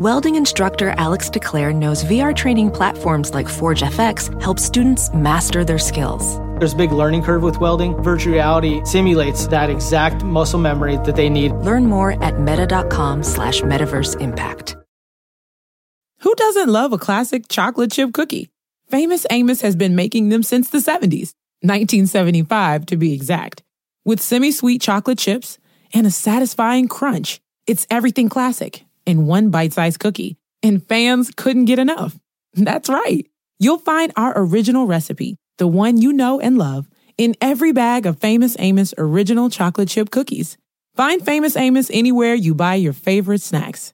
Welding instructor Alex DeClaire knows VR training platforms like Forge FX help students master their skills. There's a big learning curve with welding. Virtual reality simulates that exact muscle memory that they need. Learn more at meta.com slash metaverse impact. Who doesn't love a classic chocolate chip cookie? Famous Amos has been making them since the 70s, 1975 to be exact. With semi sweet chocolate chips and a satisfying crunch, it's everything classic in one bite sized cookie, and fans couldn't get enough. That's right. You'll find our original recipe, the one you know and love, in every bag of Famous Amos original chocolate chip cookies. Find Famous Amos anywhere you buy your favorite snacks.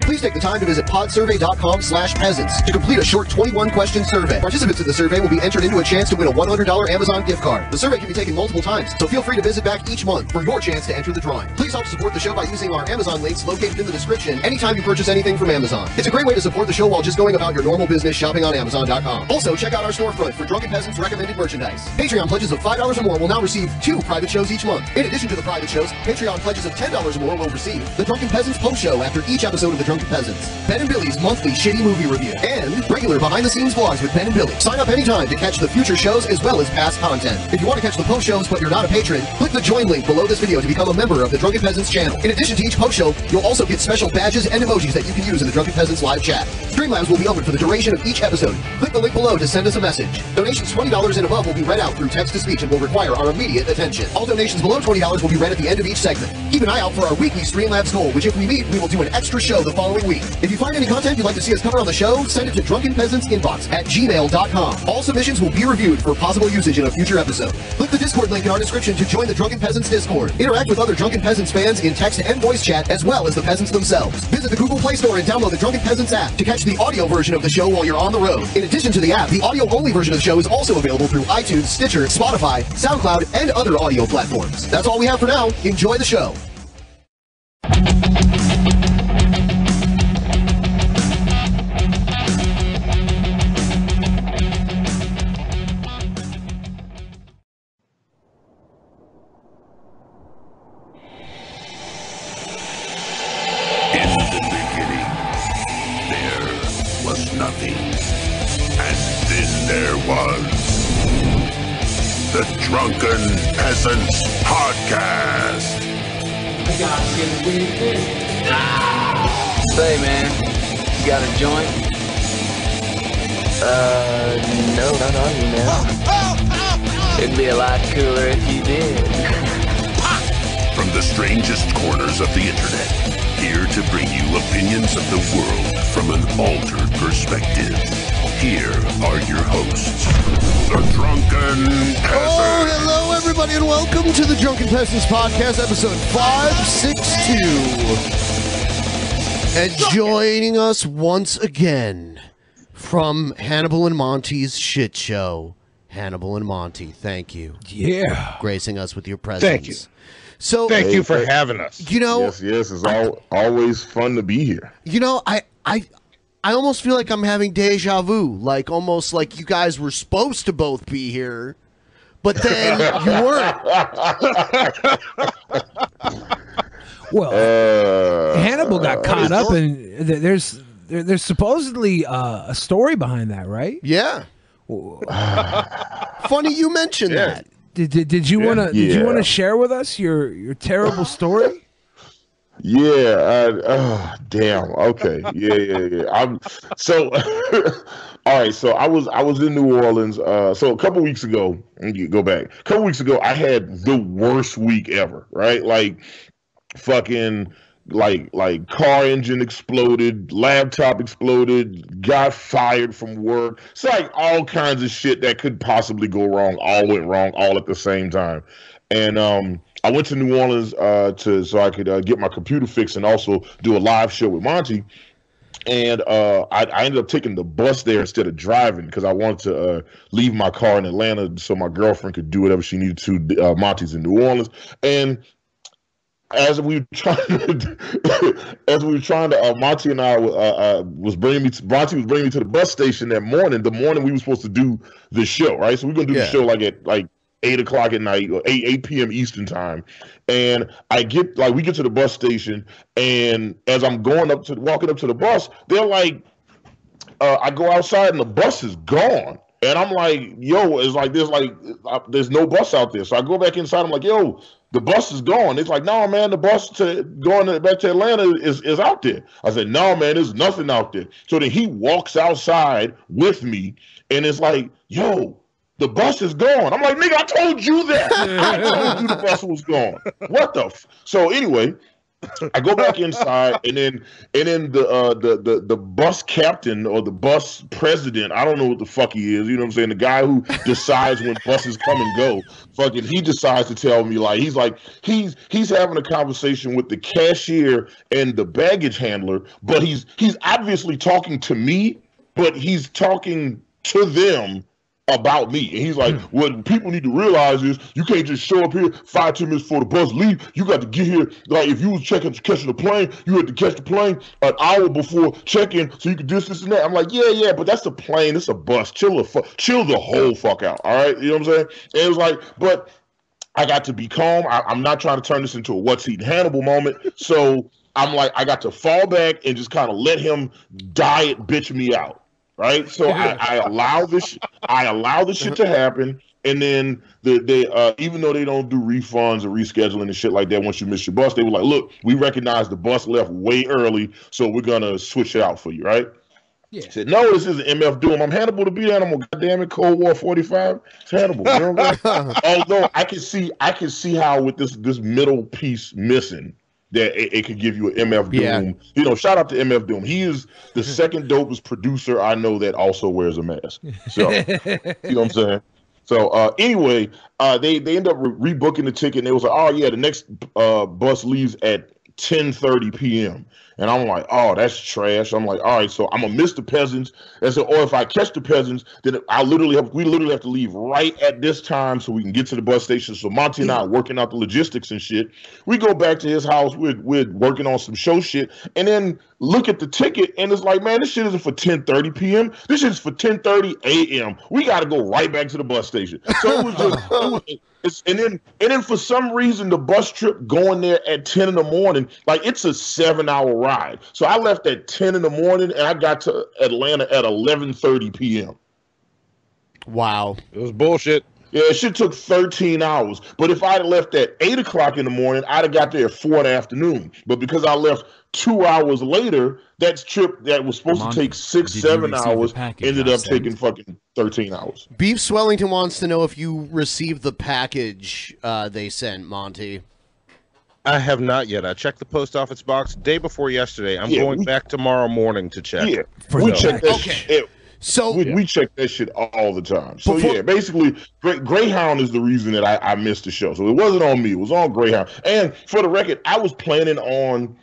Please take the time to visit podsurvey.com slash peasants to complete a short 21-question survey. Participants in the survey will be entered into a chance to win a $100 Amazon gift card. The survey can be taken multiple times, so feel free to visit back each month for your chance to enter the drawing. Please help support the show by using our Amazon links located in the description anytime you purchase anything from Amazon. It's a great way to support the show while just going about your normal business shopping on Amazon.com. Also, check out our storefront for Drunken Peasants recommended merchandise. Patreon pledges of $5 or more will now receive two private shows each month. In addition to the private shows, Patreon pledges of $10 or more will receive the Drunken Peasants post show after each episode of the Drunken Peasants. Ben and Billy's monthly shitty movie review, and regular behind-the-scenes vlogs with Ben and Billy. Sign up anytime to catch the future shows as well as past content. If you want to catch the post shows but you're not a patron, click the join link below this video to become a member of the Drunken Peasants channel. In addition to each post show, you'll also get special badges and emojis that you can use in the Drunken Peasants live chat. Streamlabs will be open for the duration of each episode. Click the link below to send us a message. Donations $20 and above will be read out through text-to-speech and will require our immediate attention. All donations below $20 will be read at the end of each segment. Keep an eye out for our weekly Streamlabs goal, which if we meet, we will do an extra show the following week. If you find any content you'd like to see us cover on the show, send it to Drunken Peasants Inbox at gmail.com. All submissions will be reviewed for possible usage in a future episode. Click the Discord link in our description to join the Drunken Peasants Discord. Interact with other Drunken Peasants fans in text and voice chat, as well as the peasants themselves. Visit the Google Play Store and download the Drunken Peasants app to catch the audio version of the show while you're on the road. In addition to the app, the audio-only version of the show is also available through iTunes, Stitcher, Spotify, SoundCloud, and other audio platforms. That's all we have for now. Enjoy the show. Joining us once again from Hannibal and Monty's shit show, Hannibal and Monty, thank you. Yeah. Gracing us with your presence. Thank you. So, Thank you for having us. you know, Yes, yes, it's all, always fun to be here. you know, I, I, I almost feel like I'm having deja vu, like almost like you guys were supposed to both be here, but then you weren't. Well, Uh, Hannibal got caught up and There's there, there's supposedly uh, a story behind that, right? Yeah. Funny you mentioned Yeah. that. Did did, did you want to did you want to share with us your your terrible story? Yeah. I, oh, damn. Okay. Yeah, yeah, yeah. I'm so. all right. So I was I was in New Orleans. Uh, so a couple weeks ago, and you go back. A couple weeks ago, I had the worst week ever. Right, like fucking like like car engine exploded, laptop exploded, got fired from work. It's like all kinds of shit that could possibly go wrong, all went wrong all at the same time. And um I went to New Orleans uh to so I could uh, get my computer fixed and also do a live show with Monty. And uh, I, I ended up taking the bus there instead of driving because I wanted to uh, leave my car in Atlanta so my girlfriend could do whatever she needed to. Uh, Monty's in New Orleans, and as we were trying to, as we were trying to, uh, Monty and I uh, uh, was bringing me. To, Monty was bringing me to the bus station that morning. The morning we were supposed to do the show, right? So we're gonna do Yeah. the show like at like eight o'clock at night or eight eight p.m. Eastern time, and I get like we get to the bus station, and as I'm going up to walking up to the bus, they're like, uh, I go outside and the bus is gone. And I'm like, yo, it's like there's like uh, there's no bus out there. So I go back inside. I'm like, yo, the bus is gone. It's like, no, man, the bus to going to, back to Atlanta is, is out there. I said, no, man, there's nothing out there. So then he walks outside with me, and it's like, yo, the bus is gone. I'm like, nigga, I told you that. I told you the bus was gone. What the? F-? So anyway, I go back inside, and then and then the uh, the the the bus captain or the bus president, I don't know what the fuck he is. You know what I'm saying? The guy who decides when buses come and go. Fucking, he decides to tell me like he's like he's he's having a conversation with the cashier and the baggage handler, but he's he's obviously talking to me, but he's talking to them about me. And he's like, hmm. what people need to realize is you can't just show up here five, ten minutes before the bus leave. You got to get here. Like if you was checking catching the plane, you had to catch the plane an hour before check-in so you could do this and that. I'm like, yeah, yeah, but that's a plane, it's a bus. Chill the fuck chill the whole fuck out. All right. You know what I'm saying? And it was like, but I got to be calm. I, I'm not trying to turn this into a what's eating Hannibal moment. So I'm like, I got to fall back and just kind of let him diet bitch me out right? So I, I allow this, I allow this shit to happen, and then the they uh, even though they don't do refunds or rescheduling and shit like that once you miss your bus, they were like, look, we recognize the bus left way early, so we're gonna switch it out for you, right? Yeah. I said, no, this isn't MF Doom. I'm Hannibal to be animal. God damn it, Cold War 45. It's Hannibal. You know what I'm saying? Although I can see, I can see how with this this middle piece missing, that it, it could give you an MF Doom. Yeah. You know, shout out to MF Doom. He is the second dopest producer I know that also wears a mask. So, you know what I'm saying? So uh, anyway, uh, they they end up re- rebooking the ticket, and they was like, oh yeah, the next uh, bus leaves at 10:30 p.m. And I'm like, oh, that's trash. I'm like, all right, so I'm gonna miss the peasants. And so, or if I catch the peasants, then I literally have we literally have to leave right at this time so we can get to the bus station. So Monty and I are working out the logistics and shit. We go back to his house. We're we're working on some show shit, and then look at the ticket, and it's like, man, this shit isn't for 10:30 p.m. This shit's for 10:30 a.m. We got to go right back to the bus station. So it was just, it was, it's, and then and then for some reason the bus trip going there at 10 in the morning, like it's a seven hour ride. So I left at 10 in the morning, and I got to Atlanta at 11:30 p.m. Wow. It was bullshit. Yeah, it should took 13 hours. But if I'd left at 8 o'clock in the morning, I'd have got there at 4 in the afternoon. But because I left two hours later, that trip that was supposed Monty, to take six, seven hours ended up sent? taking fucking 13 hours. Beef Swellington wants to know if you received the package uh, they sent, Monty. I have not yet. I checked the post office box day before yesterday. I'm Yeah, going we- back tomorrow morning to check. Yeah, For we the check that Okay. So we, we check that shit all the time. So Before- yeah, basically, Grey, Greyhound is the reason that I, I missed the show. So it wasn't on me; it was on Greyhound. And for the record, I was planning on.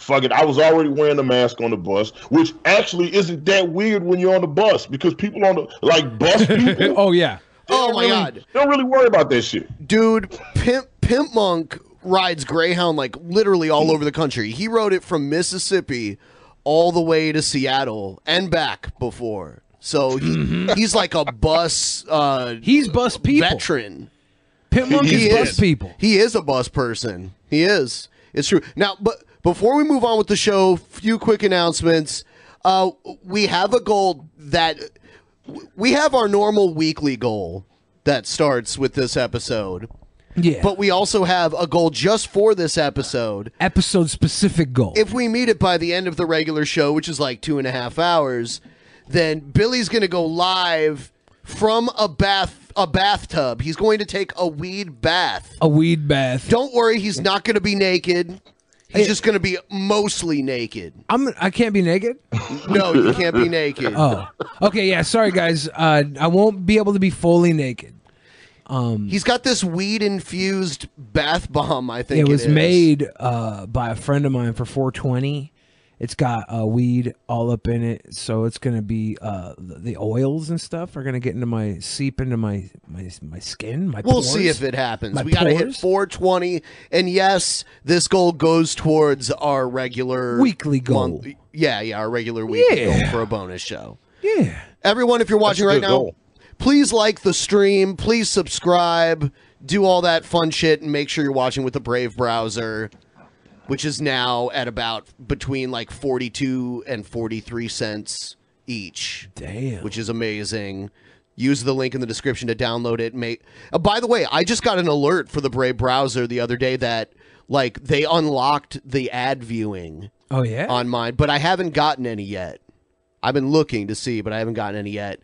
Fuck it, I was already wearing a mask on the bus, which actually isn't that weird when you're on the bus because people on the like bus people. oh yeah. Oh my really- God. don't really worry about that shit. Dude, Pimp Pimp Monk rides Greyhound like literally all over the country. He rode it from Mississippi all the way to Seattle and back before. So he, he's like a bus uh He's bus people. veteran. Pimp Monkey's He bus is. people. He is a bus person. He is. It's true. Now, but before we move on with the show, few quick announcements. Uh, we have a goal that we have our normal weekly goal that starts with this episode. Yeah. But we also have a goal just for this episode. Episode specific goal. If we meet it by the end of the regular show, which is like two and a half hours, then Billy's going to go live from a bath a bathtub. He's going to take a weed bath. a weed bath. Don't worry, he's not going to be naked. He's just going to be mostly naked. I'm. I can't be naked. No, you can't be naked. Oh. Okay. Yeah. Sorry, guys. Uh, I won't be able to be fully naked. He's got this weed infused bath bomb. I think it was is. made uh, by a friend of mine for 420. It's got uh, weed all up in it, so it's gonna be uh, the, the oils and stuff are gonna get into my seep into my my my skin. My We'll pores. see if it happens. My we got to hit 420, and yes, this goal goes towards our regular Weekly goal. month- yeah, yeah, our regular weekly Yeah. goal for a bonus show. Yeah. Everyone, if you're watching right now, goal. Please like the stream. Please subscribe. Do all that fun shit, and make sure you're watching with the Brave browser, which is now at about between like 42 and 43 cents each. Damn. Which is amazing. Use the link in the description to download it. Make. Uh, by the way, I just got an alert for the Brave browser the other day that like they unlocked the ad viewing Oh yeah. on mine, but I haven't gotten any yet. I've been looking to see, but I haven't gotten any yet.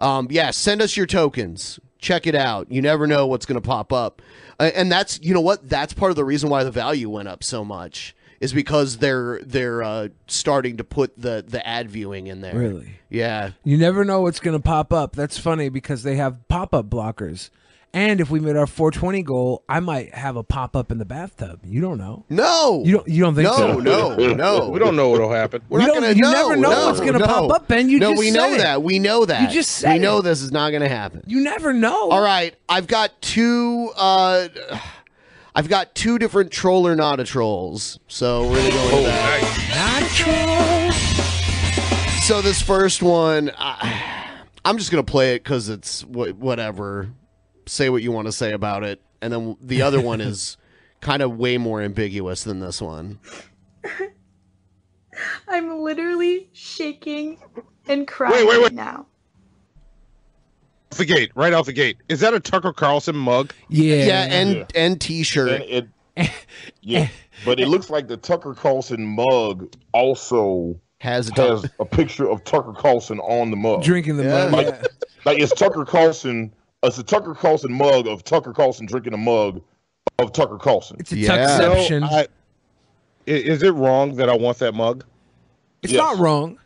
Um, yeah, send us your tokens. Check it out. You never know what's going to pop up, and that's you know what that's part of the reason why the value went up so much is because they're they're uh, starting to put the the ad viewing in there. Really? Yeah. You never know what's going to pop up. That's funny because they have pop up blockers. And if we made our 420 goal, I might have a pop up in the bathtub. You don't know. No. You don't. You don't think No, so? no, no. We don't know what'll happen. We're You not gonna you know. never know no, what's gonna no. pop up, Ben. You no, just we said know it. that. We know that. You just said we know it. this is not going to happen. You never know. All right, I've got two. Uh, I've got two different troll or not a trolls. So we're gonna go into that. So this first one, I, I'm just gonna play it because it's wh- whatever. Say what you want to say about it, and then the other one is kind of way more ambiguous than this one. I'm literally shaking and crying Wait, wait, wait. now. Off the gate, right out the gate. Is that a Tucker Carlson mug? Yeah. Yeah, and Yeah. and t-shirt. And it, yeah, but it looks like the Tucker Carlson mug also has a, has a picture of Tucker Carlson on the mug. Drinking the mug, Like, yeah. like it's Tucker Carlson. It's a Tucker Carlson mug of Tucker Carlson drinking a mug of Tucker Carlson. It's a tuckception. No, I- i- is it wrong that I want that mug? It's not wrong.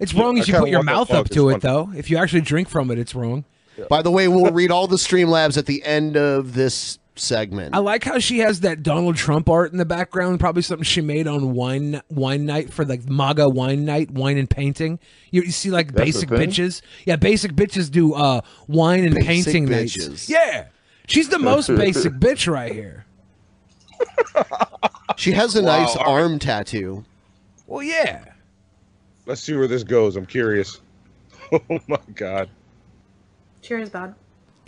It's Yeah, wrong I if you put your mouth up to it, fun. though. If you actually drink from it, it's wrong. By the way, we'll read all the Streamlabs at the end of this segment. I like how she has that Donald Trump art in the background. Probably something she made on wine wine night for like MAGA wine night, wine and painting. You, you see like That's basic bitches. Yeah, basic bitches do uh wine and Basic painting bitches. nights. Yeah, she's the most basic bitch right here. She has a Wow, nice all right. arm tattoo. Well, yeah. Let's see where this goes. I'm curious. Oh my god. Cheers, bud.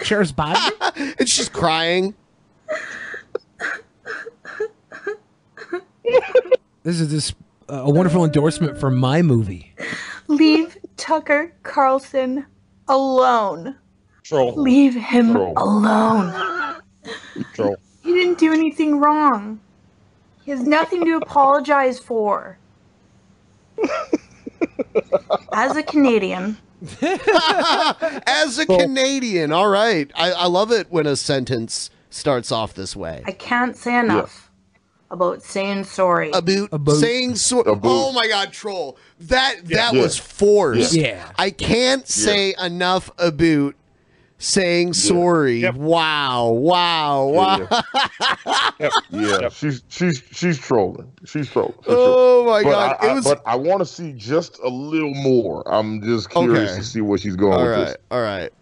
Cheers, bud. and she's crying. This is this uh, a wonderful endorsement for my movie. Leave Tucker Carlson alone. Troll. Leave him Troll. alone. Troll. He didn't do anything wrong. He has nothing to apologize for. As a Canadian, As a Canadian, all right. I, I love it when a sentence starts off this way. I can't say enough about saying sorry. About, saying so. Oh my God, troll! That that Yeah. was forced. Yeah. I can't say enough about saying sorry. Wow! Wow! Wow! Yeah, she's she's she's trolling. She's trolling. for Oh, sure. my But God, I, it I- was- but I want to see just a little more. I'm just curious Okay. to see where she's going All with right. this. All right.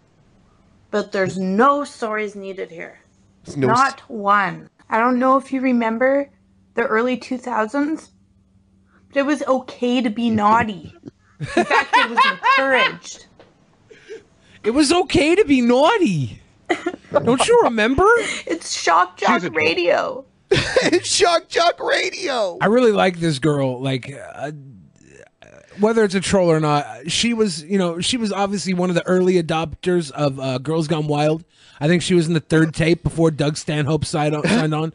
But there's no stories needed here. No Not one. I don't know if you remember the early 2000s, but it was okay to be naughty. In fact, it was encouraged. It was okay to be naughty. Don't you remember? It's shock jock radio. it's shock jock radio. I really like this girl. Like, uh, whether it's a troll or not, she was, you know, she was obviously one of the early adopters of uh, Girls Gone Wild. I think she was in the third tape before Doug Stanhope signed on. Signed on.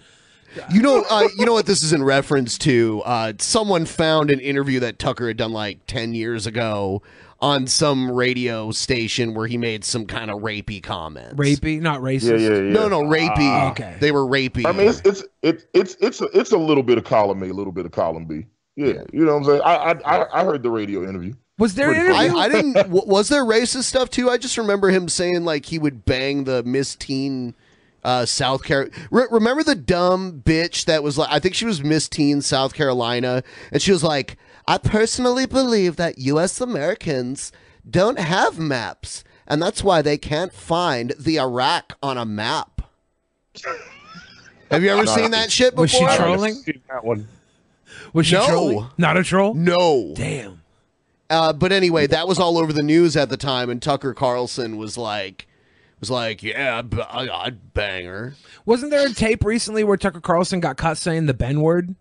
You know, uh, you know what this is in reference to? Uh, someone found an interview that Tucker had done like ten years ago on some radio station where he made some kind of rapey comments. Rapey, not racist. Yeah, yeah, yeah. No, no, rapey. Ah, okay. They were rapey. I mean, it's it's it's it's it's a, it's a little bit of column A, a little bit of column B. Yeah, you know what I'm saying. I I I- I heard the radio interview. Was there Pretty I. I didn't. w- Was there racist stuff too? I just remember him saying like he would bang the Miss Teen uh, South Carolina. Re- remember the dumb bitch that was like? I think she was Miss Teen South Carolina, and she was like, "I personally believe that U.S. Americans don't have maps, and that's why they can't find the Iraq on a map." Have you ever Nah. seen that shit before? Was she trolling? That one. Was she No. trolling? Not a troll? No. Damn. Uh, but anyway, that was all over the news at the time, and Tucker Carlson was like, was like, yeah, I'd, b- I'd bang her. Wasn't there a tape recently where Tucker Carlson got caught saying the Ben word?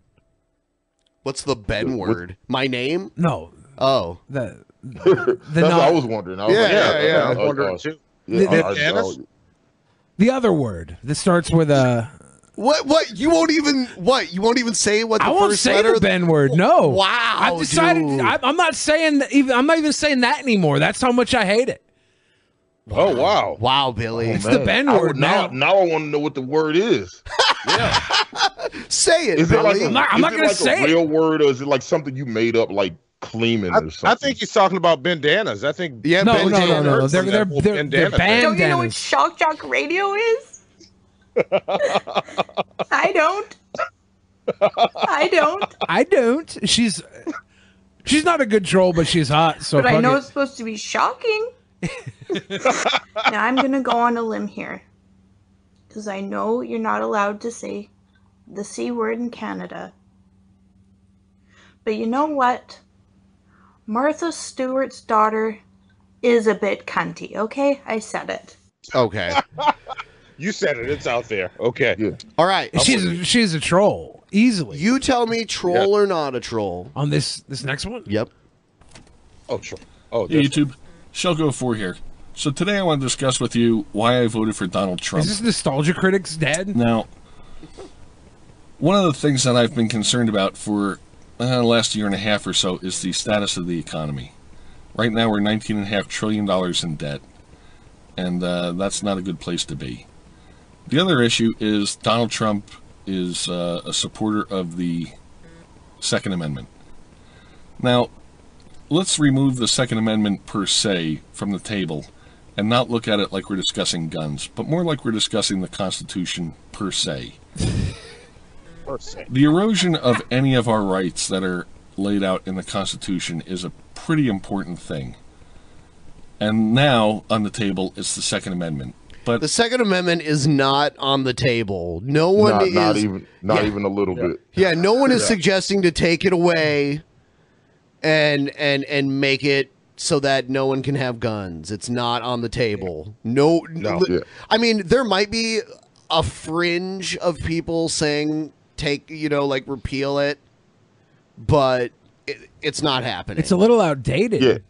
What's the Ben word? My name? No. Oh. The That's what I was wondering. I was Yeah, like, yeah, yeah. uh, I was wondering too. yeah, The- I- I- Janice? I- The other word that starts with a. What? What? You won't even what? You won't even say what the I won't first say letter the Ben word. No. Wow, I've decided. dude. I, I'm not saying that even. I'm not even saying that anymore. That's how much I hate it. Oh wow, wow, Billy. It's Man, the Ben I word now. now. Now I want to know what the word is. Yeah. say it. Is it like a, I'm not- I'm is not it gonna like say a it. real word, or is it like something you made up, like Kleeman or something? I think he's talking about bandanas. I think Yeah, No, Ben no, no, no, no. They're they're they're, they're bandana. Don't you know what bandanas. shock jock radio is? I don't. I don't. I don't. She's she's not a good troll, but she's hot. So but I know it. it's supposed to be shocking. now I'm gonna go on a limb here. Because I know you're not allowed to say the C word in Canada. But you know what? Martha Stewart's daughter is a bit cunty, okay? I said it. Okay. You said it. It's out there. Okay. Yeah. All right. She's a, she's a troll easily. You tell me, troll or not a troll? on this this next one. Yep. Oh, sure. Oh, Hey, this- YouTube. Shelko 4 here. So today I want to discuss with you why I voted for Donald Trump. Is this Nostalgia Critics dead? Now, one of the things that I've been concerned about for uh, the last year and a half or so is the status of the economy. Right now, we're $19.5 trillion in debt, and uh, that's not a good place to be. The other issue is Donald Trump is uh, a supporter of the Second Amendment. Now, let's remove the Second Amendment per se from the table and not look at it like we're discussing guns, but more like we're discussing the Constitution per se. The erosion of any of our rights that are laid out in the Constitution is a pretty important thing. And now on the table is the Second Amendment. But The Second Amendment is not on the table. No one not, is. not even, not yeah. even a little bit. Yeah, no one is Yeah. suggesting to take it away and and and make it so that no one can have guns. It's not on the table. No, No. li- Yeah. I mean, there might be a fringe of people saying take, you know, like repeal it, but it, it's not happening. It's a little outdated.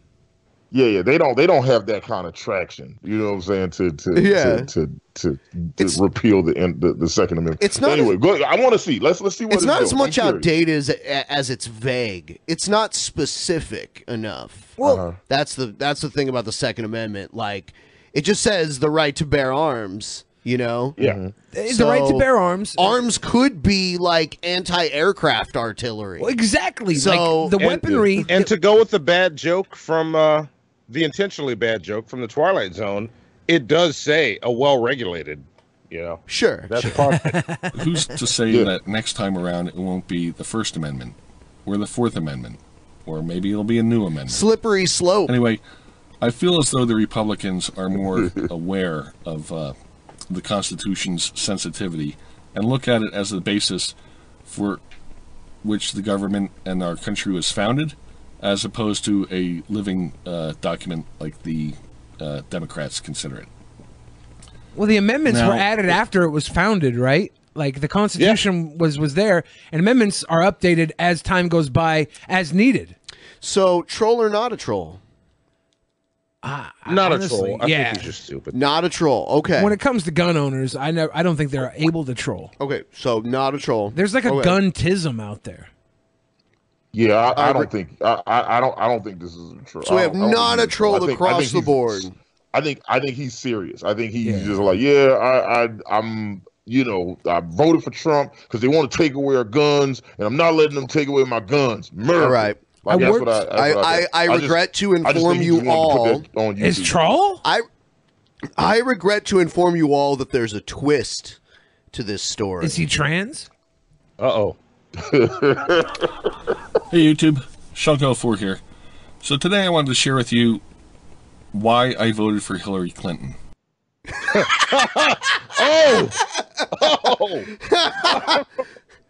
Yeah. Yeah, yeah, they don't they don't have that kind of traction. You know what I'm saying? To to Yeah. to to, to, to repeal the, the the Second Amendment. It's not anyway. Go, I want to see. Let's let's see what it's not as much outdated as as it's vague. It's not specific enough. Well, Uh-huh. That's the that's the thing about the Second Amendment. Like, it just says the right to bear arms. You know, Yeah. the right to bear arms. Arms could be like anti-aircraft artillery. Well, exactly. So- like the And- weaponry. And to go with the bad joke from uh, the intentionally bad joke from the Twilight Zone, it does say a well-regulated. You know, Sure, that's sure. part. Of it. who's to say Yeah. that next time around it won't be the First Amendment or the Fourth Amendment? Or maybe it'll be a new amendment. Slippery slope. Anyway, I feel as though the Republicans are more aware of uh, the Constitution's sensitivity and look at it as the basis for which the government and our country was founded, as opposed to a living uh, document like the uh, Democrats consider it. Well, the amendments Now- were added after it was founded, right? Like the Constitution was was there, and amendments are updated as time goes by as needed. So, troll or not a troll? Not honestly, a troll. I yeah. think he's just stupid. Not a troll. Okay. When it comes to gun owners, I never, I don't think they're able to troll. okay. So not a troll. There's like a Okay. gun tism out there. Yeah, I, I I don't think I, I I don't I don't think this is a troll. So we have don't- I don't not think a troll think- across the board. I think I think he's serious. I think he's Yeah. just like, yeah, I, I I'm you know I voted for Trump because they want to take away our guns, and I'm not letting them take away my guns. Murder. All right. Like, I that's worked- what I, that's I, what I, think. I just- regret to inform you just to all. on Is YouTube. troll? I I regret to inform you all that there's a twist to this story. Is he trans? Uh oh. Hey YouTube, Shelko4 here. So today I wanted to share with you why I voted for Hillary Clinton. Oh. oh.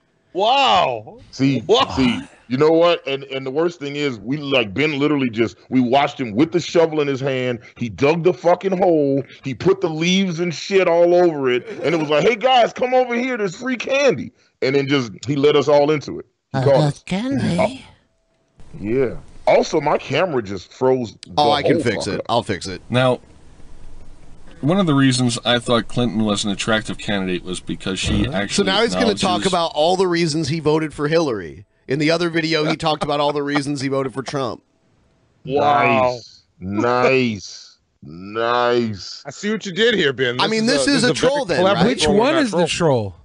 wow. See, Wow. see, You know what? And and the worst thing is, we like Ben literally just we watched him with the shovel in his hand. He dug the fucking hole. He put the leaves and shit all over it, and it was like, "Hey guys, come over here. There's free candy." And then just he let us all into it. He I called love us. candy. Uh, yeah. Also, my camera just froze. Oh, I can fix it. up. I'll fix it. Now, one of the reasons I thought Clinton was an attractive candidate was because she So actually. So now he's going to talk about all the reasons he voted for Hillary. In the other video, he talked about all the reasons he voted for Trump. Nice, nice, nice. I see what you did here, Ben. I mean, this is a very troll then, right? Which one not is the troll?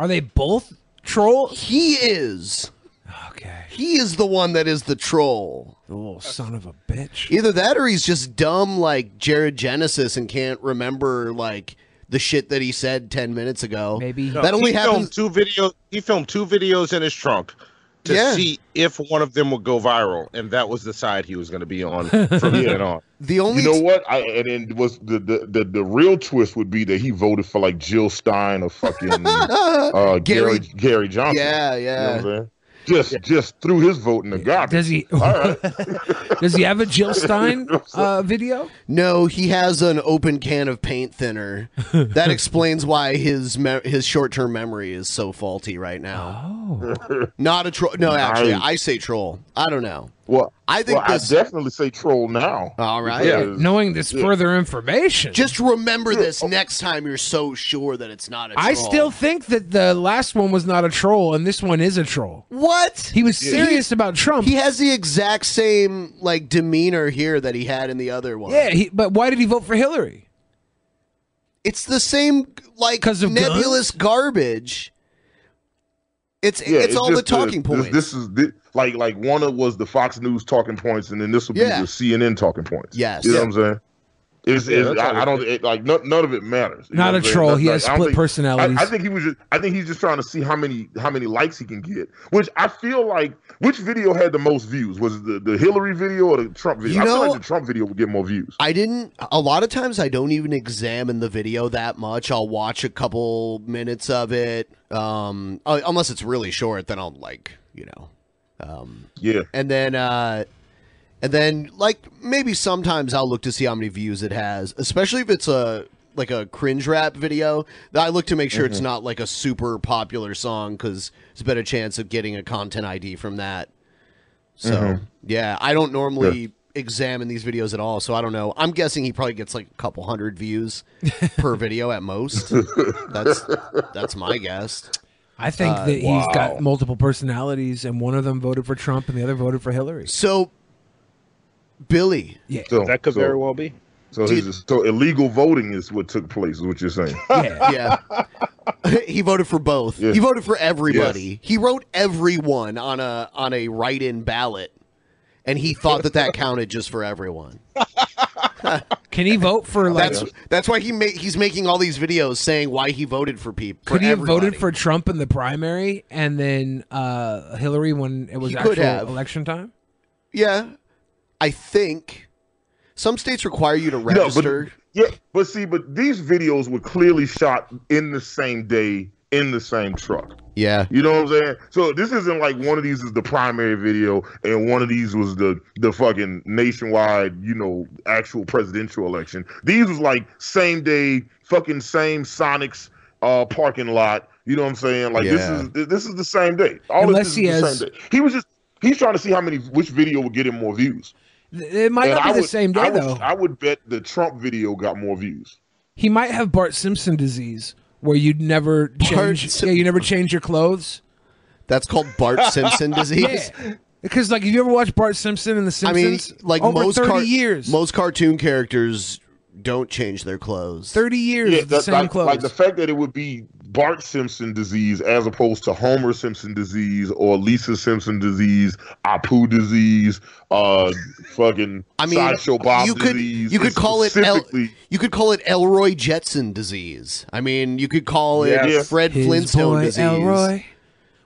Are they both trolls? He is. Oh, okay. He is the one that is the troll. The little son of a bitch. Either that or he's just dumb like Jared Genesis and can't remember like the shit that he said 10 minutes ago. Maybe No, that only he happens filmed two videos. He filmed two videos in his trunk to Yeah. see if one of them would go viral, and that was the side he was going to be on from Yeah. then on. The only You know what? I and it was the, the the the real twist would be that he voted for like Jill Stein or fucking uh, Gary Gary- Gary Johnson. Yeah, yeah. You know yeah. what I'm saying? Just just threw his vote in the garbage. Does he? All right. Does he have a Jill Stein uh, video? No, he has an open can of paint thinner. That explains why his me- his short term memory is so faulty right now. Oh. Not a troll. No, actually, Nice. I say troll. I don't know. Well, I think well, this- I definitely say troll now. All right. Because- Knowing this Yeah. further information. Just remember this next time you're so sure that it's not a troll. I still think that the last one was not a troll and this one is a troll. What? He was serious about Trump. He has the exact same like demeanor here that he had in the other one. yeah, he, but why did he vote for Hillary? It's the same like 'Cause of nebulous garbage. It's Yeah, it's all the talking this- points. This, is thi- like like one of was the Fox News talking points, and then this will be Yeah. the CNN talking points. Yes. you know Yeah. what I'm saying. It's, Yeah, it's, I, I don't it, like none, none of it matters. Not a what I'm saying? troll. He has I split think- personalities. I, I think he was just. I think he's just trying to see how many how many likes he can get. Which I feel like which video had the most views was it the the Hillary video or the Trump video. You I feel like the Trump video would get more views. I didn't. A lot of times, I don't even examine the video that much. I'll watch a couple minutes of it, um, uh, unless it's really short. Then I'll like, you know, um, Yeah. and then, uh, and then like maybe sometimes I'll look to see how many views it has, especially if it's a like a cringe rap video. I look to make sure it's Mhm. not like a super popular song because there's a better chance of getting a content ID from that. So Mhm. yeah, I don't normally examine these videos at all, so I don't know. I'm guessing he probably gets like a couple hundred views per video at most. That's that's my guess. I think Uh, that he's got multiple personalities, and one of them voted for Trump, and the other voted for Hillary. So, Billy, yeah, So, That could so- very well be. So, he's just, so illegal voting is what took place. Is what you're saying? yeah, yeah. he voted for both. Yeah. He voted for everybody. He wrote everyone on a on a write-in ballot, and he thought that that counted just for everyone. Can he vote for like? That's that's why he ma- he's making all these videos saying why he voted for people. could he have voted for Trump in the primary and then uh, Hillary when it was He could actual have. election time? Yeah, I think some states require you to register. No, but, yeah, but see, but these videos were clearly shot in the same day in the same truck. Yeah, You know what I'm saying? So this isn't like one of these is the primary video and one of these was the the fucking nationwide, you know, actual presidential election. These was like same day, fucking same Sonics uh parking lot. You know what I'm saying? Like Yeah. this is this is the same day. All Unless of this he the has- same day. He was just he's trying to see how many which video would get him more views. It might And not be I the would- same day I would, though. I would bet the Trump video got more views. He might have Bart Simpson disease, where you'd never change. Sim- yeah, you never change your clothes. that's called Bart Simpson disease. Yeah, because like, have you ever watched Bart Simpson and The Simpsons? I mean, like over most thirty car- years, most cartoon characters don't change their clothes. thirty years, Yeah, of the that, same like, clothes. like the fact that it would be Bart Simpson disease as opposed to Homer Simpson disease or Lisa Simpson disease, Apu disease, uh, fucking I mean, sideshow Bob you could disease. you could call it El- specifically- you could call it Elroy Jetson disease. I mean, you could call it Yes. Fred His Flintstone boy disease. Elroy.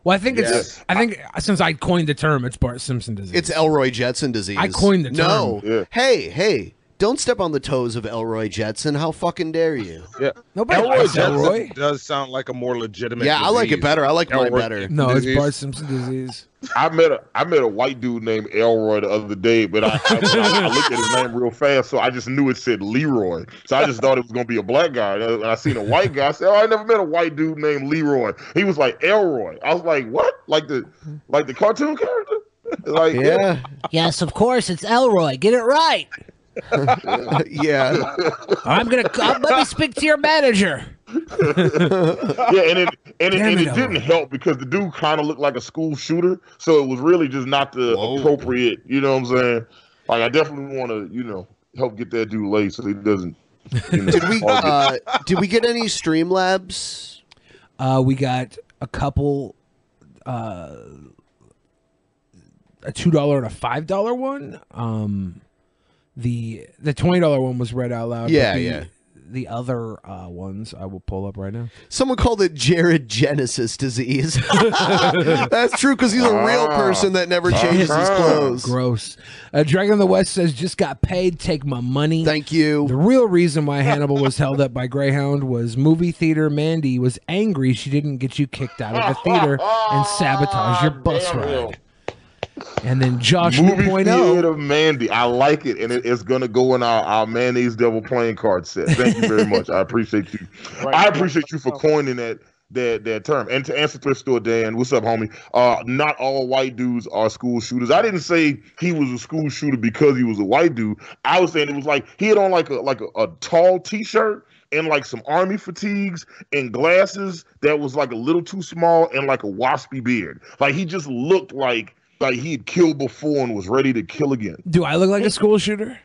Well, I think it's. Yes. I think since I coined the term, it's Bart Simpson disease. It's Elroy Jetson disease. I coined the term. No. Yeah. Hey, hey. Don't step on the toes of Elroy Jetson. How fucking dare you? Yeah. Nobody Elroy likes Jetson Elroy. does sound like a more legitimate. Yeah, I like it disease. better. I like mine Elroy better. No, it's disease. Bart Simpson disease. I met a I met a white dude named Elroy the other day, but I, I, I, I looked at his name real fast, so I just knew it said Leroy. So I just thought it was gonna be a black guy. And I seen a white guy. I said, "Oh, I never met a white dude named Leroy." He was like Elroy. I was like, "What? Like the like the cartoon character?" Like Yeah. Yes, of course, it's Elroy. Get it right. yeah. I'm gonna. Uh, let me speak to your manager. yeah, and it and it, and it, it didn't help because the dude kind of looked like a school shooter, so it was really just not the appropriate. You know what I'm saying? Like I definitely want to, you know, help get that dude laid so he doesn't. You know, Did we get- uh, did we get any Streamlabs? Uh, we got a couple, uh, a two dollar and a five dollar one. Um, the the twenty dollar one was read out loud. Yeah, the, yeah. The other uh, ones I will pull up right now. Someone called it Jared Genesis disease. That's true because he's a real person that never changes his clothes. Gross. Uh, Dragon of the West says, just got paid, take my money. Thank you. The real reason why Hannibal was held up by Greyhound was movie theater Mandy was angry she didn't get you kicked out of the theater and sabotage your bus ride. And then Josh Movie 2.0. theater Mandy. I like it, and it, it's gonna go in our, our mayonnaise devil playing card set. Thank you very much. I appreciate you. I appreciate you for coining that that that term. And to answer thrift store Dan, what's up, homie? Uh, not all white dudes are school shooters. I didn't say he was a school shooter because he was a white dude. I was saying it was like he had on like a like a, a tall t-shirt and like some army fatigues and glasses that was like a little too small and like a waspy beard. Like he just looked like like he had killed before and was ready to kill again. Do I look like a school shooter?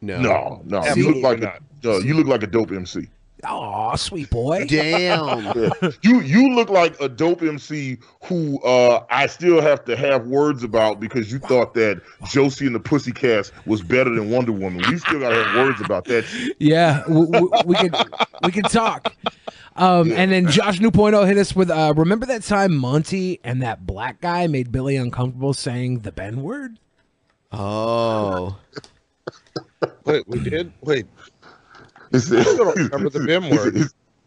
No, no, no. You look like a, uh, you look like a dope MC. Oh, sweet boy. Damn. Yeah. You you look like a dope MC who uh, I still have to have words about because you thought that Josie and the Pussycats was better than Wonder Woman. We still gotta have words about that. shit. Yeah, w- w- we can we can talk. Um, and then Josh 2.0 hit us with uh, remember that time Monty and that black guy made Billy uncomfortable saying the Ben word? Oh. Wait, we did. Wait, I still don't remember the Ben word.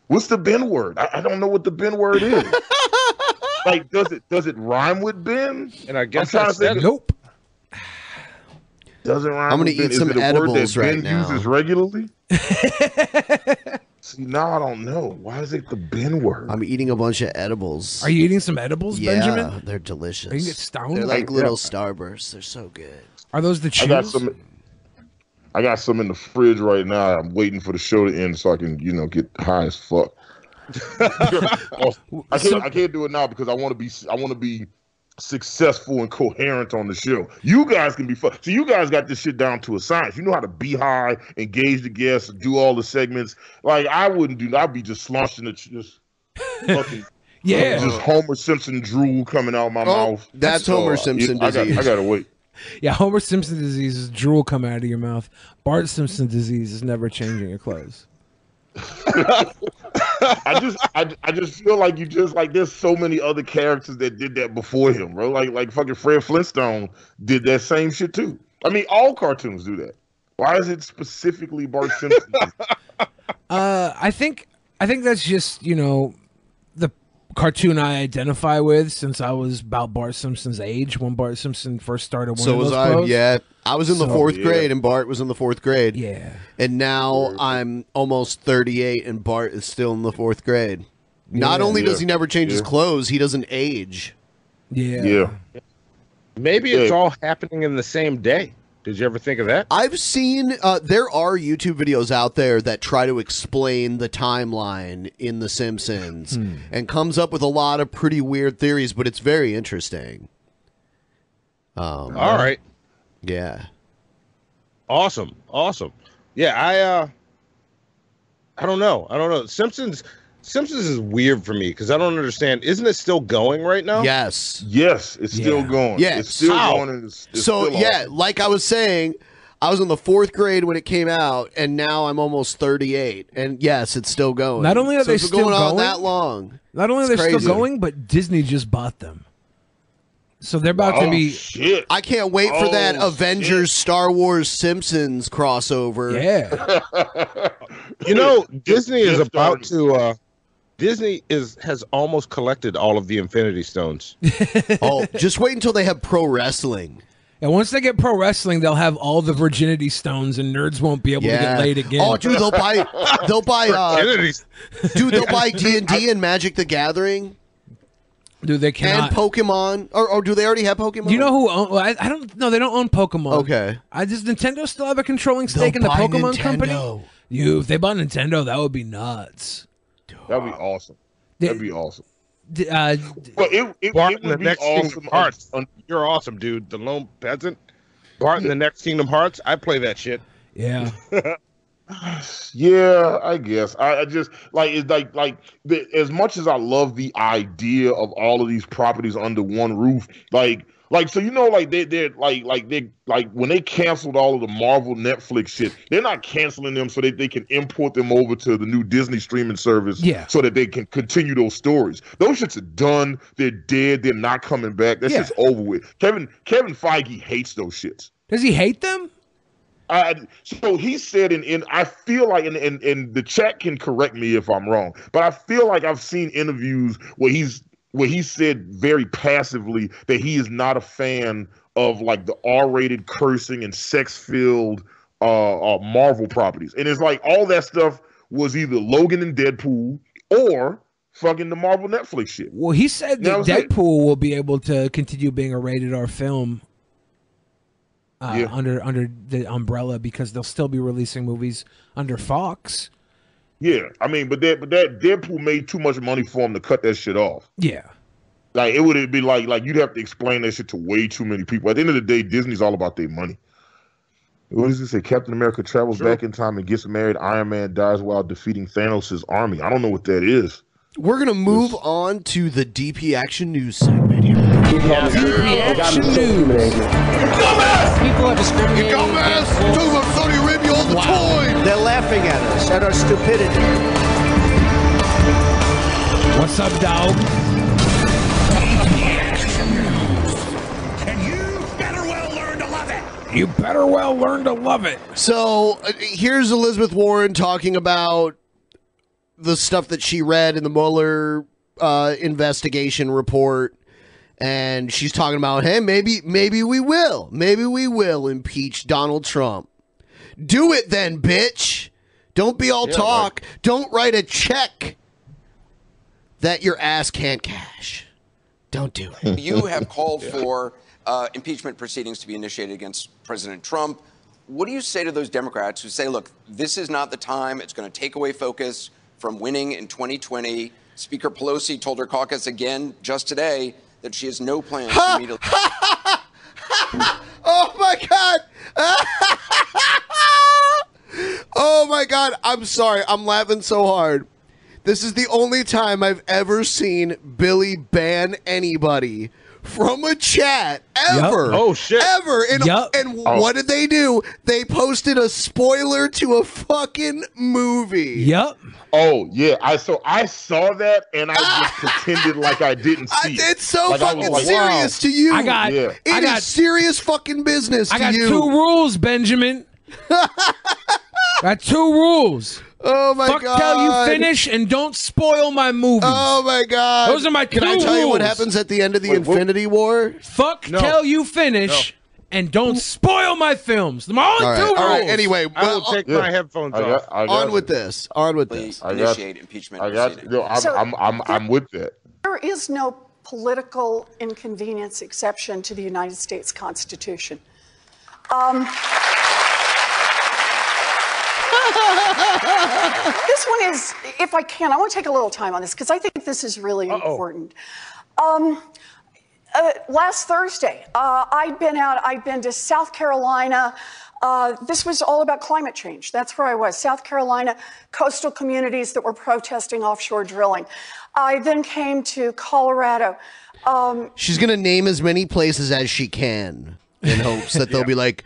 What's the Ben word? I, I don't know what the Ben word is. like, does it does it rhyme with Ben? And I guess I said it. Nope. Doesn't rhyme. I'm gonna with Ben. eat Is some it a word edibles that right Ben now. uses regularly. See, now I don't know. Why is it the Ben word? I'm eating a bunch of edibles. Are you eating some edibles, yeah, Benjamin? they're delicious. Are you get stoned? They're like Yeah. little starbursts. They're so good. Are those the I got some. I got some in the fridge right now. I'm waiting for the show to end so I can, you know, get high as fuck. I can't. I can't do it now because I want to be. I want to be successful and coherent on the show. You guys can be fun. So you guys got this shit down to a science. You know how to be high, engage the guests, do all the segments. Like I wouldn't do. I'd be just slushing it, just fucking. Yeah. just Homer Simpson drool coming out of my Oh, mouth. that's Homer uh, Simpson I got, disease. I gotta wait. Yeah, Homer Simpson disease is drool coming out of your mouth. Bart Simpson disease is never changing your clothes. I just I, I just feel like you just like there's so many other characters that did that before him, bro. Like like fucking Fred Flintstone did that same shit too. I mean, all cartoons do that. Why is it specifically Bart Simpson? Uh, I think I think that's just you know cartoon I identify with since I was about Bart Simpson's age when Bart Simpson first started. So wearing was those I. clothes. Yeah, I was in the So- fourth Yeah. grade, and Bart was in the fourth grade. Yeah. and now I'm almost 38, and Bart is still in the fourth grade. Not Yeah. only does he never change his clothes, he doesn't age. Yeah. yeah. Maybe it's all happening in the same day. Did you ever think of that? I've seen uh, there are YouTube videos out there that try to explain the timeline in The Simpsons Hmm. and comes up with a lot of pretty weird theories, but it's very interesting. Um, All right. Yeah. Awesome. Awesome. Yeah, I uh I don't know. I don't know. Simpsons Simpsons is weird for me because I don't understand. Isn't it still going right now? Yes. Yes, it's still going. Yeah. it's still How? going. And it's, it's so still yeah, awesome. like I was saying, I was in the fourth grade when it came out, and now I'm almost 38, and yes, it's still going. Not only are So they still going on that long, Not only are It's they still going, but Disney just bought them. So they're about to Oh, be. shit. I can't wait for that Oh, Avengers Star Wars Simpsons crossover. Yeah. You know, Disney is about to. uh Disney is has almost collected all of the Infinity Stones. oh, just wait until they have pro wrestling. And once they get pro wrestling, they'll have all the virginity stones, and nerds won't be able to get laid again. Oh, dude, they'll buy, they'll buy, uh, dude, they'll buy D and D and Magic the Gathering Dude, they and. Pokemon, or, or do they already have Pokemon? Do you know who? Own, well, I, I don't. know. they don't own Pokemon. Okay. I does Nintendo still have a controlling stake in the buy Pokemon Nintendo. company? You, if they bought Nintendo, that would be nuts. That'd be awesome. That'd be awesome. D- Uh, But it, it, Bart it would the be next awesome. Kingdom Hearts. You're awesome, dude. The lone peasant. Bart in the next Kingdom Hearts. I play that shit. yeah. Yeah, I guess. I, I just like it's like like the, as much as I love the idea of all of these properties under one roof, like like so you know like they they're like like they like when they canceled all of the Marvel Netflix shit, they're not canceling them so that they can import them over to the new Disney streaming service, Yeah. so that they can continue those stories. Those shits are done. They're dead. They're not coming back. That's Yeah. shit's over with. Kevin Kevin Feige hates those shits. Does he hate them? I, so he said, and, and I feel like, and, and and the chat can correct me if I'm wrong, but I feel like I've seen interviews where he's where he said very passively that he is not a fan of like the R-rated cursing and sex-filled uh, uh Marvel properties, and it's like all that stuff was either Logan and Deadpool or fucking the Marvel Netflix shit. Well, he said that? Deadpool will be able to continue being a rated R film. Uh, Yeah. under under the umbrella because they'll still be releasing movies under Fox. Yeah, I mean, but that but that Deadpool made too much money for him to cut that shit off. Yeah. Like it would be like like you'd have to explain that shit to way too many people. At the end of the day, Disney's all about their money. What does it say? Captain America travels back in time and gets married. Iron Man dies while defeating Thanos' army. I don't know what that is. We're gonna move on to the DP Action News segment here. Action News. People are discriminating. Dumbass! Talking about Saudi Arabia all the time. They're laughing at us, at our stupidity. What's up, dog? You better well learn to love it. You better well learn to love it. So uh, here's Elizabeth Warren talking about the stuff that she read in the Mueller uh, investigation report, and she's talking about, hey, maybe maybe we will, maybe we will impeach Donald Trump. Do it then, bitch. Don't be all Yeah, talk. Don't write a check that your ass can't cash. Don't do it. you have called for uh, impeachment proceedings to be initiated against President Trump. What do you say to those Democrats who say, look, this is not the time, it's going to take away focus from winning in 2020? Speaker Pelosi told her caucus again just today that she has no plans to meet. Oh my god! oh my god! I'm sorry. I'm laughing so hard. This is the only time I've ever seen Billy ban anybody from a chat ever. Oh, shit. Ever. And, Yup. and Oh. what did they do? They posted a spoiler to a fucking movie. Yep. Oh yeah, I so I saw that and I just pretended like I didn't see it. It's so Like, fucking like, serious wow. to you. I got- Yeah. It I is got- serious fucking business I to got you. two rules, Benjamin. got two rules. Oh my Fuck god! till you finish and don't spoil my movie. Oh my god! Those are my Can two I tell you what happens at the end of the Wait, what- Infinity War? Fuck till you finish and don't spoil my films. My only All right, two rules. all right. Anyway, I will take Yeah. my headphones I off. got, I got on with this. On with this. I got, initiate impeachment I got. proceedings. No, I'm, So- I'm, I'm, I'm with that. There is no political inconvenience exception to the United States Constitution. Um, this one is, if I can, I want to take a little time on this because I think this is really important. Um, uh, last Thursday, uh, I'd been out, I'd been to South Carolina. Uh, this was all about climate change. That's where I was. South Carolina, coastal communities that were protesting offshore drilling. I then came to Colorado. Um, She's gonna name as many places as she can in hopes that they'll be like,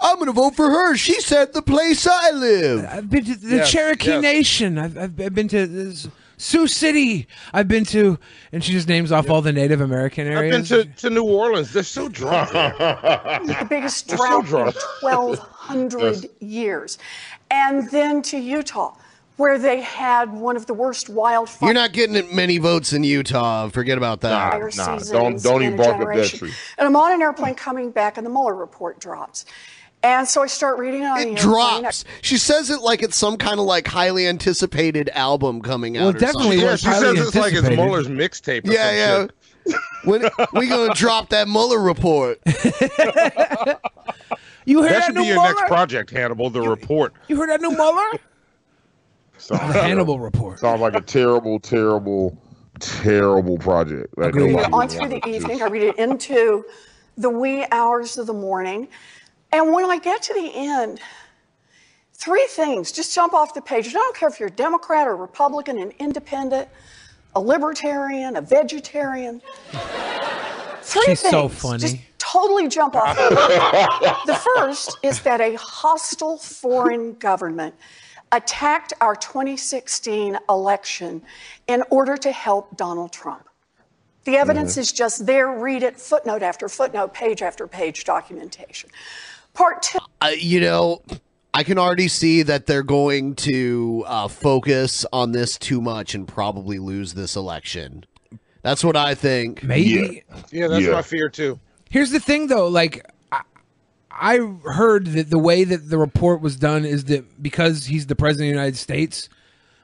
"I'm gonna vote for her." She said the place I live. I've been to the Yes, Cherokee yes. Nation. I've, I've I've been to this Sioux City. I've been to, and she just names off all the Native American areas. I've been to, to New Orleans. They're so drunk. there. the biggest They're so drought in drunk. 1,200 years. And then to Utah, where they had one of the worst wildfires. You're not getting many votes in Utah. Forget about that. fire seasons in a generation. And I'm on an airplane coming back, and the Mueller report drops. And so I start reading it on the It airplane. drops. She says it like it's some kind of like highly anticipated album coming out. Well, or definitely something. Yeah, she says it's like it's Mueller's mixtape. or Yeah, yeah. when we gonna drop that Mueller report? You heard That that should be your next project, Hannibal. The report. You heard that new Mueller? Sounds The Hannibal report. Sounds like a terrible, terrible, terrible project. Like I read nobody it on through the evening. I read it into the wee hours of the morning. And when I get to the end, three things just jump off the page. And I don't care if you're a Democrat or Republican, an independent, a libertarian, a vegetarian. Three She's so things funny. Just totally jump off. the first is that a hostile foreign government attacked our 2016 election in order to help Donald Trump. The evidence is just there. Read it, footnote after footnote, page after page documentation. Part two. Uh, you know, I can already see that they're going to uh, focus on this too much and probably lose this election. That's what I think. Maybe. Yeah, that's my fear too. Here's the thing, though. Like, I, I heard that the way that the report was done is that because he's the president of the United States,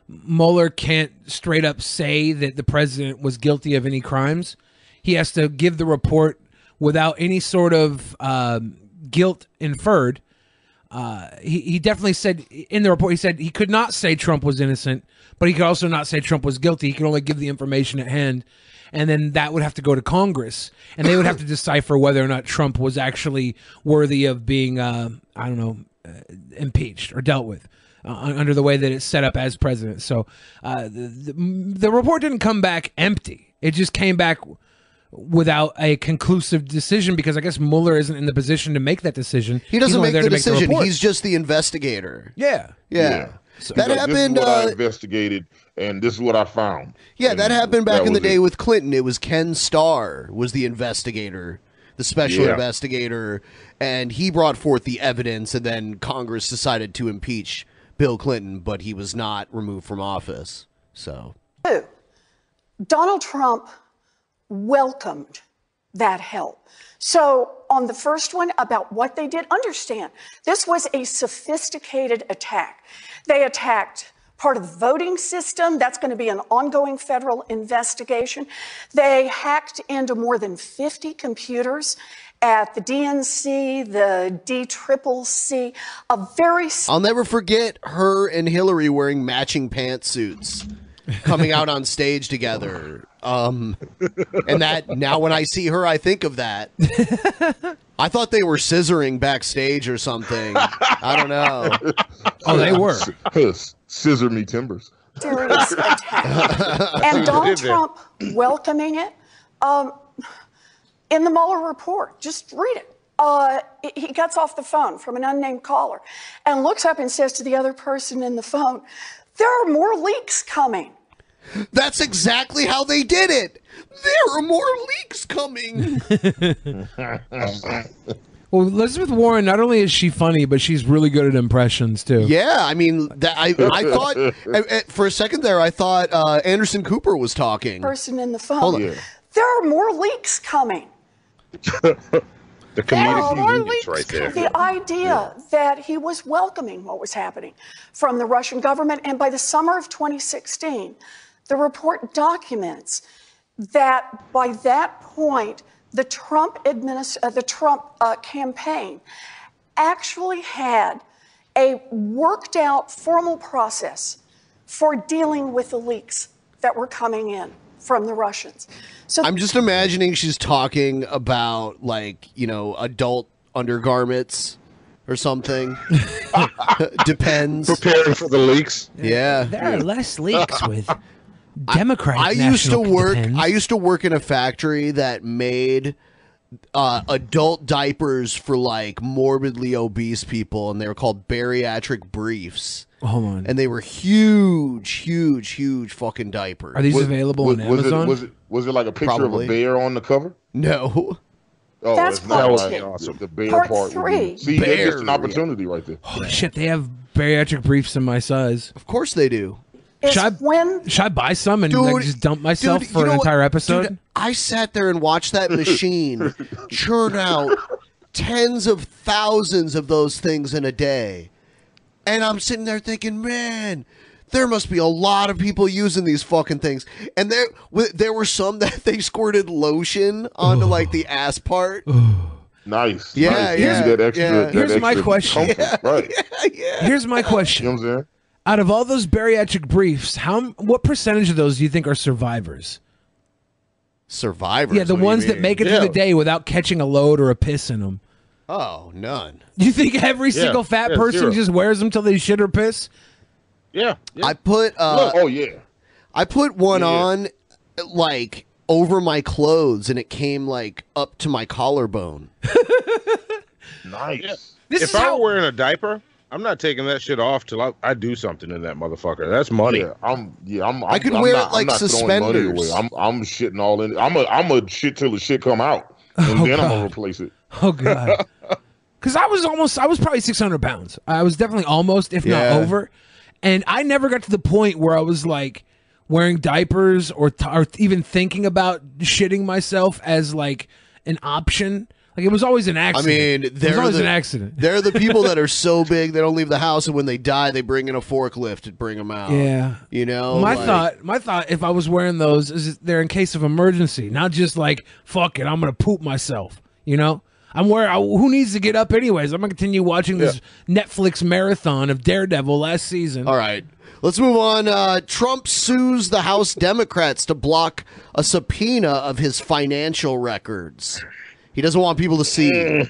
Mueller can't straight up say that the president was guilty of any crimes. He has to give the report without any sort of um, guilt inferred. Uh, he, he definitely said in the report, he said he could not say Trump was innocent, but he could also not say Trump was guilty. He could only give the information at hand. And then that would have to go to Congress, and they would have to decipher whether or not Trump was actually worthy of being, uh, I don't know, uh, impeached or dealt with uh, under the way that it's set up as president. So uh, the, the, the report didn't come back empty. It just came back without a conclusive decision because I guess Mueller isn't in the position to make that decision. He doesn't make the to decision. report. He's just the investigator. Yeah. Yeah. So That this happened. Is what I Uh, investigated, and this is what I found. yeah, that happened back that in the day it. with Clinton. It was Ken Starr was the investigator, the special Yeah. investigator, and he brought forth the evidence, and then Congress decided to impeach Bill Clinton, but he was not removed from office. So Two, Donald Trump welcomed that help. So, on the first one about what they did, understand this was a sophisticated attack. They attacked part of the voting system. That's going to be an ongoing federal investigation. They hacked into more than 50 computers at the DNC, the DCCC, a very I'll never forget her and Hillary wearing matching pantsuits, coming out on stage together. Um, and that now when I see her, I think of that. I thought they were scissoring backstage or something. I don't know. Oh, they were. Scissor me timbers. serious attack. and Donald Trump welcoming it. Um, in the Mueller report, just read it. Uh, he gets off the phone from an unnamed caller and looks up and says to the other person in the phone, There are more leaks coming. That's exactly how they did it. There are more leaks coming. Well, Elizabeth Warren, not only is she funny, but she's really good at impressions too. Yeah, I mean, that I I thought I- I- for a second there, I thought uh, Anderson Cooper was talking. Person in the phone. Hold on. There are more leaks coming. The comedic There are genius right there. The idea that he was welcoming what was happening from the Russian government, and by the summer of 2016, the report documents that by that point, the Trump administ- uh, the Trump uh, campaign actually had a worked out formal process for dealing with the leaks that were coming in from the Russians. So I'm just imagining she's talking about like you know adult undergarments or something. Depends. Preparing for the leaks. Yeah. There are less leaks with Democratic I used to national work. depends. I used to work in a factory that made uh, adult diapers for like morbidly obese people, and they were called bariatric briefs. Hold on. And they were huge, huge, huge fucking diapers. Are these available was, on was Amazon? It, was it was it like a picture Probably. of a bear on the cover? No. Oh, That's it's not part right. two. The, the bear Part part. would be- three. See, that's just an Bear. opportunity right there. Holy shit, they have bariatric briefs in my size. Of course they do. Should I, when should I buy some and like, just dump myself dude, for an know what? entire episode? Dude, I sat there and watched that machine churn out tens of thousands of those things in a day. And I'm sitting there thinking, man, there must be a lot of people using these fucking things. And there w- there were some that they squirted lotion onto like the ass part. Nice. Yeah, nice. yeah, That extra, yeah. that Here's my question. comfort, Right. Here's my question. You know what I'm saying? Out of all those bariatric briefs, how what percentage of those do you think are survivors? Survivors? Yeah, the What do you ones that mean? make it Yeah. through the day without catching a load or a piss in them. Oh, none. Do you think every Yeah, single fat yeah, person zero. just wears them till they shit or piss? Yeah. I put uh oh yeah. I put one on like over my clothes and it came like up to my collarbone. Nice. if I were wearing a diaper, I'm not taking that shit off till I, I do something in that motherfucker. That's money. Yeah, I'm. Yeah, I'm. I'm I could I'm wear not, it like I'm not suspenders. away. I'm. I'm shitting all in. I'm a. I'm a shit till the shit come out, and oh, then I'm gonna replace it. Oh god. Because I was almost, I was probably 600 pounds. I was definitely almost, if Yeah. not over. And I never got to the point where I was like wearing diapers or, t- or even thinking about shitting myself as like an option. Like it was always an accident. I mean, they're always the, an accident. They're the people that are so big they don't leave the house, and when they die, they bring in a forklift to bring them out. Yeah. you know. my like- thought, my thought, if I was wearing those, is they're in case of emergency, not just like fuck it, I'm gonna poop myself. You know, I'm wearing. I- Who needs to get up anyways? I'm gonna continue watching this Netflix marathon of Daredevil last season. All right. Let's move on. Uh, Trump sues the House Democrats to block a subpoena of his financial records. He doesn't want people to see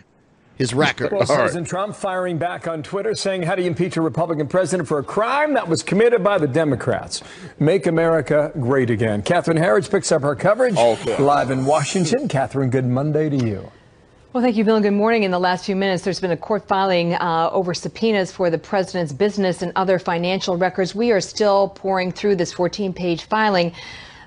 his record. Well, President Trump firing back on Twitter saying, How do you impeach a Republican president for a crime that was committed by the Democrats? Make America great again. Catherine Herridge picks up her coverage live in Washington. Catherine, good Monday to you. Well, thank you, Bill, and good morning. In the last few minutes, there's been a court filing uh, over subpoenas for the president's business and other financial records. We are still pouring through this 14 page filing.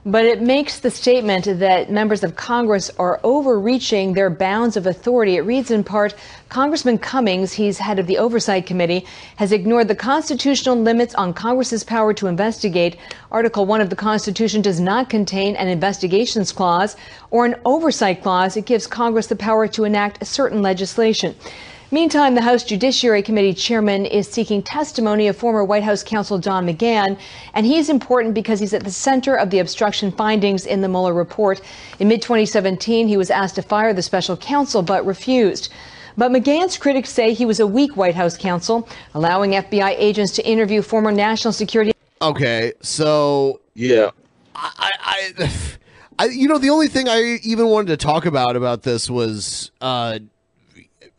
But it makes the statement that members of Congress are overreaching their bounds of authority. It reads in part Congressman Cummings, he's head of the Oversight Committee, has ignored the constitutional limits on Congress's power to investigate. Article 1 of the Constitution does not contain an investigations clause or an oversight clause. It gives Congress the power to enact certain legislation. Meantime, the House Judiciary Committee chairman is seeking testimony of former White House counsel Don McGahn, and he's important because he's at the center of the obstruction findings in the Mueller report. In mid 2017, he was asked to fire the special counsel but refused. But McGahn's critics say he was a weak White House counsel, allowing FBI agents to interview former national security. Okay, so yeah, I, I, I, you know, the only thing I even wanted to talk about about this was, uh,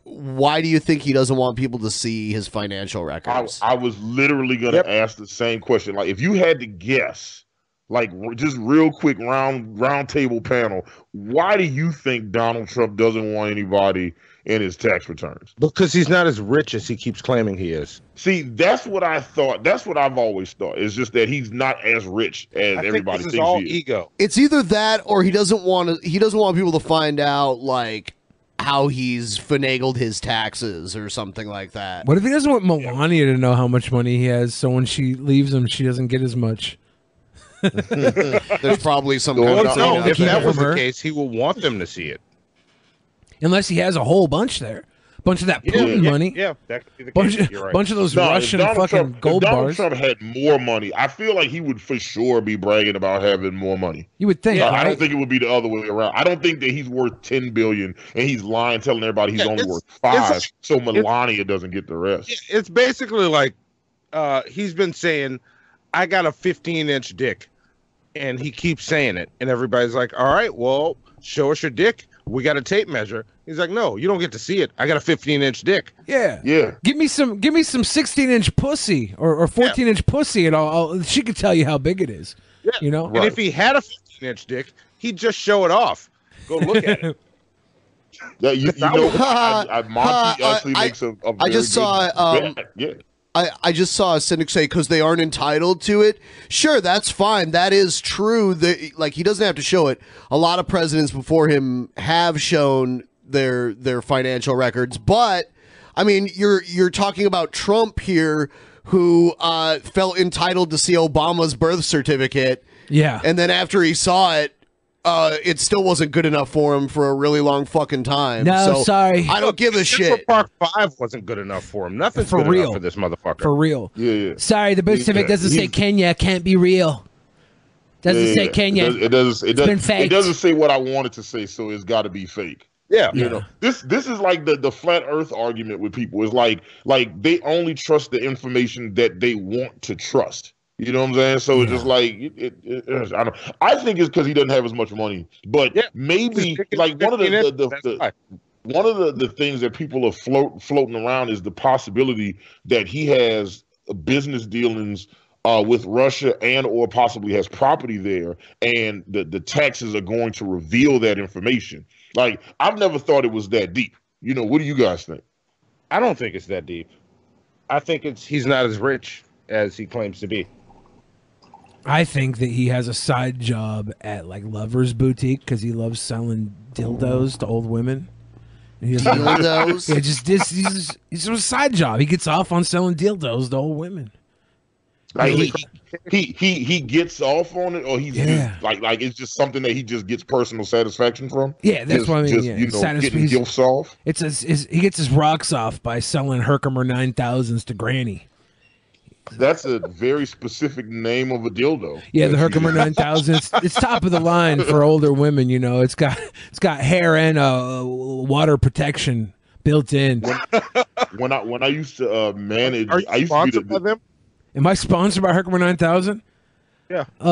why do you think he doesn't want people to see his financial records? I was literally gonna ask the same question. Like, if you had to guess, like, r- just real quick round round table panel, why do you think Donald Trump doesn't want anybody in his tax returns? Because he's not as rich as he keeps claiming he is. See, that's what I thought. That's what I've always thought. It's just that he's not as rich as I think everybody this is thinks all he is. ego. it's either that or he doesn't want to. He doesn't want people to find out like how he's finagled his taxes or something like that. What if he doesn't want Melania to know how much money he has, so when she leaves him, she doesn't get as much? There's probably some Well, kind of no, if that there. was the case, he will want them to see it. Unless he has a whole bunch there, bunch of that Putin money, Yeah, that could be the bunch, case. of, You're right. bunch of those No, Russian Donald fucking Trump, if gold Donald bars. Trump had more money, I feel like he would for sure be bragging about having more money. You would think, So I don't think it would be the other way around. I don't think that he's worth ten billion and he's lying, telling everybody he's Yeah, only worth five, it's- so Melania doesn't get the rest. It's basically like uh, he's been saying, "I got a 15 inch dick," and he keeps saying it, and everybody's like, "All right, well, show us your dick. We got a tape measure." He's like, "No, you don't get to see it. I got a 15 inch dick." Yeah, yeah. Give me some, give me some 16 inch pussy or, or 14 inch pussy, and I'll, I'll, she could tell you how big it is. Yeah, You know, And if he had a 15 inch dick, he'd just show it off. Go look at it. Yeah, you, you know, I, I, Monty Uh, actually I- makes a, a I very just good saw, um, yeah. I, I just saw a cynic say because they aren't entitled to it. Sure, that's fine. That is true. The, like he doesn't have to show it. A lot of presidents before him have shown their their financial records, but I mean, you're you're talking about Trump here, who uh, felt entitled to see Obama's birth certificate. Yeah. and then after he saw it. Uh, it still wasn't good enough for him for a really long fucking time. No, so sorry. I don't give a Central shit. Park Five wasn't good enough for him. Nothing's For good real. enough for this motherfucker. For real. Yeah, yeah. Sorry, the birth He- certificate yeah, doesn't say Kenya. Can't be real. Doesn't Yeah, say. Kenya. It, does, it doesn't. It, It's does, been it doesn't say what I wanted to say, so it's got to be fake. Yeah, you Yeah. know this. This is like the the flat Earth argument with people. Is like like they only trust the information that they want to trust. You know what I'm saying? So it's just like it, it, it- I don't. I think it's because he doesn't have as much money. But maybe like one of the, the, the, the one of the, the things that people are float floating around is the possibility that he has business dealings uh, with Russia and or possibly has property there, and the the taxes are going to reveal that information. Like I've never thought it was that deep. You know, what do you guys think? I don't think it's that deep. I think it's he's not as rich as he claims to be. I think that he has a side job at like Lover's Boutique because he loves selling dildos to old women. And he doesn't- Dildos? Yeah, just this. He's, he's a side job. He gets off on selling dildos to old women. Like he, he he he gets off on it, or he's Yeah. just, like like it's just something that he just gets personal satisfaction from. Yeah, that's Just- what I mean. Just, yeah, you know, satisf- getting gifts off. It's his, his, he gets his rocks off by selling Herkimer nine thousands to Granny. That's a very specific name of a dildo. Yeah, the Herkimer nine thousand. It's, it's top of the line for older women. You know, it's got it's got hair and uh, water protection built in. when I when I used to uh, manage, Are you I used to be sponsored the, by them? Am I sponsored by Herkimer nine thousand? Yeah. Uh,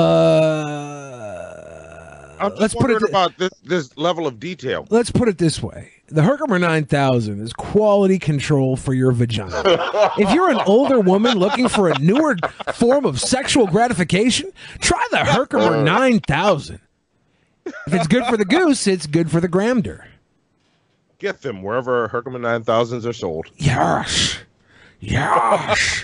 I'm just let's put it wondering about this this level of detail. let's put it this way: the Herkimer nine thousand is quality control for your vagina. if you're an older woman looking for a newer form of sexual gratification, try the Herkimer nine thousand. If it's good for the goose, it's good for the gramder. Get them wherever Herkimer nine thousands are sold. Yes. Yes.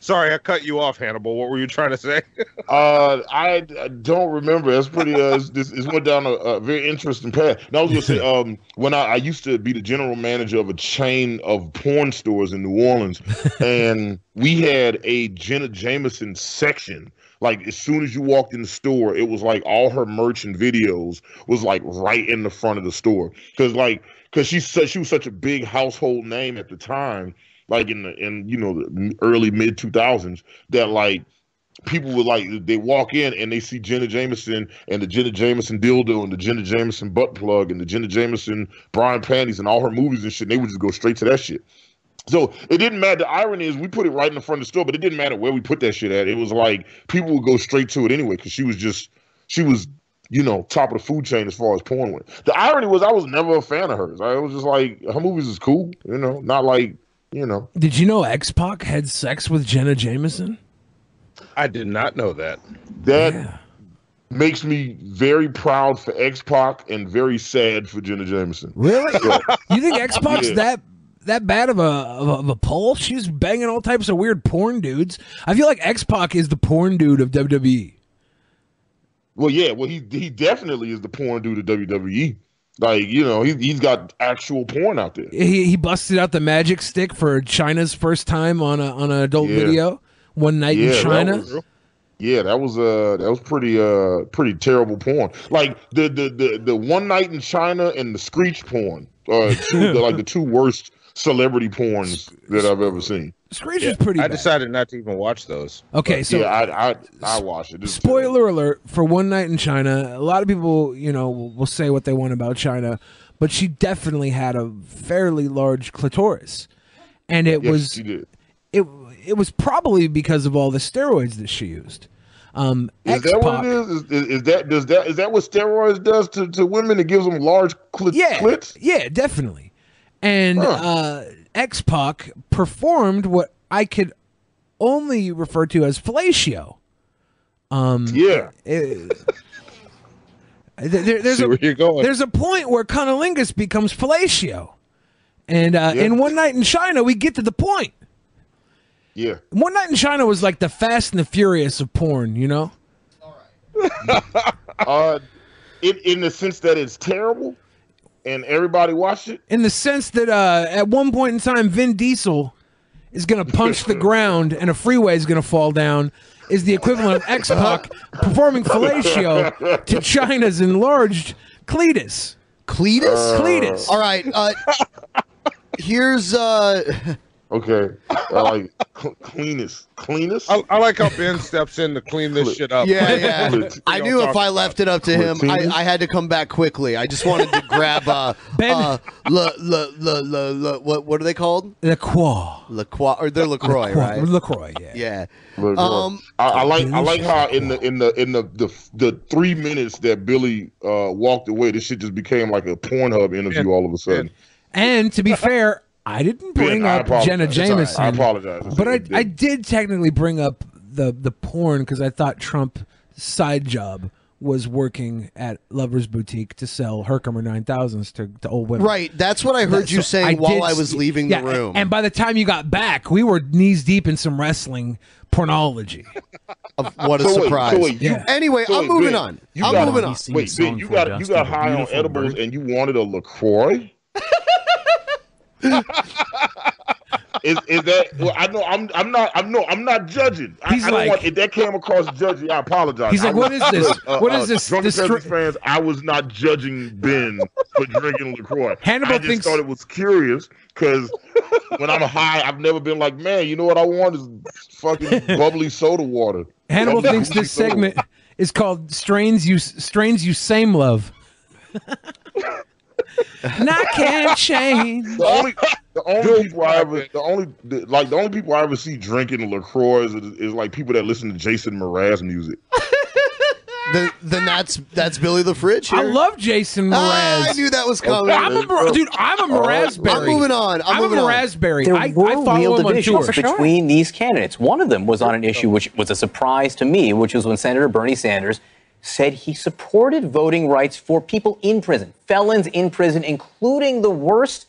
Sorry, I cut you off, Hannibal. What were you trying to say? Uh, I, I don't remember. That's pretty. Uh, this it went down a, a very interesting path. And I was gonna say, um, when I, I used to be the general manager of a chain of porn stores in New Orleans, and we had a Jenna Jameson section. Like as soon as you walked in the store, it was like all her merch and videos was like right in the front of the store. Cause like, cause she's such, she was such a big household name at the time, like in the in you know the early mid two thousands, that like people would like they walk in and they see Jenna Jameson and the Jenna Jameson dildo and the Jenna Jameson butt plug and the Jenna Jameson Brian panties and all her movies and shit. And they would just go straight to that shit. So it didn't matter. The irony is we put it right in the front of the store, but it didn't matter where we put that shit at. It was like people would go straight to it anyway because she was just she was you know top of the food chain as far as porn went. The irony was I was never a fan of hers. I was just like her movies is cool, you know, not like you know. Did you know X Pac had sex with Jenna Jameson? I did not know that. That makes me very proud for X Pac and very sad for Jenna Jameson. Really? So- You think X Pac's Yeah. that that bad of a, of a of a pull? She's banging all types of weird porn dudes. I feel like X Pac is the porn dude of. WWE. Well, yeah, well he he definitely is the porn dude of WWE. Like you know, he he's got actual porn out there. He he busted out the magic stick for Chyna's first time on a on an adult Yeah. video one night Yeah, in that China. was- Yeah, that was uh that was pretty uh pretty terrible porn. Like the the the, the one night in China and the screech porn. Uh two the, like the two worst celebrity porns that I've ever seen. Screech is pretty I bad. decided not to even watch those. Okay, so yeah, I I I watched it. Spoiler alert for One Night in China. A lot of people, you know, will say what they want about Chyna, but she definitely had a fairly large clitoris, and it Yes, was she did. it it was probably because of all the steroids that she used. Um, Is that what it is? Is, is? is that does that is that what steroids does to, to women? It gives them large clit, yeah, clits. Yeah, definitely. And uh, X Pac performed what I could only refer to as fellatio. Um, yeah. There- there- there's See a, where you're going. There's a point where cunnilingus becomes fellatio, and uh, in one night in China, we get to the point. Yeah. One night in China was like the Fast and the Furious of porn. You know. uh, in in the sense that it's terrible, and everybody watched it. in the sense that uh, at one point in time, Vin Diesel is going to punch the ground and a freeway is going to fall down, is the equivalent of X Pac performing fellatio to Chyna's enlarged cletus. Cletus? Cletus. All right. Uh, here's uh Okay, I like cl- cleanest, cleanest. I, I like how Ben steps in to clean this shit up. Yeah, yeah. I knew if I left it up to him, I, I had to come back quickly. I just wanted to grab uh, Ben- uh, le, le, le, le, le, what what are they called? La Croix. La Croix, or they're Lacroix, right? Lacroix, yeah. Yeah. Look, Um, I, I like I like how in the in the in the the, the three minutes that Billy uh, walked away, this shit just became like a Pornhub interview all of a sudden. And to be fair, I didn't bring Ben, up apologize. Jenna It's all right. Jameson. I apologize. It's But I, okay. I did technically bring up the the porn because I thought Trump's side job was working at Lover's Boutique to sell Herkimer 9000s to, to old women. Right. That's what I heard That- you so saying while did I was leaving yeah, the room. And by the time you got back, we were knees deep in some wrestling pornology. what a So wait, surprise. so wait, you- Anyway, so I'm wait, moving Ben, on. I'm got- moving on. Wait, Ben, you got you got high on edibles and you wanted a Lacroix. Is is that? Well, I know I'm I'm not I'm no I'm not judging. I, He's I don't like- want if that came across judging. I apologize. He's like, I "What was- is this? uh, What uh, is this- Drunken this stri- fans, I was not judging Ben for drinking Lacroix. Hannibal I just thinks- thought it was curious because when I'm high, I've never been like, man, you know what I want is fucking bubbly soda water. Hannibal Bubbly thinks this soda segment is called "Strains You Strains You Same Love." and I can't change. The only, the only people I ever, the only, the, like the only people I ever see drinking Lacroix is, is like people that listen to Jason Mraz music. The, then that's that's Billy the Fridge. I love Jason Mraz. Ah, I knew that was coming. I'm a Mar- dude. I'm a All right, raspberry. I'm moving on. I'm I'm moving a on. raspberry. There I, were I real divisions tour. between these candidates. One of them was on an issue which was a surprise to me, which was when Senator Bernie Sanders said he supported voting rights for people in prison, felons in prison, including the worst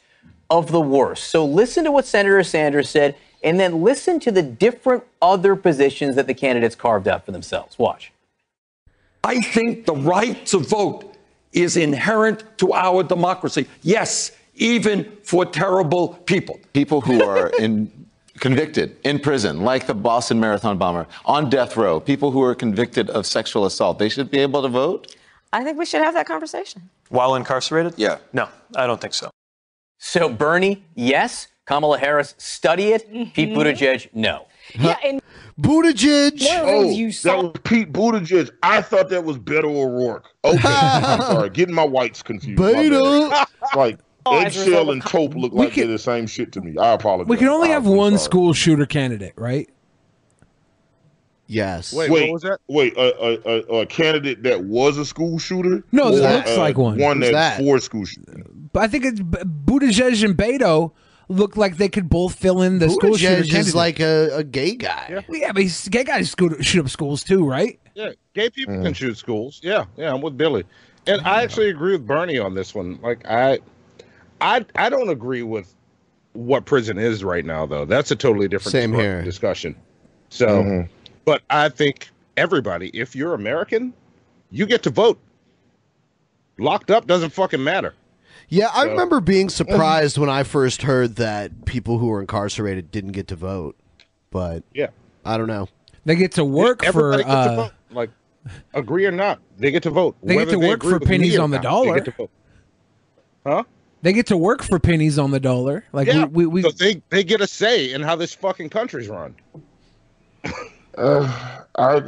of the worst. So listen to what Senator Sanders said, and then listen to the different other positions that the candidates carved out for themselves. Watch. I think the right to vote is inherent to our democracy. Yes, even for terrible people. People who are in convicted in prison, like the Boston Marathon bomber, on death row, people who are convicted of sexual assault, they should be able to vote. I think we should have that conversation. While incarcerated? Yeah. No, I don't think so. So Bernie, yes. Kamala Harris, study it. Mm-hmm. Pete Buttigieg, no. Yeah, and Buttigieg. Oh, that was Pete Buttigieg. I thought that was Beto O'Rourke. Okay, I'm sorry, getting my whites confused. my Beto. like Oh, as a result eggshell and co- taupe look like can- they're the same shit to me. I apologize. We can only I- have I'm one sorry. school shooter candidate, right? Yes. Wait, wait, what was that? Wait, a, a, a, a candidate that was a school shooter? No, or, that looks like one. One Who's that's that? for school shooter. But I think it's B- Buttigieg and Beto look like they could both fill in the school shooter Buttigieg candidate. is like a, a gay guy. Yeah. Well, yeah, but he's, gay guys go to shoot up schools too, right? Yeah, gay people Mm. can shoot schools. Yeah, yeah, I'm with Billy, and I actually agree with Bernie on this one. Like I, I, I don't agree with what prison is right now, though. That's a totally different Same discu- here. discussion. So, Mhm. but I think everybody, if you're American, you get to vote. Locked up doesn't fucking matter. Yeah, I So- remember being surprised when I first heard that people who were incarcerated didn't get to vote. But Yeah. I don't know. They get to work for. Everybody gets to Uh, vote. Like, agree or not, they get to vote. They get Whether to work for pennies on the not, dollar. They get to vote. Huh? They get to work for pennies on the dollar. Like yeah, we, we, we so they they get a say in how this fucking country's run. Uh, I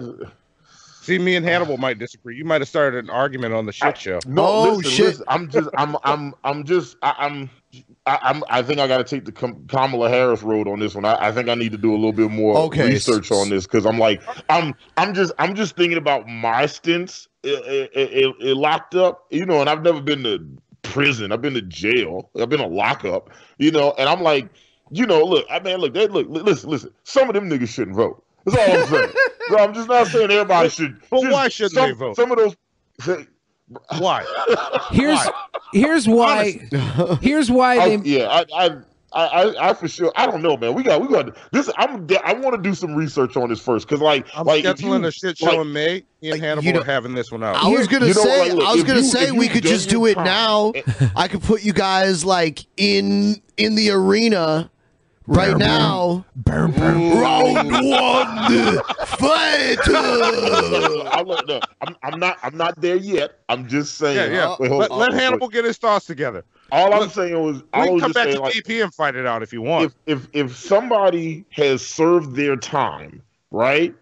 See, me and Hannibal might disagree. You might have started an argument on the shit show. no. Oh, listen, shit. listen, I'm just. I'm. I'm. I'm just. I, I'm. I, I'm. I think I got to take the Kamala Harris road on this one. I, I think I need to do a little bit more Okay. research on this because I'm like, I'm. I'm just. I'm just thinking about my stints It, uh, uh, uh, locked up. You know, and I've never been to prison. I've been to jail. I've been to lockup. You know, and I'm like, you know, look. I mean, look. They look. Listen. Listen. Some of them niggas shouldn't vote. That's all I'm saying. so I'm just not saying everybody should. But just why shouldn't some, they vote? Some of those. say- Why? Here's here's why. Here's why I- they. yeah, I, I, I, I, I for sure. I don't know, man. We got, we got this. I'm, I want to do some research on this first, because like, I'm like if scheduling you- a shit like- show in May. Me and Hannibal you know- are having this one out. I was gonna you know, say, like, look, I was gonna you- say we could just do it time- now. Eh, I could put you guys like in in the arena right now. Round one, fight. I look, no, I'm, I'm not. I'm not there yet. I'm just saying. Yeah, yeah. Wait, hold let, on. let Hannibal get his thoughts together. All I'm saying was, We I can was come just back saying, to like, DP and fight it out if you want. if if if somebody has served their time, right?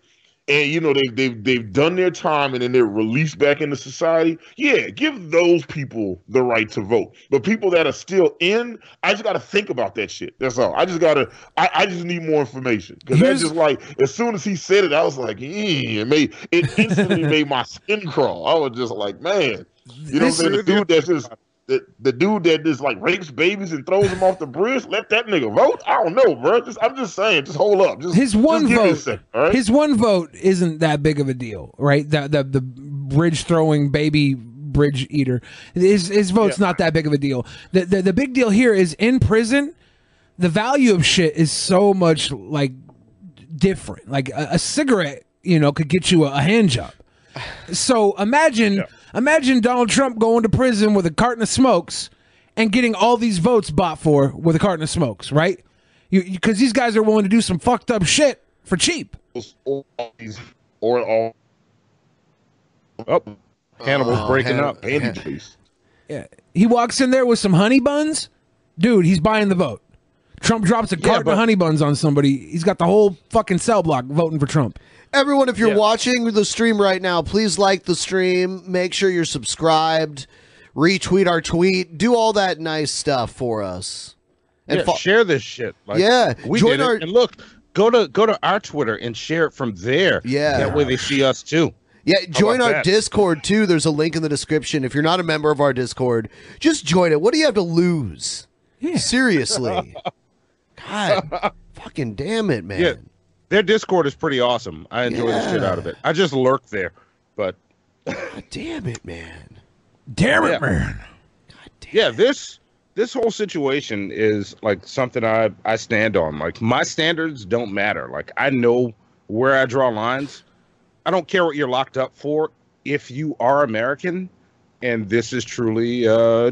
And you know they've they've they've done their time and then they're released back into society. Yeah, give those people the right to vote. But people that are still in, I just got to think about that shit. That's all. I just gotta. I, I just need more information because that's just like as soon as he said it, I was like, it made it instantly made my skin crawl. I was just like, man, you know what I'm saying? The dude that's just the, the dude that just like rapes babies and throws them off the bridge, let that nigga vote. I don't know, bro. Just I'm just saying, just hold up. Just His one just give me a vote, second, right? his one vote isn't that big of a deal, right? The the, the bridge throwing baby bridge eater, his his vote's not that big of a deal. The, the the big deal here is in prison, the value of shit is so much like different. Like a, a cigarette, you know, could get you a, a hand job. So imagine imagine Donald Trump going to prison with a carton of smokes and getting all these votes bought for with a carton of smokes, right? You because these guys are willing to do some fucked up shit for cheap. Or all these- or all Oh, Hannibal's Oh, breaking Han- up. Andy Chase. Yeah, he walks in there with some honey buns, dude. He's buying the vote. Trump drops a carton but- of honey buns on somebody. He's got the whole fucking cell block voting for Trump. Everyone, if you're watching the stream right now, please like the stream. Make sure you're subscribed. Retweet our tweet. Do all that nice stuff for us. And yeah, fo- share this shit. Like, Yeah, we join did it. our- and look, go to go to our Twitter and share it from there. Yeah. that way they see us too. Yeah, join our that? Discord too. There's a link in the description. If you're not a member of our Discord, just join it. What do you have to lose? Seriously. God, fucking damn it, man. Yeah, their Discord is pretty awesome. I enjoy the shit out of it. I just lurk there, but God damn it, man. Damn it, man. yeah, this this whole situation is like something I I stand on. Like my standards don't matter. Like I know where I draw lines. I don't care what you're locked up for. If you are American, and this is truly a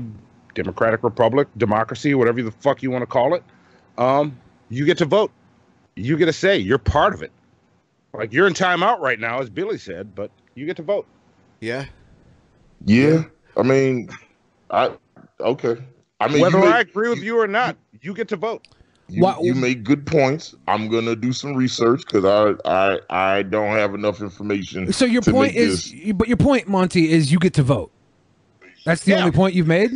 democratic republic, democracy, whatever the fuck you want to call it, um, you get to vote. You get to say. You're part of it. Like you're in timeout right now, as Billy said, but you get to vote. Yeah. Yeah, I mean, I okay. I mean, whether you make- I agree with you or not, you get to vote. You, you make good points. I'm gonna do some research because I, I I don't have enough information. So your to point make is, this- but your point, Monty, is you get to vote. That's the Yeah. only point you've made.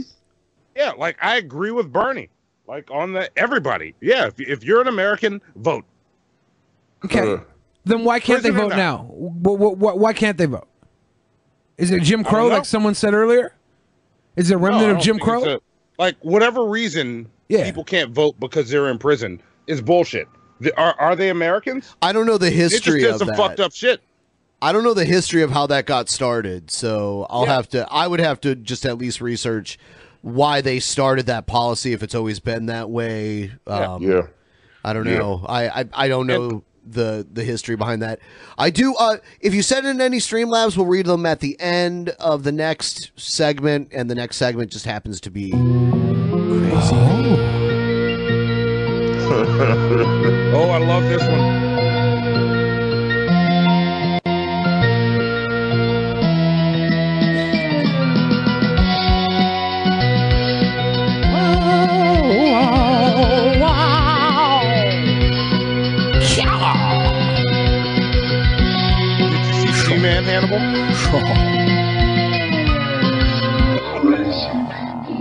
Yeah, like I agree with Bernie. Like on the everybody. Yeah, if, if you're an American, vote. Okay. Uh. then why can't they vote not? now? Wh- wh- wh- why can't they vote? Is it Jim Crow, like someone said earlier? Is it a remnant I of Jim Crow? a- like whatever reason yeah. people can't vote because they're in prison is bullshit. The- are are they Americans? I don't know the They just history did of some that. fucked up shit. I don't know the history of how that got started, so I'll Yeah. have to. I would have to just at least research why they started that policy. If it's always been that way, Yeah. um, Yeah. I don't Yeah. know. I, I I don't know the the history behind that. I do. Uh, if you send in any Streamlabs, we'll read them at the end of the next segment, and the next segment just happens to be crazy. oh, I love this one. You man Hannibal?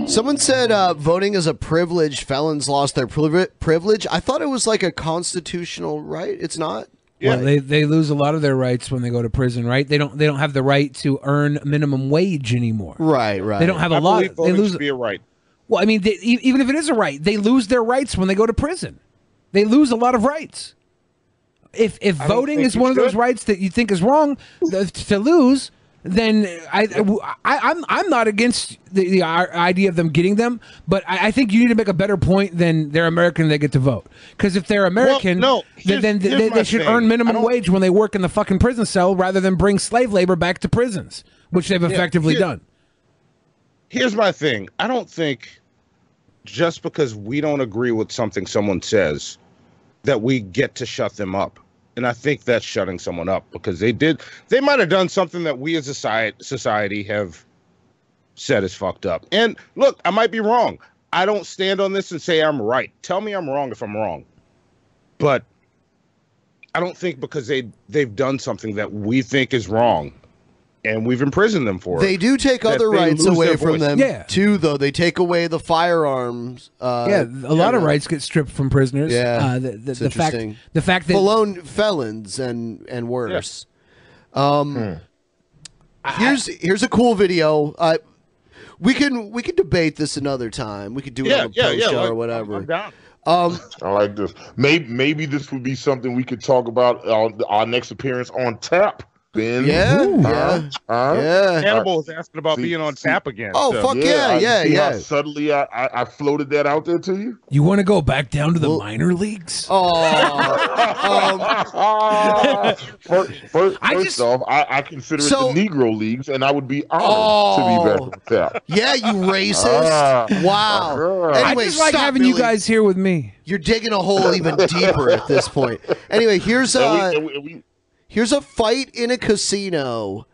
Someone said uh, voting is a privilege. Felons lost their privi- privilege. I thought it was like a constitutional right. It's not. Well, they they lose a lot of their rights when they go to prison, right? They don't they don't have the right to earn minimum wage anymore. Right, right. They don't have a I lot. believe They lose. should be a right. Well, I mean, they, e- even if it is a right, they lose their rights when they go to prison. They lose a lot of rights. If if voting is one of those rights that you think is wrong uh, to lose, then I, I I'm I'm not against the, the uh, idea of them getting them, but I, I think you need to make a better point than they're American and they get to vote. Because if they're American, no, then, then they, they should thing. earn minimum wage when they work in the fucking prison cell rather than bring slave labor back to prisons, which they've Yeah, effectively here- done. Here's my thing. I don't think just because we don't agree with something someone says that we get to shut them up. And I think that's shutting someone up because they did they might have done something that we as a society society have said is fucked up. And look, I might be wrong. I don't stand on this and say I'm right. Tell me I'm wrong if I'm wrong. But I don't think because they they've done something that we think is wrong and we've imprisoned them for They it. do take other they rights lose away their from voice. them too, though. They take away the firearms. Uh, yeah, a lot of rights get stripped from prisoners. Yeah, uh, the, the, it's the fact interesting. the fact that Felon, felons and and worse. Um, here's here's a cool video. Uh, we can we can debate this another time. We could do it Yeah, on a yeah, post yeah, show like, or whatever. I'm down. Um, I like this. Maybe maybe this would be something we could talk about on our next appearance on tap. Ben. Yeah, Huh? yeah, Huh? yeah. Hannibal was asking about See- being on see- tap again. Oh, so- fuck yeah, I- yeah, see how yeah. Suddenly, I, I I floated that out there to you. you want to go back down to the minor leagues. Oh, first, first, I first just- off, I, I consider So- it the Negro leagues, and I would be honored to be back on tap. yeah, you racist! Ah. wow. I Anyway, I just like stop, having you guys here with me. You're digging a hole even deeper at this point. Anyway, here's And we- uh, and we- and we- here's a fight in a casino,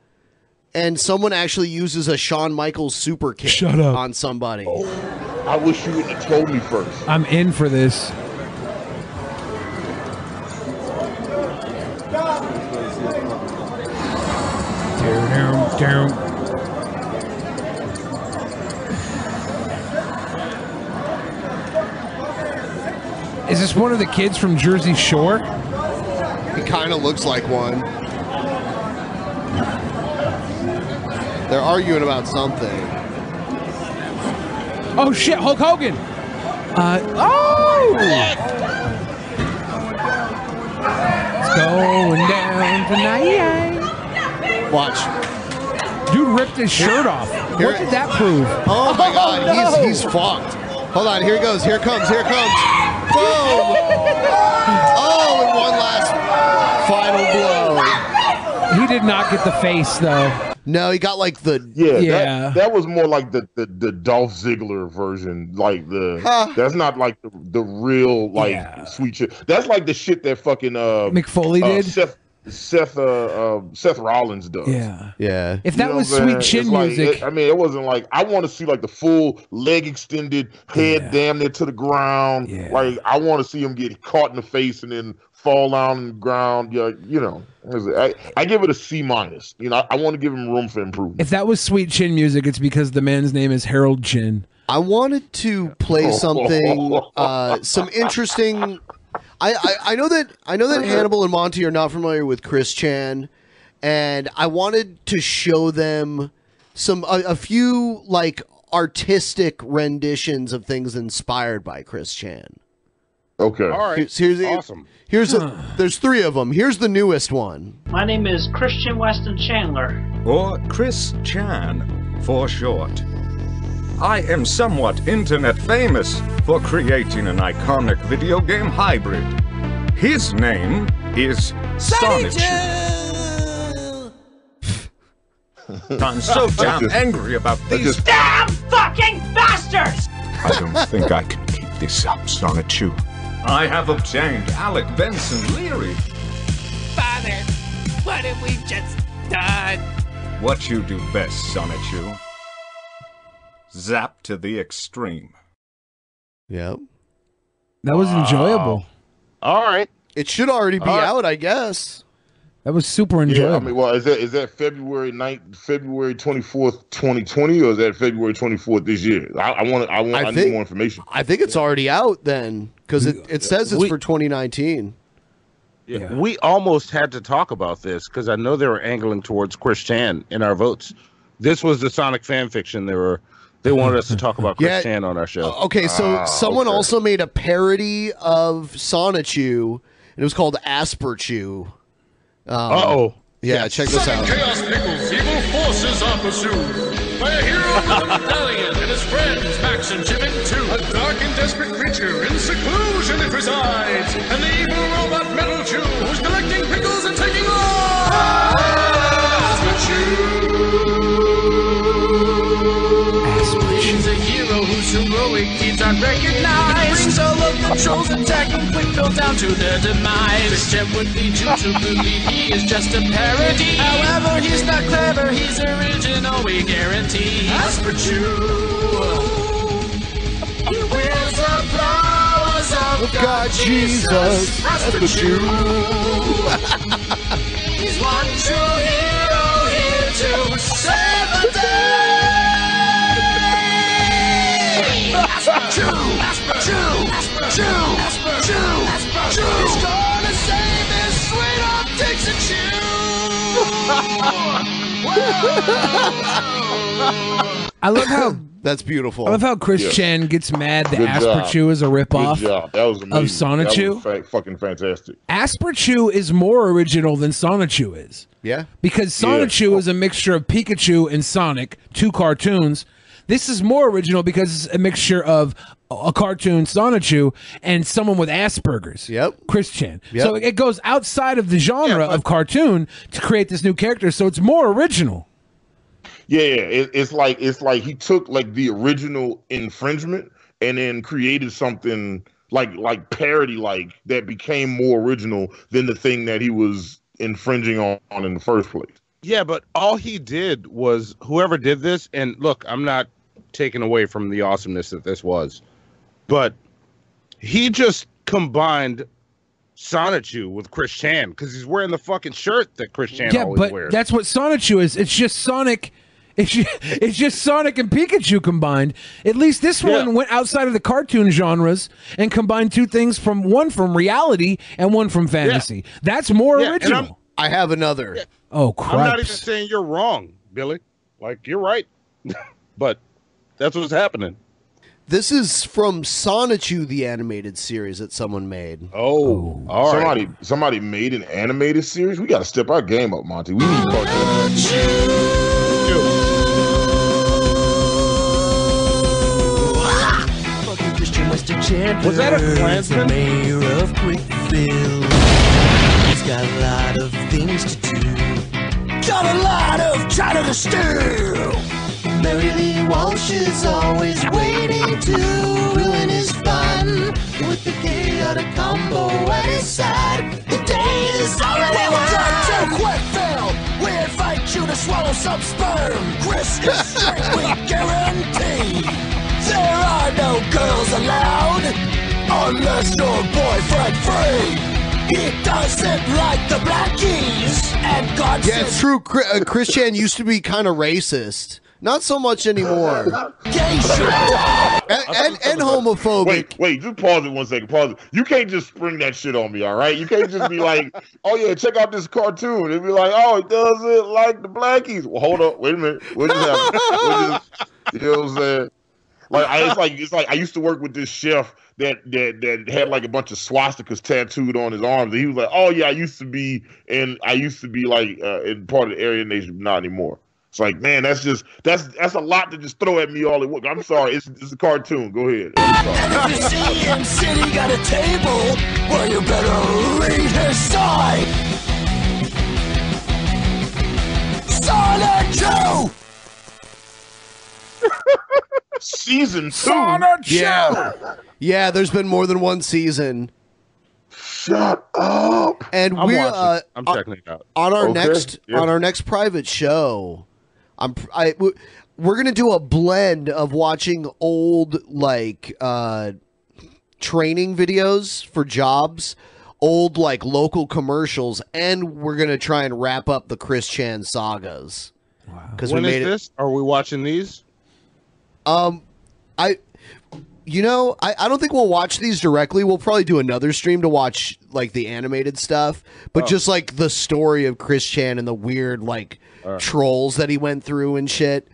and someone actually uses a Shawn Michaels super kick Shut up. on somebody. Oh, I wish you would have told me first. I'm in for this. Down, down. Is this one of the kids from Jersey Shore? He kind of looks like one. They're arguing about something. Oh shit, Hulk Hogan. Uh, oh! It's going down tonight. Watch. Dude ripped his shirt off. Here- what did that prove? Oh my god, no. he's he's fucked. Hold on, here he goes. Here comes. Here comes. Boom! Oh, and one last final blow. He did not get the face though. No, he got like the Yeah, Yeah. That, that was more like the, the the Dolph Ziggler version. Like the Huh. that's not like the, the real like Yeah. sweet shit. That's like the shit that fucking uh Mick Foley uh, did? Seth Seth uh, uh Seth Rollins does. Yeah. Yeah. If that You know was sweet chin It's like- music, it- I mean, it wasn't like I want to see like the full leg extended, head damn near to the ground. Like I want to see him get caught in the face and then fall down on the ground. Yeah, you know, I, I give it a C minus. You know, I, I want to give him room for improvement. if that was sweet chin music, it's because the man's name is Harold Chin. I wanted to play something, uh, some interesting. I, I, I know that I know that Hannibal and Monty are not familiar with Chris Chan, and I wanted to show them some a, a few like artistic renditions of things inspired by Chris Chan. Okay. All right. Here's, here's awesome. Here's a, there's three of them. Here's the newest one. My name is Christian Weston Chandler. or Chris Chan for short. I am somewhat internet famous for creating an iconic video game hybrid. His name is Sonichu. I'm so damn angry about these. Damn fucking bastards! I don't think I can keep this up, Sonichu. I have obtained Alec Benson Leary. Father, what have we just done? What you do best, Sonichu. Zap to the extreme. Yep. That was enjoyable. All right. It should already be All right. out, I guess. That was super enjoyable. Yeah, enjoyable. I mean, well, is that is that February 9th, February twenty fourth, twenty twenty, or is that February twenty fourth this year? I, I want I want I, I need more information. I think it's already out then because it, it says it's We- for 2019. Yeah. We almost had to talk about this because I know they were angling towards Chris Chan in our votes. This was the Sonic fan fiction. They were they wanted us to talk about Chris Yeah. Chan on our show. Okay, so Ah, someone also made a parody of Sonichu, and it was called Asperchu. Um, Uh-oh. Yeah, check this out. Chaos Pickles Evil forces are pursued by a hero with a medallion and his friends Max and Jimin desperate creature in seclusion it resides, and the evil robot Metal Chew who's collecting pickles and taking lives. He's a hero whose heroic deeds aren't recognized. Brings all of the trolls attacking quick down to their demise. This gem would lead you to believe he is just a parody. However, he's not clever, he's original, we guarantee. As of God Jesus. As for He's one true hero here to save the day. Asperchu, Asper Chew. He's gonna save his sweet optics and I love how That's beautiful. I love how Chris Yeah. Chan gets mad that Good is a ripoff. That was amazing. of Sonichu. That was fucking fantastic. Asperchu is more original than Sonichu is. Yeah. Because Yeah. Sonichu is a mixture of Pikachu and Sonic, two cartoons. This is more original because it's a mixture of a cartoon Sonichu and someone with Asperger's. Yep. Chris Chan. Yep. So it goes outside of the genre of cartoon to create this new character. So it's more original. Yeah, yeah. It, it's like it's like he took like the original infringement and then created something like like parody like that became more original than the thing that he was infringing on, on in the first place. Yeah, but all he did was whoever did this, and look, I'm not taking away from the awesomeness that this was, but he just combined Sonichu with Chris Chan because he's wearing the fucking shirt that Chris Chan yeah, always but wears. that's what Sonichu is. It's just Sonic. It's just, it's just Sonic and Pikachu combined. At least this one went outside of the cartoon genres and combined two things from one from reality and one from fantasy. That's more Yeah, original. I have another. Oh crap. I'm not even saying you're wrong, Billy. Like you're right, but that's what's happening. This is from Sonichu, the animated series that someone made. Oh, all right. somebody somebody made an animated series. We got to step our game up, Monty. We need Was that a Klansman? Mayor of Quickville. He's got a lot of things to do. Got a lot of China to steal. Mary Lee Walsh is always waiting to ruin his fun with the chaotic combo at his side. The day is already won. Quickville. We invite you to swallow some sperm. Chris is straight, we guarantee. There are no girls allowed unless your boyfriend free. He doesn't like the black keys, and God Yeah, it's true. Chri- uh, Chris Chan used to be kind of racist. Not so much anymore. and, and, and homophobic. Wait, wait, just pause it one second. Pause it. You can't just spring that shit on me, all right? You can't just be like, oh yeah, check out this cartoon. And be like, oh, it doesn't like the blackies. Well, hold up, wait a minute. What just happened? You know what I'm saying? Like I, it's like it's like I used to work with this chef that that that had like a bunch of swastikas tattooed on his arms. And he was like, "Oh yeah, I used to be and I used to be like uh, in part of the Aryan nation, but not anymore." It's like, man, that's just that's that's a lot to just throw at me all at once. I'm sorry, it's it's a cartoon. Go ahead. I'm If you sorry. see him sitting at a table, well, you better read his side. Sonic 2! Season two. Yeah. Yeah, there's been more than one season. Shut up. And I'm we're uh, I'm on- checking it out. on our Okay, next yeah. on our next private show. I'm I we're gonna do a blend of watching old like uh training videos for jobs, old like local commercials, and we're gonna try and wrap up the Chris Chan sagas. Because we When is made it. this? Are we watching these? Um, I, you know, I, I don't think we'll watch these directly. We'll probably do another stream to watch like the animated stuff, but Oh. just like the story of Chris Chan and the weird like Alright. trolls that he went through and shit.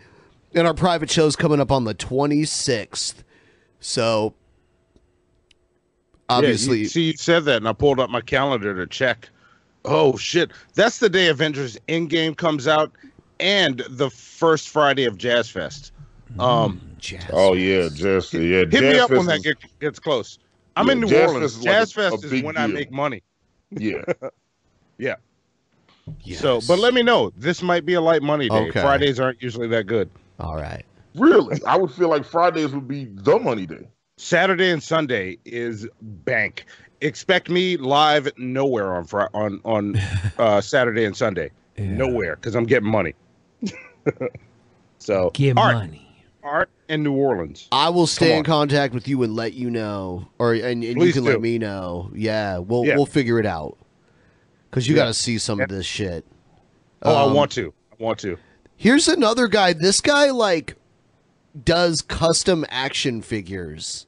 And our private show's coming up on the 26th. So obviously, Yeah, you, see, you said that, and I pulled up my calendar to check. Oh shit, that's the day Avengers Endgame comes out, and the first Friday of Jazz Fest. Um, Oh yeah, Jazz. Yeah, hit Jazz me up Fest when that is- gets close. I'm Yeah, in New Jazz Orleans. Fest is like Jazz a- Fest a is big when I make money. Yeah. yeah. So, but let me know. This might be a light money day. Okay. Fridays aren't usually that good. All right. Really, I would feel like Fridays would be the money day. Saturday and Sunday is bank. Expect me live nowhere on Fri on on uh, Saturday and Sunday. Nowhere because I'm getting money. so Get Art, money. Art in New Orleans. I will stay in contact with you and let you know, or and, and you can do. let me know. Yeah, we'll Yeah. we'll figure it out. Cause you Yeah. got to see some of this shit. Oh, I Um, want to. I want to. Here's another guy. This guy like does custom action figures.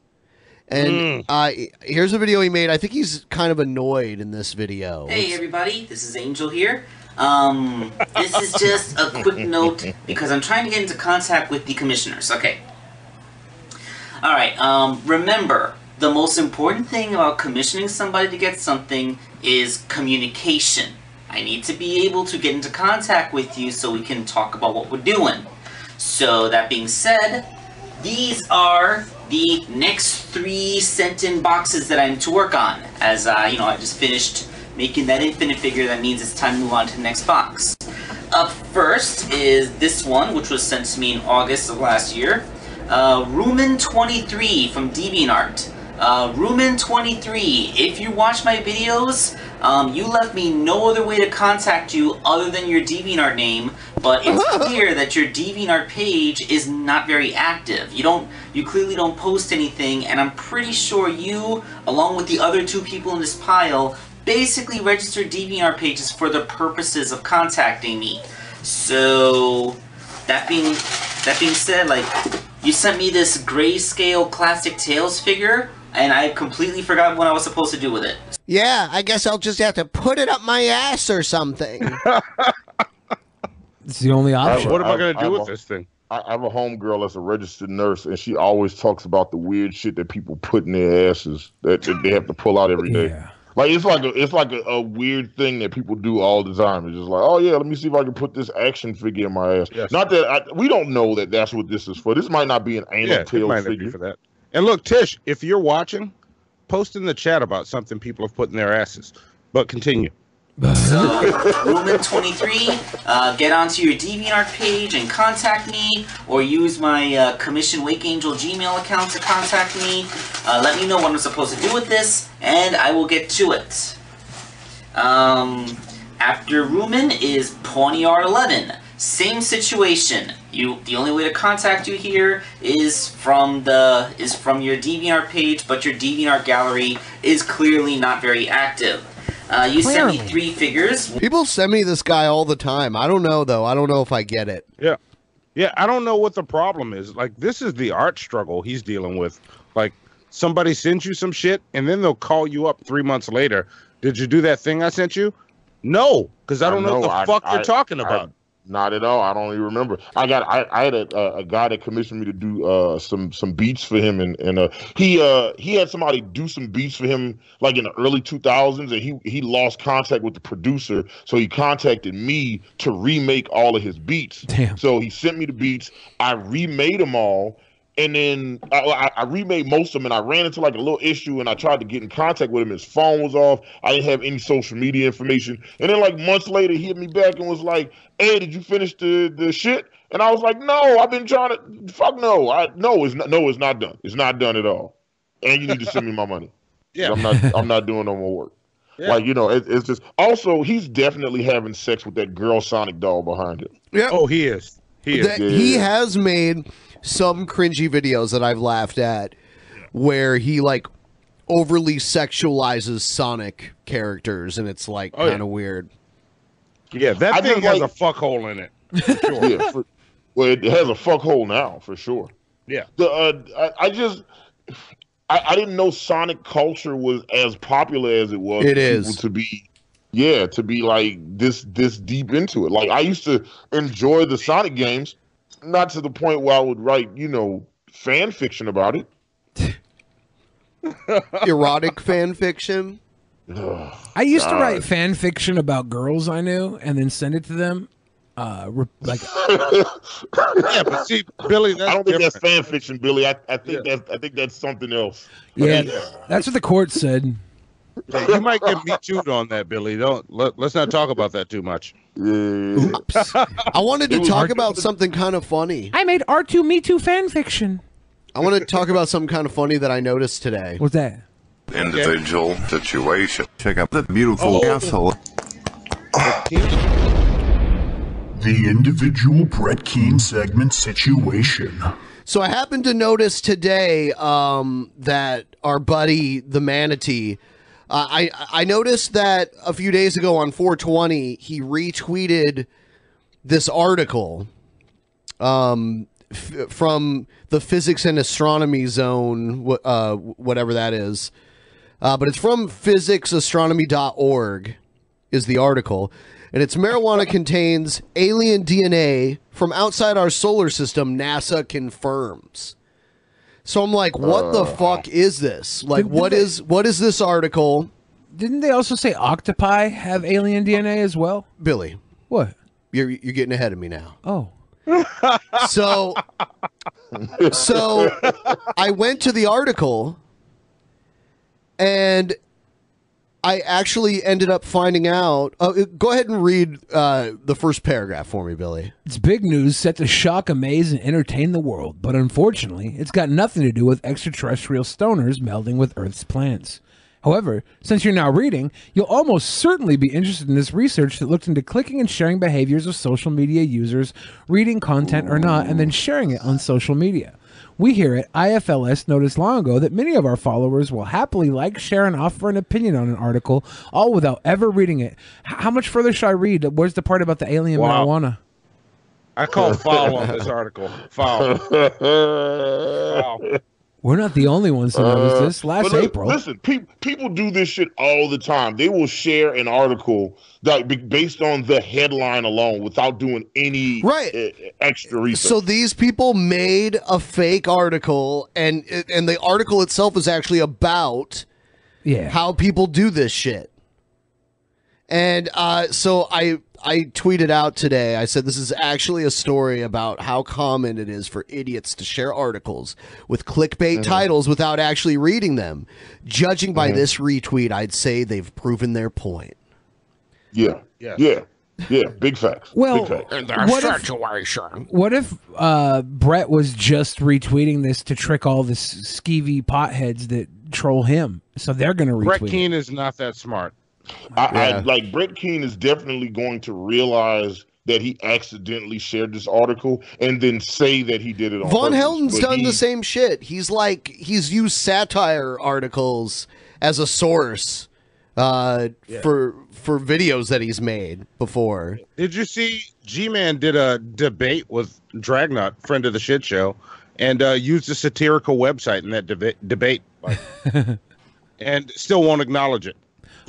And Mm. uh, here's a video he made. I think he's kind of annoyed in this video. Hey everybody, this is Angel here. Um, this is just a quick note because I'm trying to get into contact with the commissioners. Okay. Alright, um, remember, the most important thing about commissioning somebody to get something is communication. I need to be able to get into contact with you so we can talk about what we're doing. So, that being said, these are the next three sent in boxes that I need to work on. As uh, you know, I just finished making that infinite figure, that means it's time to move on to the next box. Up first is this one, which was sent to me in August of last year. Uh, Rumen23 from DeviantArt. Uh, Rumen23, if you watch my videos, um, you left me no other way to contact you other than your DeviantArt name, but it's clear that your DeviantArt page is not very active. You don't, you clearly don't post anything, and I'm pretty sure you, along with the other two people in this pile, basically registered DVR pages for the purposes of contacting me. So, that being that being said, like you sent me this grayscale classic Tails figure, and I completely forgot what I was supposed to do with it. Yeah, I guess I'll just have to put it up my ass or something. It's the only option. What am I gonna do have with a- this thing? I I have a homegirl that's a registered nurse, and she always talks about the weird shit that people put in their asses that, that they have to pull out every day. Like it's like a it's like a, a weird thing that people do all the time. It's just like, oh yeah, let me see if I can put this action figure in my ass. Not that I, we don't know that that's what this is for. This might not be an anal Yeah, it tail might not be figure for that. And look, Tish, if you're watching, post in the chat about something people have put in their asses. But continue. So, Lumen23, uh, get onto your DeviantArt page and contact me, or use my uh, Commission Wake Angel Gmail account to contact me. Uh, let me know what I'm supposed to do with this, and I will get to it. Um, after Rumen is Pawniard 11. Same situation. You, the only way to contact you here is from the is from your DeviantArt page, but your DeviantArt gallery is clearly not very active. Uh, you sent me three figures. People send me this guy all the time. I don't know though. I don't know if I get it. Yeah. Yeah, I don't know what the problem is. Like this is the art struggle he's dealing with. Like somebody sends you some shit and then they'll call you up 3 months later. Did you do that thing I sent you? No, cuz I don't know, what the I- fuck I- you're talking I- about. Not at all. I don't even remember. I got I, I had a, a, guy that commissioned me to do uh, some some beats for him, and and uh, he uh, he had somebody do some beats for him like in the early two thousands, and he he lost contact with the producer, so he contacted me to remake all of his beats. Damn. So he sent me the beats. I remade them all. And then I, I, I remade most of them, and I ran into like a little issue, and I tried to get in contact with him. His phone was off. I didn't have any social media information. And then like months later, he hit me back and was like, "Hey, did you finish the the shit?" And I was like, "No, I've been trying to. Fuck no, I no, it's not. No, it's not done. It's not done at all. And you need to send me my money. Yeah. I'm not. I'm not doing no more work. Yeah. Like you know, it, it's just. Also, he's definitely having sex with that girl Sonic doll behind him. Yeah. Oh, he is. He is. That- he has made some cringy videos that I've laughed at where he like overly sexualizes Sonic characters and it's like Oh, kind of weird. Yeah, that I thing has like- a fuck hole in it. yeah, for, well, it has a fuck hole now for sure. Yeah. The uh, I, I just I, I didn't know Sonic culture was as popular as it was. It for people is. to be, yeah, to be like this this deep into it. Like I used to enjoy the Sonic games, not to the point where I would write you know fan fiction about it. Erotic fan fiction. I used to write fan fiction about girls I knew and then send it to them. uh, re- like yeah, but see, Billy, that's I don't think that's fan fiction, Billy. I, I think that's I think that's something else. yeah, that's what the court said. Yeah, you might get me chewed on that, Billy. Don't let, let's not talk about that too much. I wanted to talk about something kind of funny. I made R2 Me Too fan fiction. I want to talk about something kind of funny that I noticed today. What's that? individual situation. Check out the beautiful Oh. asshole. The individual Brett Keane segment situation. So I happened to notice today um, that our buddy the manatee. Uh, I I noticed that a few days ago on 420 he retweeted this article um, f- from the physics and astronomy zone, wh- uh, whatever that is. Uh, but it's from physicsastronomy.org is the article. And it's marijuana contains alien DNA from outside our solar system, NASA confirms. So I'm like, what the fuck is this? Like, Did- what did they- is what is this article? Didn't they also say octopi have alien DNA as well? Billy. What? You're you're getting ahead of me now. Oh. So so I went to the article and I actually ended up finding out. Uh, go ahead and read uh, the first paragraph for me, Billy. It's big news set to shock, amaze, and entertain the world, but unfortunately, it's got nothing to do with extraterrestrial stoners melding with Earth's plants. However, since you're now reading, you'll almost certainly be interested in this research that looked into clicking and sharing behaviors of social media users, reading content or not, and then sharing it on social media. We here at IFLS noticed long ago that many of our followers will happily like, share, and offer an opinion on an article, all without ever reading it. How much further should I read? Where's the part about the alien Wow. marijuana? I call foul on this article. Foul. foul. We're not the only ones to notice Uh, this. Last but April, Listen, pe- people do this shit all the time. They will share an article that be- based on the headline alone without doing any Right. uh, extra research. So these people made a fake article, and and the article itself is actually about yeah how people do this shit. And uh, so I I tweeted out today. I said this is actually a story about how common it is for idiots to share articles with clickbait Mhm. titles without actually reading them. Judging by Mhm. this retweet, I'd say they've proven their point. yeah, Yes. yeah, yeah. Big facts. Well, big facts. In their what if- what if uh, Brett was just retweeting this to trick all the skeevy potheads that troll him? So they're going to retweet. Brett Keane is not that smart. I, I like Brett Keane is definitely going to realize that he accidentally shared this article and then say that he did it on Von purpose. Helden's But done he- the same shit. He's like he's used satire articles as a source uh, Yeah. for for videos that he's made before. Did you see G Man did a debate with Dragnut, friend of the shit show, and uh, used a satirical website in that deba- debate, and still won't acknowledge it.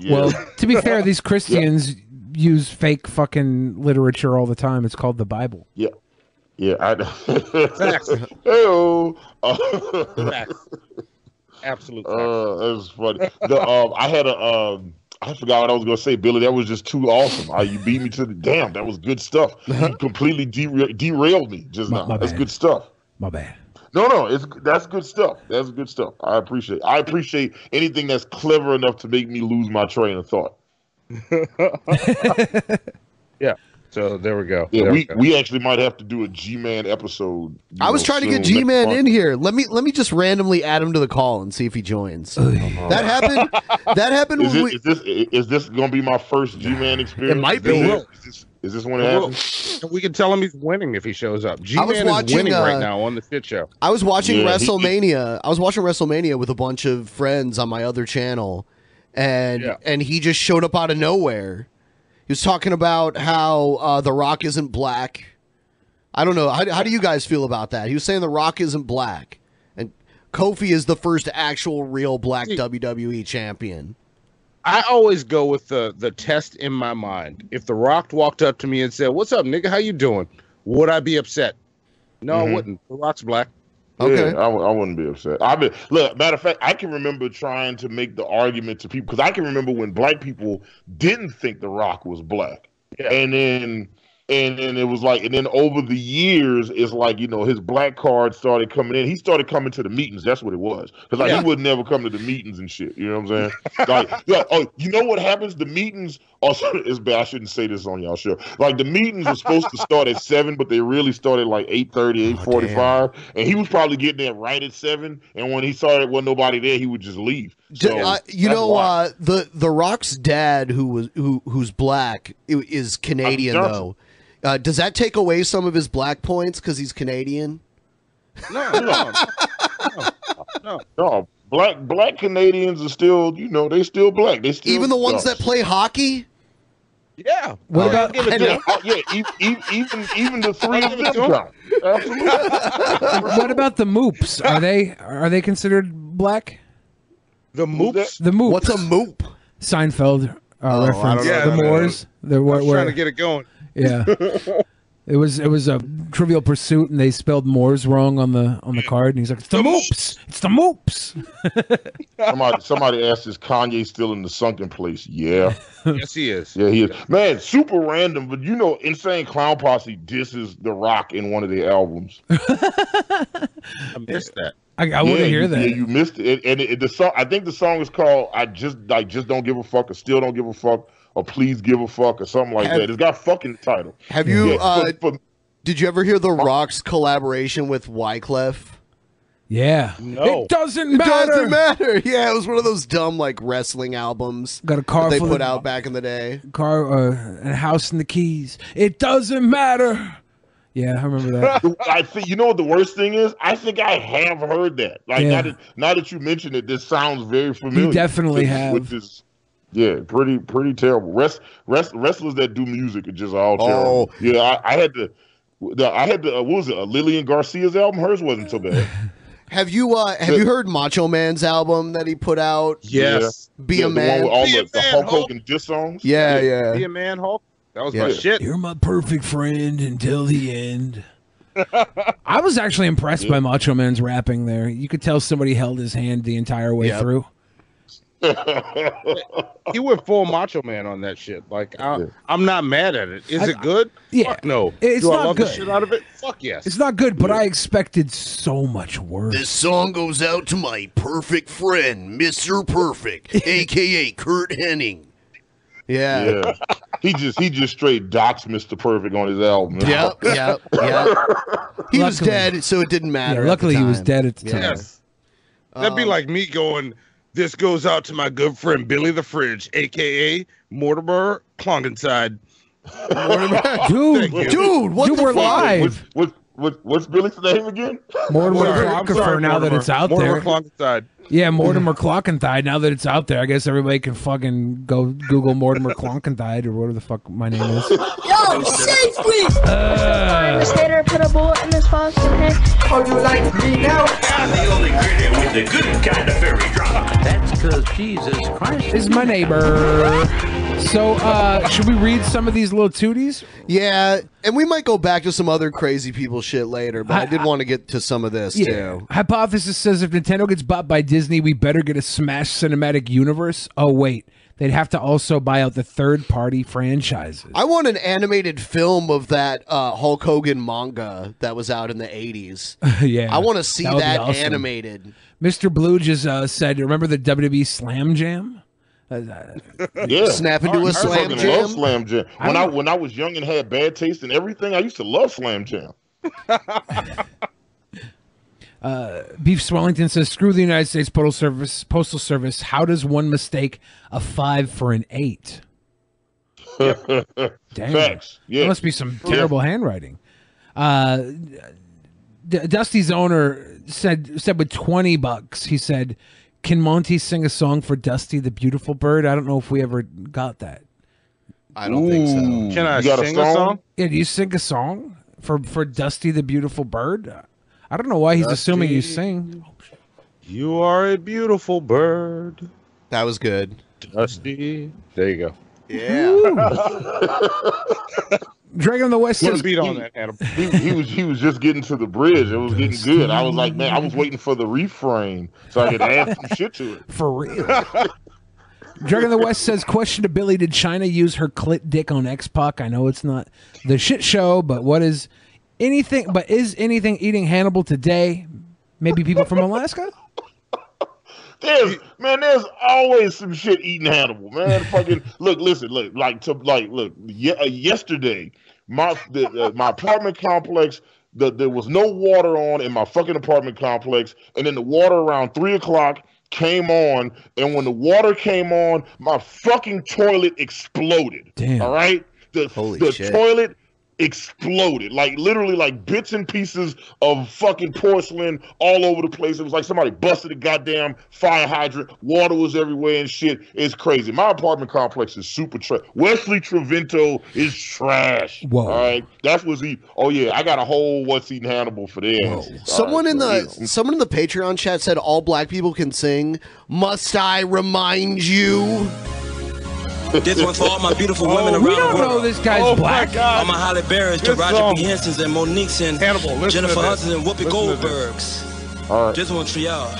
Well, to be fair, these Christians use fake fucking literature all the time. It's called the Bible. Yeah. Yeah, I Facts. Heyo. Facts. Absolute Uh, that was funny. The, um, I had a, um, I forgot what I was going to say, Billy. That was just too awesome. Uh, you beat me to the damn. That was good stuff. You completely dera- derailed me just My- now. my That's bad. good stuff. My bad. No, no, it's that's good stuff. That's good stuff. I appreciate. I appreciate anything that's clever enough to make me lose my train of thought. Yeah. So there we go. Yeah, There we, go. we actually might have to do a G Man episode. you I was know, trying to get G Man in here. Let me let me just randomly add him to the call and see if he joins. That happened. That happened Is, when it, we. is this is this going to be my first G Man experience? It might Is be. this- Is this, is this when it It will. We can tell him he's winning if he shows up. G I was Man is winning uh, right now on the shit show. I was watching Yeah, he- WrestleMania. I was watching WrestleMania with a bunch of friends on my other channel, and Yeah. and he just showed up out of nowhere. He was talking about how uh, The Rock isn't black. I don't know. How, how do you guys feel about that? He was saying The Rock isn't black, and Kofi is the first actual real black WWE champion. I always go with the the test in my mind. If The Rock walked up to me and said, "What's up, nigga? How you doing?" Would I be upset? No, I Mhm. wouldn't. The Rock's black. Yeah, I, w- I wouldn't be upset. I be look. Matter of fact, I can remember trying to make the argument to people because I can remember when black people didn't think The Rock was black, and then and then it was like, and then over the years, it's like you know his black card started coming in. He started coming to the meetings. That's what it was. Because like Yeah. he would never come to the meetings and shit. You know what I'm saying? like, oh, you know what happens? The meetings also is bad. I shouldn't say this on y'all show. Like the meetings were supposed to start at seven, but they really started like 8:30, 8:45, and he was probably getting there right at seven. And when he saw there wasn't nobody there, he would just leave. So, uh, you know, uh, the the Rock's dad, who was who who's black, is Canadian though. Uh, does that take away some of his black points because he's Canadian? No, no, no. No, black black Canadians are still, you know, they still black. They still Even the ones yeah. that play hockey. Yeah. What about- yeah, yeah, e- e- even even the three of them what about the moops? Are they are they considered black? The moops. The moops. What's a moop? Seinfeld uh, Oh, reference. don't the Yeah, I don't. Moors. The I where, was where- trying to get it going. Yeah. It was it was a Trivial Pursuit, and they spelled Moors wrong on the on the card, and he's like, "It's the moops, it's the moops." somebody somebody asked, "Is Kanye still in the sunken place?" Yeah, yes, he is. yeah, he is. Man, super random, but you know, Insane Clown Posse disses The Rock in one of their albums. I missed that. I, I want to hear you- that. Yeah, you missed it. And it, the song, I think the song is called "I Just Like Just Don't Give a Fuck" or "Still Don't Give a Fuck" or "Please Give a Fuck" or something like Have- that. It's got fucking title. Have you? Yeah, uh, for- for- did you ever hear the Rock's collaboration with Wyclef? Yeah. No. It doesn't It matter. doesn't matter. Yeah, it was one of those dumb like wrestling albums Got a car that they put of- out back in the day. Car, uh, and house in the keys. It doesn't matter. Yeah, I remember that. I think you know what the worst thing is. I think I have heard that. Like Yeah. now that now that you mention it, this sounds very familiar. definitely Which- have. Which is yeah, pretty pretty terrible. Rest, rest wrestlers that do music are just all terrible. Oh. Yeah, I, I had to. the- I had to. Uh, what was it? Uh, Lillian Garcia's album. Hers wasn't so bad. Have you uh have you heard Macho Man's album that he put out? Yes. Be Yeah, a the man. one with all Be a the, the man, Hulk Hulk. Hogan diss songs. yeah, yeah. Be a man, Hulk. That was Yeah. my shit. You're my perfect friend until the end. I was actually impressed by Macho Man's rapping there. You could tell somebody held his hand the entire way Yep. through. He went full Macho Man on that shit. Like I, I'm not mad at it. Is I- it good? yeah. Fuck no. It's Do I love good. the shit out of it? Fuck yes. It's not good, but I expected so much worse. This song goes out to my perfect friend, Mr. Perfect, aka Curt Hennig. Yeah. Yeah, he just he just straight docs Mr. Perfect on his album. Yep, yep, yep. He was dead, so it didn't matter. Yeah, luckily he was dead at the time. Yes. That'd be Um, like me going, this goes out to my good friend Billy the Fridge, aka Mortimer Klongenside. Mortimer. Dude, Thank you. Dude, what Dude, the we're fuck? live. What, what, what, what's Billy's name again? Mortimer Sorry, I'm now that it's out Mortimer there. Klongenside. Yeah, Mortimer Clockenthide. Now that it's out there, I guess everybody can fucking go Google Mortimer Clockenthide or whatever the fuck my name is. Yo, safely! Uh, Miss Hater put a bullet in this fox's head. Oh, you like me now? I'm the only critter with the good kind of fairy drama. That's because Jesus Christ is my neighbor. So, uh, should we read some of these little tooties? Yeah, and we might go back to some other crazy people shit later, but I, did want to get to some of this too. Hypothesis says if Nintendo gets bought by Disney, we better get a Smash cinematic universe. Oh wait, they'd have to also buy out the third-party franchises. I want an animated film of that uh, Hulk Hogan manga that was out in the 80s. yeah, I want to see that that awesome. animated. Mr. Blue just uh, said, "Remember the WWE Slam Jam?" Yeah, Snap into a I Slam fucking Jam? Love Slam Jam. When I, don't- when I was young and had bad taste and everything, I used to love Slam Jam. Uh, Beef Swellington says, "Screw the United States Postal Service. Postal Service. How does one mistake a five for an eight? Damn, Facts. Yeah. There must be some terrible handwriting." Uh, D- Dusty's owner said said with twenty bucks, he said, "Can Monty sing a song for Dusty the Beautiful Bird?" I don't know if we ever got that. I don't think so. Can I You got a sing a song? song? Yeah, do you sing a song for for Dusty the Beautiful Bird? I don't know why he's assuming you sing. You are a beautiful bird. That was good. Dusty. There you go. Yeah. Dragon of the West a beat on that, Adam. He, he was he was just getting to the bridge. It was getting good. I was like, man, I was waiting for the refrain so I could add some shit to it. for real. Dragon of the West says, question to Billy, did Chyna use her clit dick on X-Pac? I know it's not the shit show, but what is anything, but is anything eating Hannibal today? Maybe people from Alaska? There's man, there's always some shit eating Hannibal, man. Fucking look, listen, look, like to like look. Ye- uh, yesterday, my the, uh, my apartment complex, the, there was no water on in my fucking apartment complex, and then the water around three o'clock came on, and when the water came on, my fucking toilet exploded. Damn. All right, the Holy the shit. toilet exploded. Like literally like bits and pieces of fucking porcelain all over the place. It was like somebody busted a goddamn fire hydrant. Water was everywhere and shit. It's crazy. My apartment complex is super trash wesley trevento is trash. Whoa. all right? That's what's eating oh yeah i got a whole what's eating hannibal for this. Someone in the someone in the Patreon chat said all black people can sing. Must I remind you? This one's for all my beautiful women Oh, we around don't know this guy's Oh, my black. God. All my Halle Berrys to This Roger song- um, B. Henson's and Monique's and listen Jennifer to this. Hudson's and Whoopi Listen this. Goldberg's. All right. This one's for y'all.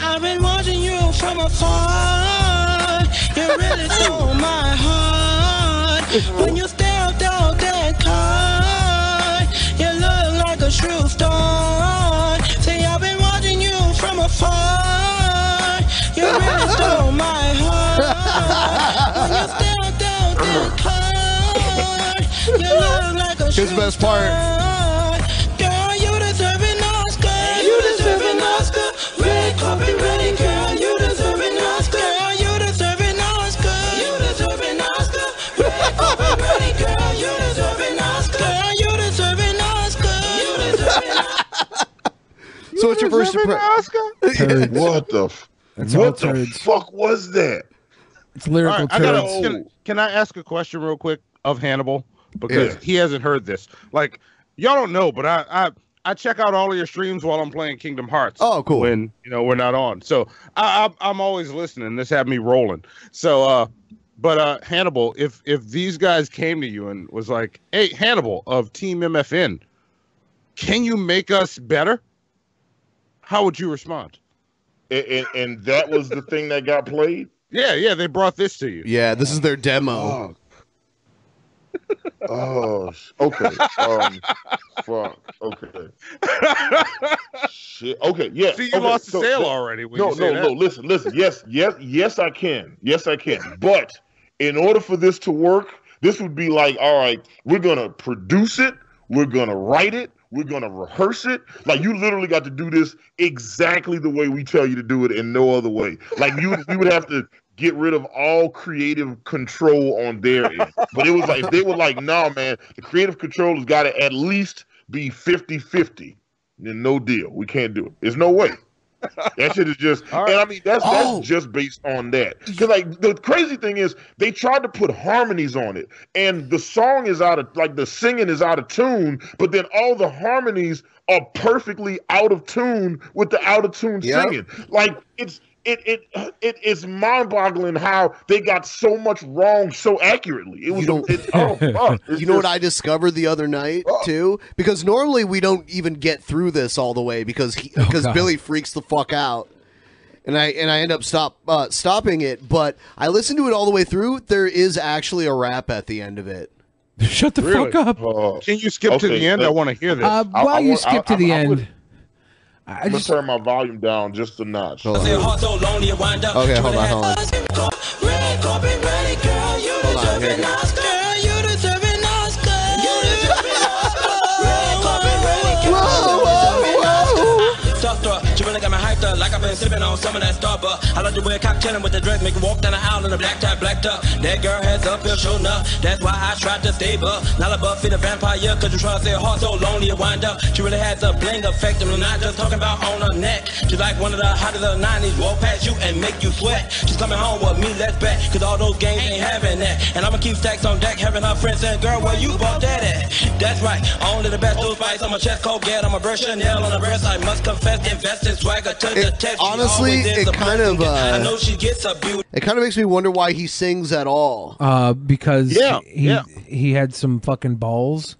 I've been watching you from afar. You really stole my heart. When you stepped out that car, you look like a true star. Say I've been watching you from afar. You really stole my heart. When you stepped out that car, you look like a Here's the best part. Girl, you deserve an Oscar. You deserve an Oscar. Red carpet ready, girl. You deserve an Oscar. Girl, you deserve an Oscar. You deserve an Oscar. Red carpet ready, girl. You deserve an Oscar. Girl, you deserve an Oscar. You deserve an So what's your first impression? Turds. what the f- what the turds. fuck was that It's lyrical All right, I gotta, can, can I ask a question real quick of Hannibal because Yeah. he hasn't heard this? Like, y'all don't know, but I, I I check out all of your streams while I'm playing Kingdom Hearts. Oh, cool. When you know we're not on, so I, I I'm always listening. This had me rolling. So, uh, but uh, Hannibal, if if these guys came to you and was like, "Hey, Hannibal of Team MFN, can you make us better?" How would you respond? and, and, and that was the thing that got played Yeah, yeah, they brought this to you. Yeah, this is their demo. Oh, sh- okay. Um, fuck. Okay. Shit. Okay. Yeah. See, you okay, lost the sale so- already when No, you say no, that. no. Listen, listen. Yes, yes, yes. I can. Yes, I can. But in order for this to work, this would be like, all right, we're gonna produce it. We're gonna write it. We're gonna rehearse it. Like you literally got to do this exactly the way we tell you to do it, and no other way. Like you, we would have to get rid of all creative control on their end. But it was like they were like, no, man, the creative control has got to at least be 50-50. Then no deal. We can't do it. There's no way. That shit is just, and I mean that's that's Oh. just based on that. Because like the crazy thing is, they tried to put harmonies on it, and the song is out of like the singing is out of tune, but then all the harmonies are perfectly out of tune with the out of tune Yep. singing. Like it's it it it is mind boggling how they got so much wrong so accurately. It was You it, oh, fuck. It's You know what I discovered the other night too? Because normally we don't even get through this all the way because he, because God. Billy freaks the fuck out, and I and I end up stop uh, stopping it. But I listened to it all the way through. There is actually a rap at the end of it. Shut the Really? fuck up. Uh, Can you skip to the end? I uh, want to hear this. Uh, I- while I you want- skip I- to the I- I end, would- I I'm gonna just turn my volume down just a notch. Hold Say on. heart so lonely you wind up. Okay, hold on, hold on. Red carpet ready, girl. You Hold on, deserve here been sipping on some of that Starbucks. I like to wear cocktail with the dress, make walk down the aisle in a black tie, black tuck. That girl has uphill sure enough. That's why I tried to stay up. Not a Buffy the vampire, cause you try to say heart so lonely it wind up. She really has a bling effect, and I'm not just talking about on her neck. She like one of the hottest of the 90s, walk past you and make you sweat. She's coming home with me, let's bet, cause all those games ain't having that. And I'ma keep stacks on deck, having her friends saying, girl, where you bought that at? That's right, only the best old spice on my chest, Colgate, on my brush, and Chanel on the breast. I must confess, invest in swagger to the test. She honestly, it kind of, blessing. I uh, know she gets a beauty. It kind of makes me wonder why he sings at all. uh, because Yeah, he yeah. he had some fucking balls.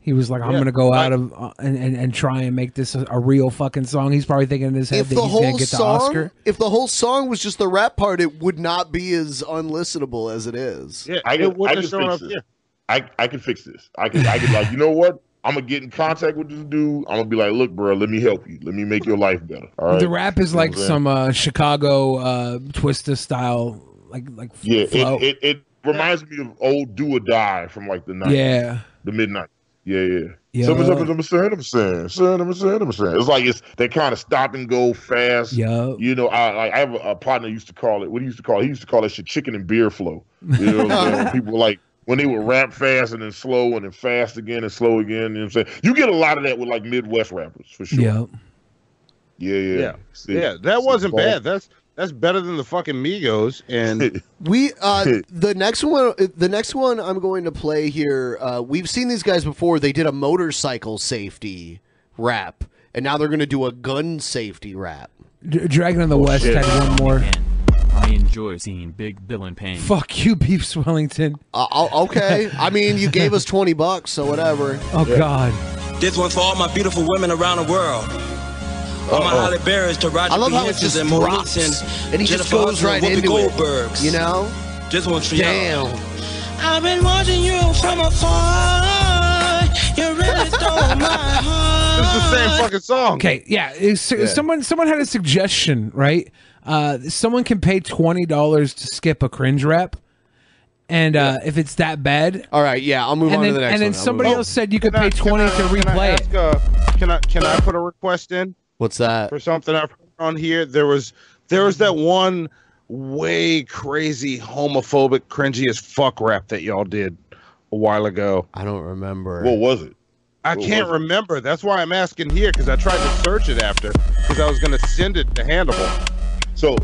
He was like, "I'm Yeah. gonna go I- out of uh, and, and and try and make this a, a real fucking song." He's probably thinking in his head If that the he's whole gonna get the song, Oscar. if the whole song was just the rap part, it would not be as unlistenable as it is. Yeah, I can, I can fix this. I, I can fix this. I can I can like you know what? I'm gonna get in contact with this dude. I'm gonna be like, look, bro, let me help you. Let me make your life better. All right. The rap is You know like I'm saying? some uh, Chicago uh, Twista style, like like Yeah, flow. it, it, it reminds me of old Do or Die from like the 90s. Yeah. The midnight. Yeah, yeah. Yeah. Something, something, something, something, something, something, something, something. It's like it's they kind of stop and go fast. Yeah. You know, I like I have a, a partner used to call it. What he used to call it? He used to call that shit chicken and beer flow. You know, what I'm saying? People like when they would rap fast and then slow and then fast again and slow again. You know what I'm saying? You get a lot of that with like Midwest rappers for sure. Yeah. Yeah, yeah. Yeah, See- yeah, that wasn't Paul? bad. That's that's better than the fucking Migos. And We uh the next one the next one I'm going to play here uh we've seen these guys before they did a motorcycle safety rap and now they're going to do a gun safety rap. D- Dragon of the West shit. had one more. I enjoy seeing Big Bill in pain. Fuck you, Beef Swellington. Uh, oh, okay. I mean, you gave us 20 bucks, so whatever. Oh God. This one for all my beautiful women around the world. All my Halle Berries to Roger I love B. how it just and drops, Monique's and and he just goes Hudson right Whoopi into it, Goldberg's. you know? This one's for Damn. y'all. I've been watching you from afar. You really stole my heart. it's the same fucking song. Okay, yeah. Yeah. Someone someone had a suggestion, right? Uh, someone can pay twenty dollars to skip a cringe rap, and uh, if it's that bad, all right, yeah, I'll move and on to the next And then one. I'll somebody move on. else said you could Can I- pay can twenty I- to can I replay it. uh, can I can I put a request in What's that? for something I've heard on here? There was there was that one way crazy homophobic cringy as fuck rap that y'all did a while ago. I don't remember. What was it? I What can't was it? remember. That's why I'm asking here because I tried to search it after because I was gonna send it to Hannibal. So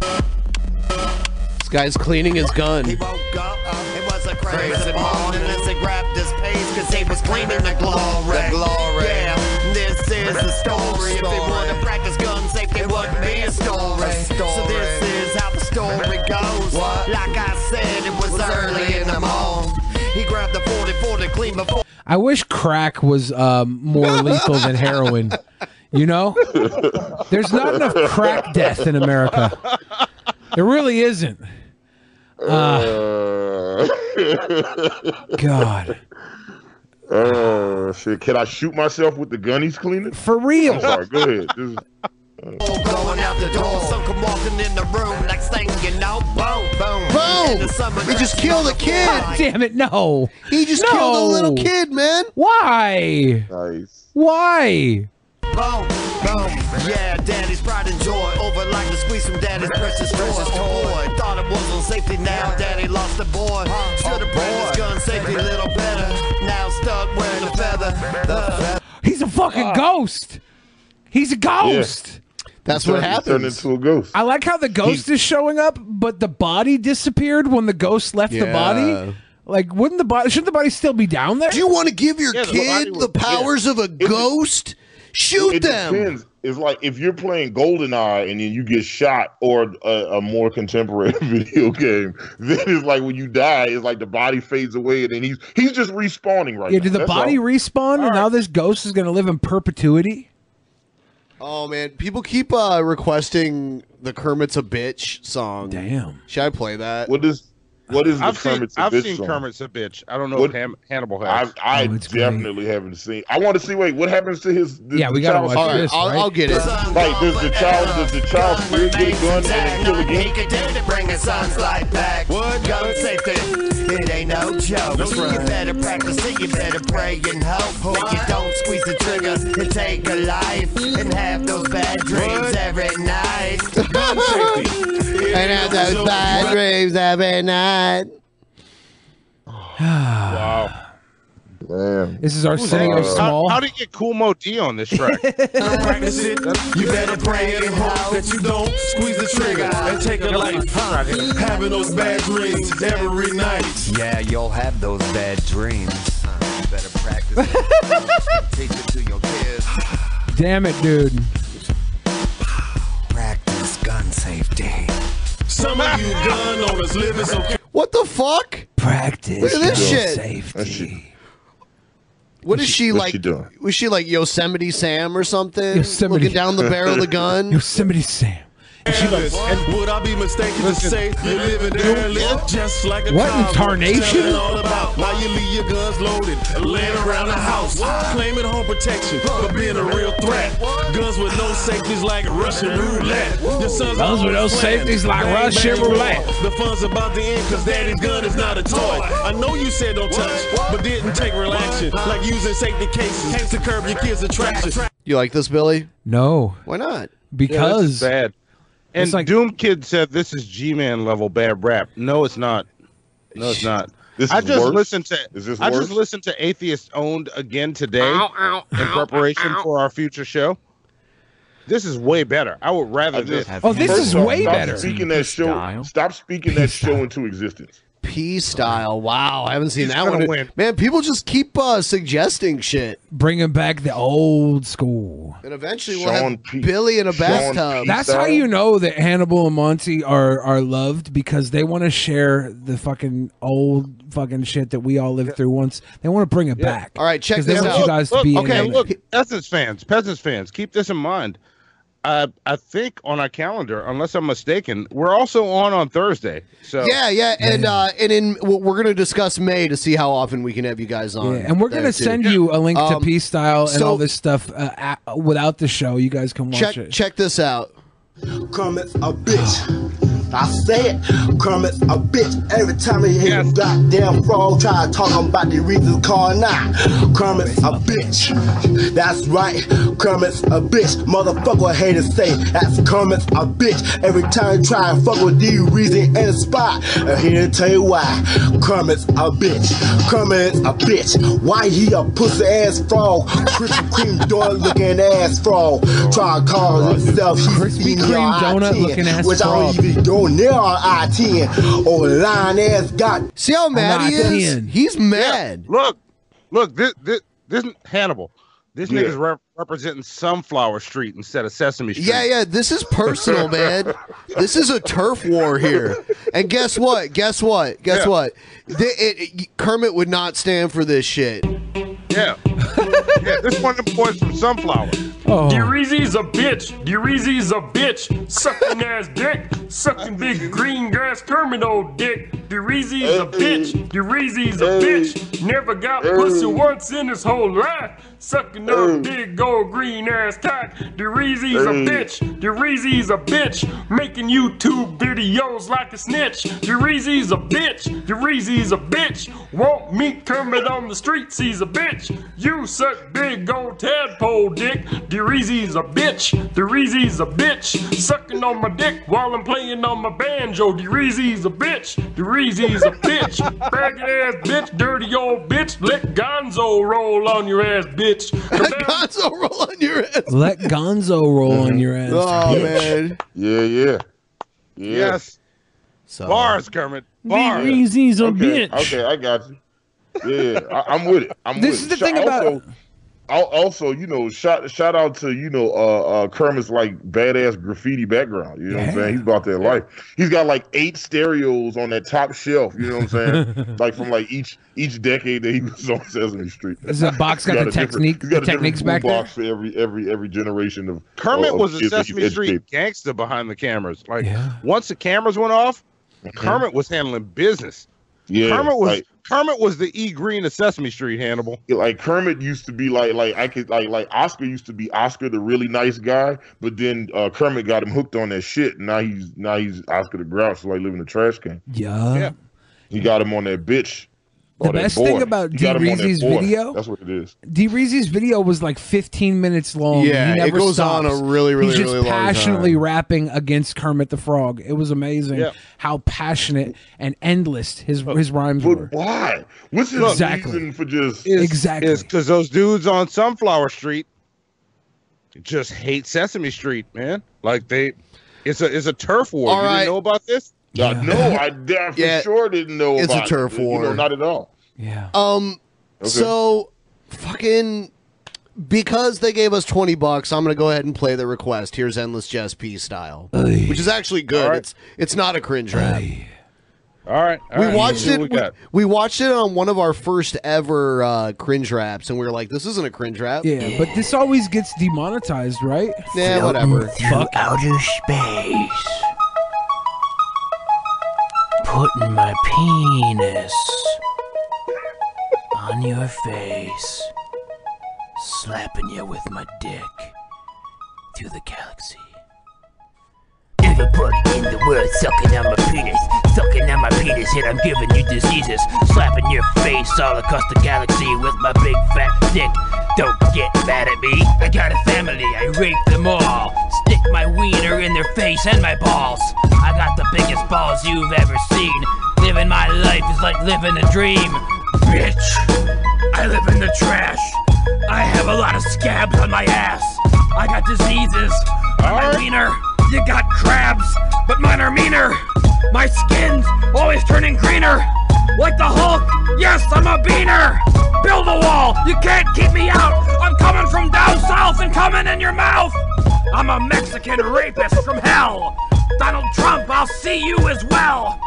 This guy's cleaning his gun. It was a crazy morning as he grabbed his pace cause he was cleaning the glory. The glory. Yeah, this is the story. If they want to practice gun safety, it wouldn't be a story. So this is how the story goes. Like I said, it was early in the morning. He grabbed the 40 40 clean before. I wish crack was um, more lethal than heroin. You know, there's not enough crack death in America. There really isn't. Uh, God. Uh, shit. Can I shoot myself with the gun he's cleaning? For real? I'm sorry. Go ahead. This is- Going out the door, some come walking in the room. Next thing you know, boom, boom, Boom! In the summer He just killed a kid. God damn it! No. He just No. killed a little kid, man. Why? Nice. Why? Boom, boom. Yeah, daddy's pride and joy. Over like to squeeze from daddy's precious precious toy. Thought it was on safety, now daddy lost the boy. Should have practiced gun safety a little better. Now stuck wearing a feather. Uh, He's a fucking ghost. He's a ghost. That's He what turned- he Turned into a ghost. I like how the ghost is showing up, but the body disappeared when the ghost left the body. Like, wouldn't the body? Shouldn't the body still be down there? Do you want to give your Yeah, the body kid was- the powers of a ghost? Shoot it them. Depends. It's like if you're playing GoldenEye and then you get shot, or a, a more contemporary video game, then it's like when you die, it's like the body fades away and then he's he's just respawning right yeah, now. did the That's body all. respawn and now this ghost is going to live in perpetuity? Oh man, people keep uh, requesting the Kermit's a bitch song. Damn. Should I play that? What is what is the I've seen Kermit's a I've Bitch seen song? Kermit's a bitch. I don't know What- if Ham, Hannibal has. I Oh, it's definitely haven't seen. I want to see. Wait, what happens to his? The, Yeah, we gotta watch spirit? this, I'll- right? I'll get it. Like, does the child does the child spirit get a gun and then kill He again? could do to bring his son's life back. What? Gun safety, it ain't no joke. You better practice it, you better pray and hope that you don't squeeze the trigger and take a life and have those bad dreams every night. And have those bad dreams every night. wow. Man. This is Arsenio How, Small. how do you get Kool Moe Dee on this track? You better pray and hope that you don't squeeze the trigger and take a life. Huh? Having those bad dreams every night. Yeah, you'll have those bad dreams. You better practice it. Teach it to your kids. Damn it, dude. Practice gun safety. Some of you gun owners living so What the fuck? Practice Look at this shit. safety. What is she What's like? she doing? Was she like Yosemite Sam or something? Yosemite- Looking down the barrel of the gun. Yosemite Sam. Would I be mistaken to say you live in there and live just like a What in tarnation? Tell it all about why you leave your guns loaded, laying around the house, claiming home protection, but being a real threat. Guns with no safeties like Russian roulette. Your sons Guns with no always safeties like Bang, Russian bang, roulette. The fun's about to end because daddy's gun is not a toy. I know you said don't touch, but didn't take real action, like using safety cases to curb your kids' attraction. You like this, Billy? No. Why not? Because Yeah, bad. And It's like- Doom Kid said this is G-Man level bad rap. No, it's not. No, it's not. This I just worse? listened to Is this I worse? just listened to Atheist Owned again today in preparation for our future show. This is way better. I would rather I this. Oh, this is way stop better. Speaking that show, stop speaking that show into existence. P style. Wow, I haven't seen He's that one. win. Man, people just keep uh, suggesting shit, Bringing back the old school. and eventually we'll Sean have P- Billy in a Sean bathtub. P- That's how you know that Hannibal and Monty are are loved because they want to share the fucking old fucking shit that we all lived through once. They want to bring it back. All right, check 'Cause they this want out. you guys to Look, be okay, in it. look, peasants fans, peasants fans, keep this in mind. Uh, I think on our calendar, unless I'm mistaken, we're also on on Thursday. So Yeah, yeah, and uh, and in we're we're gonna discuss May to see how often we can have you guys on. Yeah, and we're gonna too. send you a link to Um, Peace Style and so- all this stuff uh, a without the show. You guys can watch Check it. check this out. Kermit's a bitch. I say it, Kermit's a bitch. Every time he hear a goddamn frog try to talk about the reasons call now. Kermit's a bitch. That's right, Kermit's a bitch. Motherfucker haters say that's Kermit's a bitch. Every time he try and fuck with the reason in the spot. And here to tell you why. Kermit's a bitch. Kermit's a bitch. Why he a pussy ass frog? Krispy Kreme donut looking ass frog. Try to call himself Krispy Kreme donut looking ass Which I frog. don't even go near on I-10. Or lying ass got. See how mad he is? in. He's mad. look, look, this this this Hannibal. This Yeah. nigga's rep- representing Sunflower Street instead of Sesame Street. Yeah, yeah, this is personal, man. This is a turf war here. And guess what? Guess what? Guess Yeah. what? The, it, it- Kermit would not stand for this shit. Yeah, yeah. This one of them boys from Sunflower. Oh. Dereezy's a bitch. Dereezy's a bitch. Sucking ass dick. Sucking big green grass Kermit old dick. Dereezy's a bitch. Dereezy's a bitch. Never got pussy once in his whole life. Sucking up big old green ass cock. Dereezy's a bitch. Dereezy's a bitch. Making YouTube videos like a snitch. Dereezy's a bitch. Dereezy's a bitch. Won't meet Kermit on the streets. He's a bitch. You suck big old tadpole dick. Dereezy's a bitch. Dereezy's a bitch. Sucking on my dick while I'm playing on my banjo. Dereezy's a bitch. Dereezy's a bitch. Faggot ass bitch. Dirty old bitch. Let Gonzo roll on your ass, bitch. Gonzo roll on your ass. Let Gonzo roll on your ass. Oh bitch. man. Yeah, yeah, yeah. Yes, So bars, Kermit. Bars. Dereezy's a Okay, bitch. okay, I got you. Yeah, I, I'm with it. I'm with it. This with is it. the thing Shout- about- also, you know, shout shout out to you know uh, uh Kermit's like badass graffiti background. You know what I'm saying? He's about that life. He's got like eight stereos on that top shelf. You know what I'm saying? like from like each each decade that he was on Sesame Street. Is that box got He's the a technique- he's got the a different techniques back there? box for every every every generation of Kermit of was a kids that he's Sesame Street educated. gangster behind the cameras. Like once the cameras went off, Kermit was handling business. Yeah, Kermit was like- Kermit was the E Green of Sesame Street. Hannibal. Like Kermit used to be like like I could like like Oscar used to be Oscar the really nice guy, but then uh, Kermit got him hooked on that shit. Now he's now he's Oscar the Grouch, like living in a trash can. Yeah. Yeah. He got him on that bitch. The or that best thing about He got him on that D-Reezy's boy. video- That's what it is. Dereezy's video was like 15 minutes long. Yeah, he it never goes on a really, really, He's just really long passionately time. rapping against Kermit the Frog. It was amazing Yeah. how passionate and endless his his rhymes were. But were. why? What's his Exactly. reason for just? Is, Exactly. Is because those dudes on Sunflower Street just hate Sesame Street, man. Like they, it's a it's a turf war. All you right. didn't know about this? Uh, no, I damn for Yeah, sure didn't know. About it. It's a turf it. You know, war. not at all. Yeah. Um. Okay. So, fucking. Because they gave us twenty bucks, I'm gonna go ahead and play the request. Here's Endless Jazz P style, which is actually good. All right. It's it's not a cringe rap. All right. all we right, watched it. We, We we watched it on one of our first ever uh, cringe raps, and we were like, "This isn't a cringe rap." Yeah, but this always gets demonetized, right? Yeah, whatever. Fuck. outer space. Putting my penis on your face. Slapping you with my dick through the galaxy. In the world sucking on my penis, sucking on my penis, and I'm giving you diseases, slapping your face all across the galaxy with my big fat dick. Don't get mad at me. I got a family, I rape them all. Stick my wiener in their face and my balls. I got the biggest balls you've ever seen. Living my life is like living a dream. Bitch, I live in the trash. I have a lot of scabs on my ass. I got diseases on my wiener. You got crabs, but mine are meaner. My skin's always turning greener. Like the Hulk, yes, I'm a beaner. Build a wall, you can't keep me out. I'm coming from down south and coming in your mouth. I'm a Mexican rapist from hell. Donald Trump, I'll see you as well.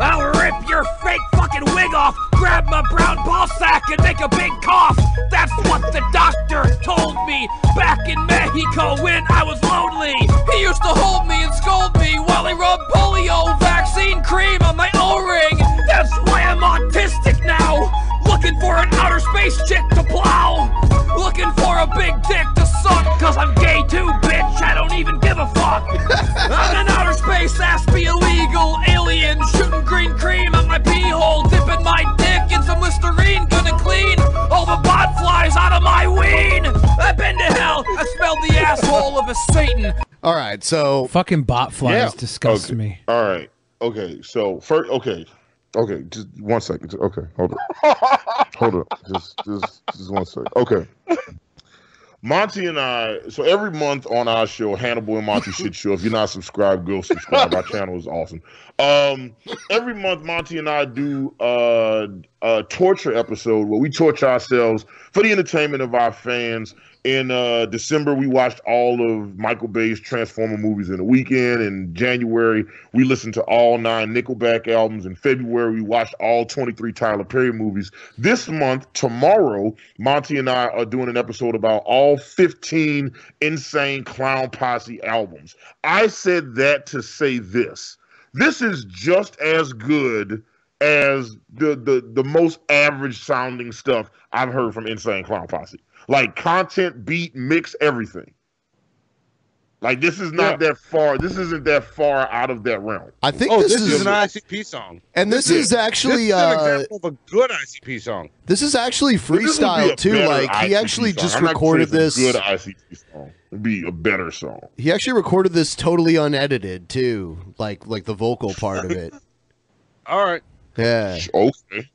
I'll rip your fake fucking wig off, grab my brown ball sack and make a big cough. That's what the doctor told me back in Mexico when I was lonely. He used to hold me and scold me while he rubbed polio vaccine cream on my O-ring. That's why I'm autistic now. Looking for an outer space chick to plow. Looking for a big dick to suck, cause I'm gay too, bitch. I don't even give a fuck. I'm in outer space, ass be illegal. Alien shooting green cream at my pee hole. Dipping my dick in some Listerine. Gonna clean all the bot flies out of my ween. I've been to hell. I smelled the asshole of a Satan. All right, so fucking bot flies Yeah. disgust Okay. me. All right. Okay. So first, okay, okay. Just one second. Okay, hold up. hold up. Just, just, just one second. Okay. Monty and I. So every month on our show, Hannibal and Monty Shit Show. If you're not subscribed, go subscribe. Our channel is awesome. Um, every month, Monty and I do uh, a torture episode where we torture ourselves for the entertainment of our fans. In uh, December, we watched all of Michael Bay's Transformer movies in a weekend. In January, we listened to all nine Nickelback albums. In February, we watched all 23 Tyler Perry movies. This month, tomorrow, Monty and I are doing an episode about all 15 Insane Clown Posse albums. I said that to say this. This is just as good as the the the most average sounding stuff I've heard from Insane Clown Posse. Like content, beat, mix, everything. Like this is not that far. This isn't that far out of that realm. I think oh, this, this, is, is an ICP song. and this Yeah. is actually this is an uh, example of a good ICP song. this is actually This would be freestyle too. better Like he actually song. just I'm recorded saying it's a this. Good ICP song. It'd be a better song. He actually recorded this totally unedited too, like like the vocal part of it. All right. Yeah. Okay.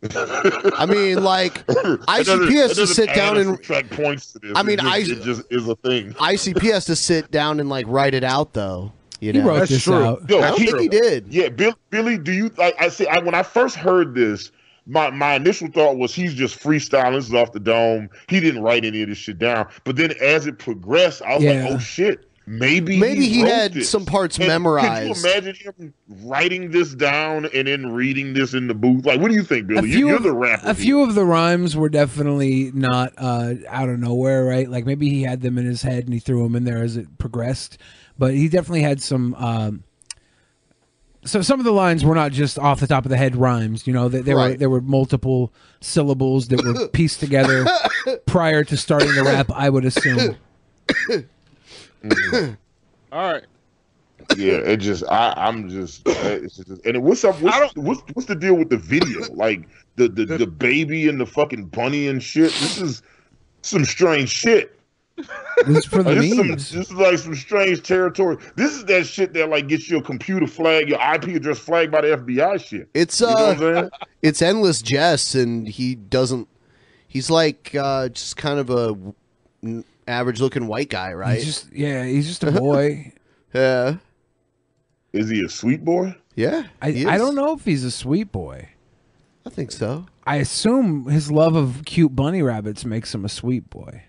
I mean, like That ICP has to sit down and subtract points to this. I mean, it just, I- it just is a thing. ICP has to sit down and like write it out though. You He know, wrote this out. Yo, I don't think he did. Yeah, Bill, Billy, do you? Like, I say, I, when I first heard this, my my initial thought was he's just freestyling. This is off the dome. He didn't write any of this shit down. But then as it progressed, I was Yeah. like, oh shit, maybe Maybe he wrote had this. some parts And memorized. Could you imagine him writing this down and then reading this in the booth? Like, what do you think, Billy? You, you're of, the rapper. a few of the rhymes were definitely not uh, out of nowhere, right? Like maybe he had them in his head and he threw them in there as it progressed. But he definitely had some. Um, so some of the lines were not just off the top of the head rhymes. You know, they, there were there were multiple syllables that were pieced together prior to starting the rap. I would assume. All right. yeah, it just I I'm just it's just and what's up? What's, what's what's the deal with the video? Like the the the baby and the fucking bunny and shit. This is some strange shit. This is for the Like, this, is some, memes. this is like some strange territory. This is that shit that like gets your computer flag, your IP address flagged by the FBI shit. It's You know what I'm uh, saying? it's endless Jess, and he doesn't. He's like uh, just kind of a average looking white guy, right? He's just yeah, he's just a boy. yeah. Is he a sweet boy? Yeah. I, he I don't know if he's a sweet boy. I think so. I assume his love of cute bunny rabbits makes him a sweet boy.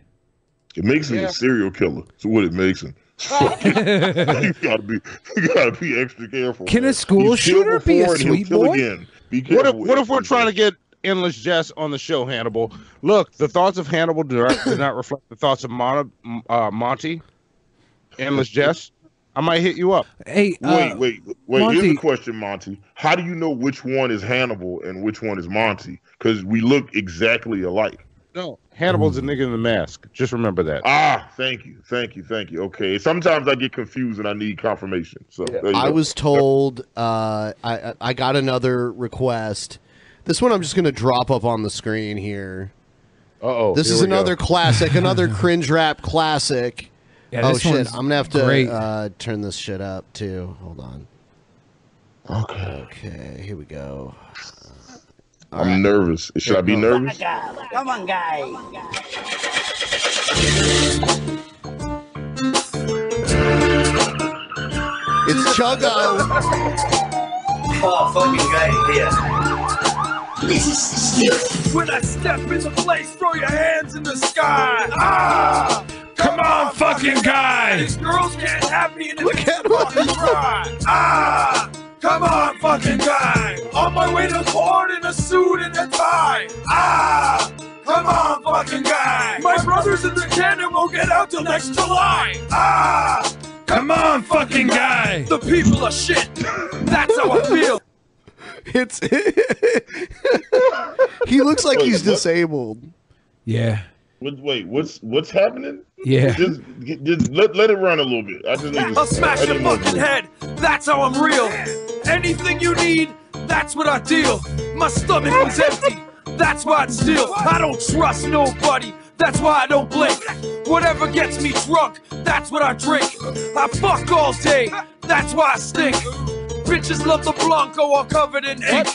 It makes him Yeah. a serial killer. That's what it makes him. you gotta be you gotta be extra careful. Can a school He's shooter be a before and sweet boy? Again. Be What if, what if we're trying to get endless Jess on the show, Hannibal? Look, the thoughts of Hannibal do not, do not reflect the thoughts of Mon- uh, Monty. Endless Jess, I might hit you up. Hey, wait, wait, wait. Here's Monty- the question, Monty. How do you know which one is Hannibal and which one is Monty? Because we look exactly alike. No, Hannibal's a nigga in the mask. Just remember that. Ah, thank you, thank you, thank you. Okay, sometimes I get confused and I need confirmation. So there you I go. was told uh, I I- I got another request. This one I'm just gonna drop up on the screen here. oh. This is we go. another classic, another cringe rap classic. Yeah, oh shit! one's I'm gonna have to great. uh, turn this shit up too. Hold on. Okay. Okay. Here we go. I'm nervous. Should I be nervous? Come on, guys. It's Chuggo. Oh, fucking guy here. This is stiff. When I step in the place, throw your hands in the sky. Ah! Come on, fucking guy! These girls can't have me in at fucking cry. Ah! Come on, fucking guy! On my way to court in a suit and a tie. Ah! Come on, fucking guy! My brother's in the cannon won't get out till next July. Ah! Come on, fucking guy! The people are shit. That's how I feel. It's he looks like Wait, he's what? disabled. Yeah. What, wait, what's what's happening? Yeah. Just, just let, let it run a little bit. I just need to. I'll smash your fucking head. That's how I'm real. Anything you need, that's what I deal. My stomach was empty. That's why I'd steal. I don't trust nobody. That's why I don't blink. Whatever gets me drunk, that's what I drink. I fuck all day. That's why I stink. Bitches love the Blanco all covered in ink.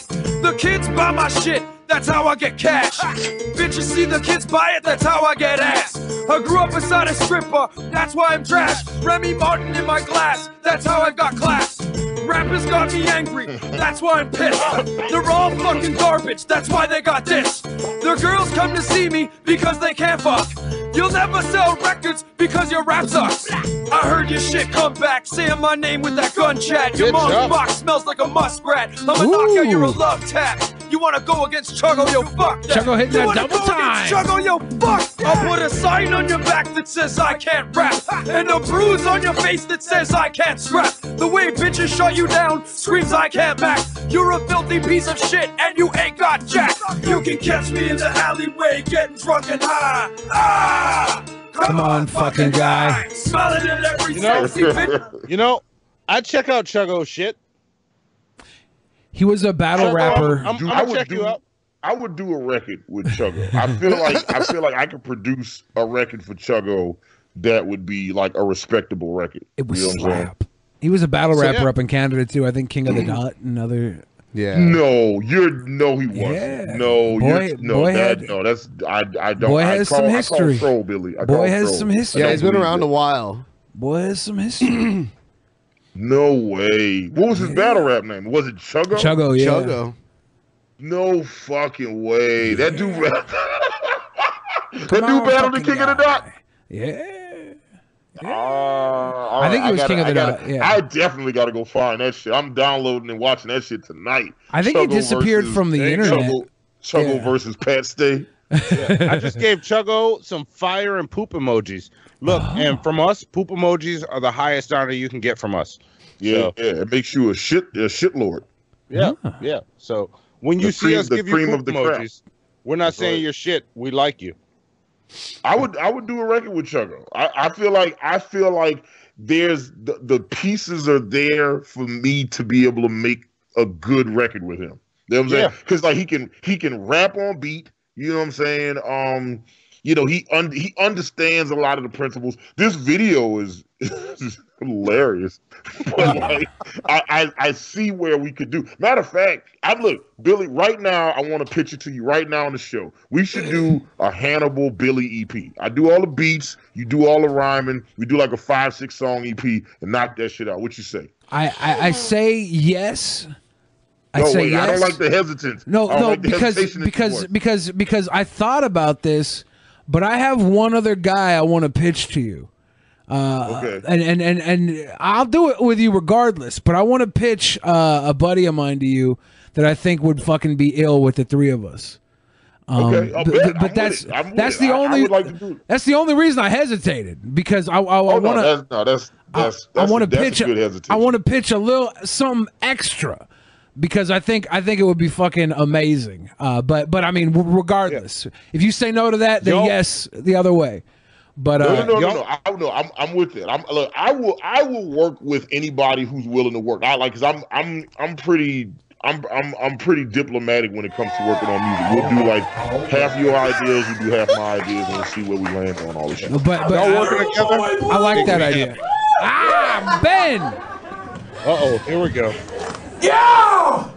The kids buy my shit. That's how I get cash. Bitches see the kids buy it. That's how I get ass. I grew up beside a stripper. That's why I'm trash. Remy Martin in my glass. That's how I got class. Rappers got me angry. That's why I'm pissed. They're all fucking garbage. That's why they got this. Their girls come to see me because they can't fuck. You'll never sell records because your rap sucks. I heard your shit come back, saying my name with that gun chat. Your Good mom's job. box smells like a muskrat. I'ma knock out your love tap. You wanna go against Chuggo, yo, fuck that. Chuggo hitting you that wanna double go time. against Chuggo, yo, fuck. I'll put a sign on your back that says I can't rap. And a bruise on your face that says I can't scrap. The way bitches shut you down screams I can't back. You're a filthy piece of shit and you ain't got jack. You can catch me in the alleyway getting drunk and high. Ah! Come on, fucking guy. Smiling at every You know, sexy bitch. you know, I check out Chuggo shit. He was a battle Chuggo, rapper. I'm, I'm, Dude, I'm I gonna would check do- you out. I would do a record with Chuggo. I feel like I feel like I could produce a record for Chuggo that would be like a respectable record. It was You know what I'm saying? slap. He was a battle So, rapper yeah. up in Canada too. I think King of the mm. Dot and other. Yeah. No, you're no, he wasn't. Yeah. No, Boy- you're, no, boy that, had- no, that's I, I don't. Boy I has call, some I history. call troll, Billy. I Boy call has troll. some history. Yeah, he's been around that. a while. Boy has some history. No way. What was his battle rap name? Was it Chuggo? Chuggo, yeah. Chuggo. No fucking way. That dude rap. that Come dude on, battled the fucking King of the Dot. Yeah. Uh, I think right, he was gotta- King of the gotta- Dot, yeah. I definitely got to go find that shit. I'm downloading and watching that shit tonight. I think he Chuggo disappeared versus- from the Chuggo- internet. Chuggo Yeah. versus Pat Stay. I just gave Chuggo some fire and poop emojis. Look, Oh. and from us, poop emojis are the highest honor you can get from us. Yeah, So, yeah. It makes you a shit, a shit lord. yeah, yeah. So when you The see cream- us give you poop of the crop. emojis, we're not That's saying right. you're shit. We like you. I would I would do a record with Chuggo. I, I feel like I feel like there's the, the pieces are there for me to be able to make a good record with him. You know what I'm saying? Yeah. Because like he can he can rap on beat. You know what I'm saying? Um, you know he un- he understands a lot of the principles. This video is, hilarious, but like I, I I see where we could do. Matter of fact, I look Billy right now. I want to pitch it to you right now on the show. We should do a Hannibal Billy EP. I do all the beats, you do all the rhyming. We do like a five six song EP and knock that shit out. What you say? I, I, I say yes. I no, say wait, yes. I don't like the hesitance. No, no, like because hesitation that you because because because I thought about this, but I have one other guy I want to pitch to you. Uh, Okay. and, and and and I'll do it with you regardless. But I want to pitch uh, a buddy of mine to you that I think would fucking be ill with the three of us. Um, Okay, but, but that's it. I'm with that's the I- I only would like to do it. that's the only reason I hesitated because I I, I Oh, want to that's, no, that's that's I want to pitch a I want to pitch a little something extra because I think I think it would be fucking amazing. Uh, but but I mean, regardless, if you say no to that, then Yo. yes, the other way. But no, uh, no, no, no, no. I no, I'm, I'm with it. I'm look. I will, I will work with anybody who's willing to work. I like, cause I'm, I'm, I'm pretty, I'm, I'm, I'm pretty diplomatic when it comes to working on music. We'll do like half your ideas, we do half my ideas, and we'll see where we land on all this shit. But but I, I like that idea. Ah, Ben. Uh oh, here we go. Yeah!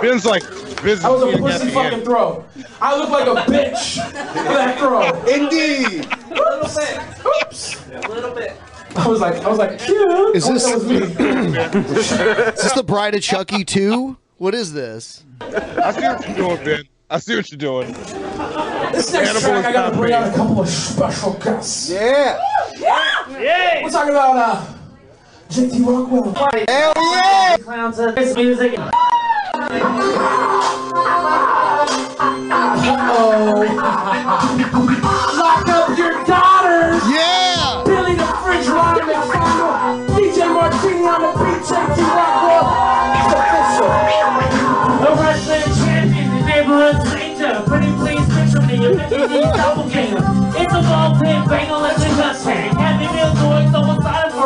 Ben's like, Ben's That was a being at pussy the fucking end. throw. I look like a bitch for that throw. Indeed. A little bit. Oops. A little bit. I was like, I was like, cute. Is this- was me. Is this the Bride of Chucky 2? What is this? I see what you're doing, Ben. I see what you're doing. This next Hannibal track, I gotta bring me. out a couple of special guests. Yeah. Yeah. Yeah. We're talking about uh, JT Rockwell. Hell yeah! Clowns of this music. Uh-oh.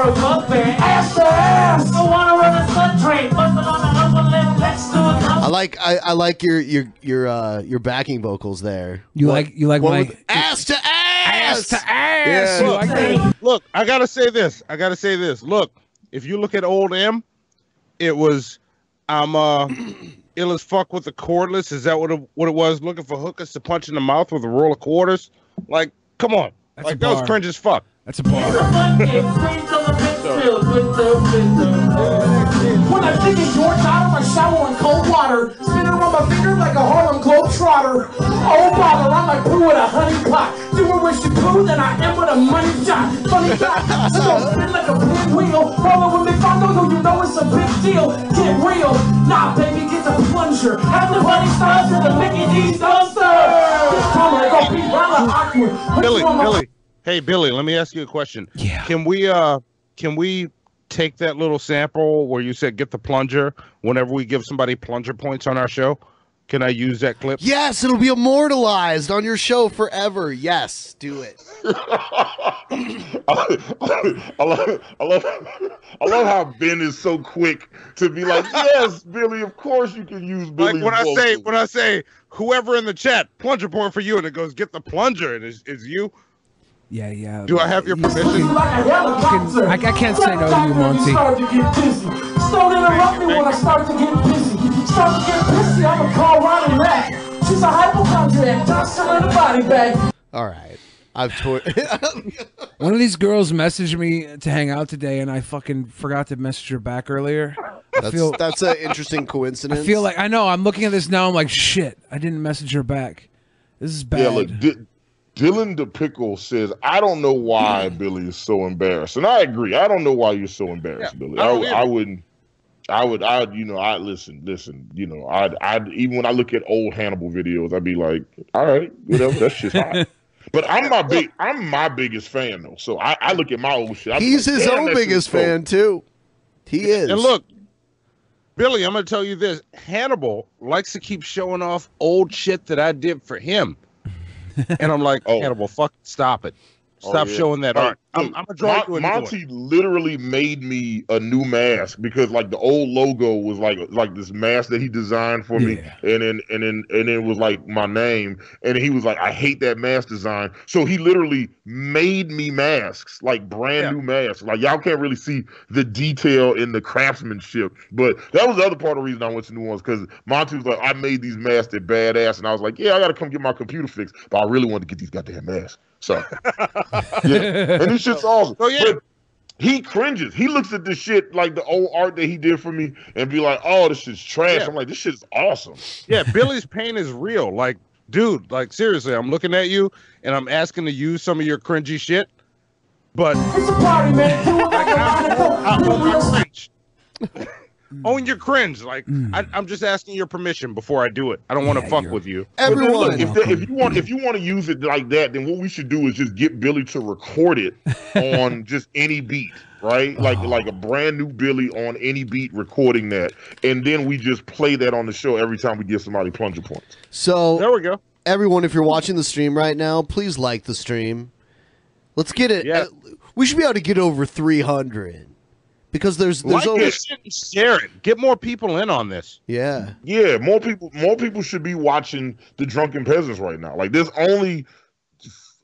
for a mukbang. Ass to ass! I wanna run a slut train, busting on the upper lip next to a I like I, I like your your your uh your backing vocals there. You What- like you like what my with- ass to ass. ass to ass. You Look, like look, I gotta say this. I gotta say this. Look, if you look at old M, it was I'm uh ill as fuck with the cordless. Is that what it, what it was? Looking for hookers to punch in the mouth with a roll of quarters. Like, come on. That's like a that was cringe as fuck. That's a bar. When I dig in your daughter, I shower in cold water. Spin around my finger like a Harlem Globetrotter. Oh, bother, I'm like poo with a honey pot. Do it with shampoo, then I am with a money shot. Funny shot, so spin like a big wheel. Roll with me, Fondo, who you know it's a big deal. Get real, nah, baby, get the plunger. Have the bunny stars to the Mickey D's dumpster. This time I go be rather awkward. Put Billy, you on my- Billy. Hey Billy, let me ask you a question. Yeah. Can we uh can we take that little sample where you said get the plunger whenever we give somebody plunger points on our show? Can I use that clip? Yes, it'll be immortalized on your show forever. Yes, do it. I love, I love, I love how Ben is so quick to be like, "Yes, Billy, of course you can use Billy." Like when I say when I say whoever in the chat plunger point for you and it goes get the plunger and it's, it's you. Yeah, yeah. Do I have your permission? Like a helicopter. I- I can't say no to you, Monty. Start to get dizzy. Don't interrupt me when I start to get busy. Start to get pissy, I'ma call Ronnie Mack. She's a hypochondriac, toss her in the body bag. All right. I've told One of these girls messaged me to hang out today, and I fucking forgot to message her back earlier. I That's feel that's an interesting coincidence. I feel like I know. I'm looking at this now. I'm like, shit. I didn't message her back. This is bad. Yeah, look, D- Dylan DePickle says, I don't know why Billy is so embarrassed. And I agree. I don't know why you're so embarrassed, Billy. I I, don't I, wouldn't. I would, I, you know, I listen, listen, you know, I, I, even when I look at old Hannibal videos, I'd be like, all right, whatever, that's just hot. But I'm my big, I'm my biggest fan though. So I, I look at my old shit. I'm he's like, his own biggest dope." fan too. He is. And look, Billy, I'm gonna tell you this: Hannibal likes to keep showing off old shit that I did for him, and I'm like, oh. Hannibal, fuck, stop it, Oh, stop yeah. showing that art. I'm, look, I'm gonna draw Mon-. Monty literally made me a new mask because like the old logo was like like this mask that he designed for me, and then and then and then it was like my name, and he was like, I hate that mask design. So he literally made me masks, like brand new masks. Like y'all can't really see the detail in the craftsmanship, but that was the other part of the reason I went to New Orleans because Monty was like, I made these masks that badass, and I was like, yeah, I gotta come get my computer fixed, but I really wanted to get these goddamn masks. So yeah. and this shit's oh, awesome. Oh, yeah. But he cringes. He looks at this shit like the old art that he did for me and be like, "Oh, this shit's trash." Yeah. I'm like, "This shit's awesome." Yeah, Billy's pain is real. Like, dude, like seriously, I'm looking at you and I'm asking to use some of your cringy shit, but It's a party, man. Do it like a I hold my cringe. Own your cringe. Like I, I'm just asking your permission before I do it. I don't want to fuck with you. But then look, if, the- if you want, if you want to use it like that, then what we should do is just get Billy to record it on just any beat, right? Like like a brand new Billy on any beat, recording that, and then we just play that on the show every time we give somebody plunger points. So there we go. Everyone, if you're watching the stream right now, please like the stream. Let's get it. uh, we should be able to get over 300 because there's there's Like only this shit and share it. Get more people in on this. yeah. Yeah, more people, more people should be watching the Drunken Peasants right now. Like, there's only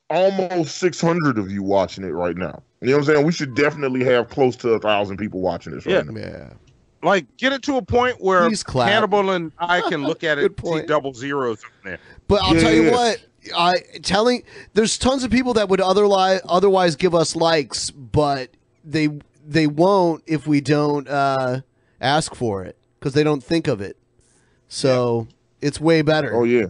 almost 600 of you watching it right now. You know what I'm saying? We should definitely have close to a thousand people watching this right Yeah. now. Yeah. Like get it to a point where Please clap. Hannibal and I can look at it, see double zeros in there. But I'll tell you what, I telling there's tons of people that would otherwise otherwise give us likes, but they they won't if we don't uh, ask for it because they don't think of it. So it's way better. Oh yeah,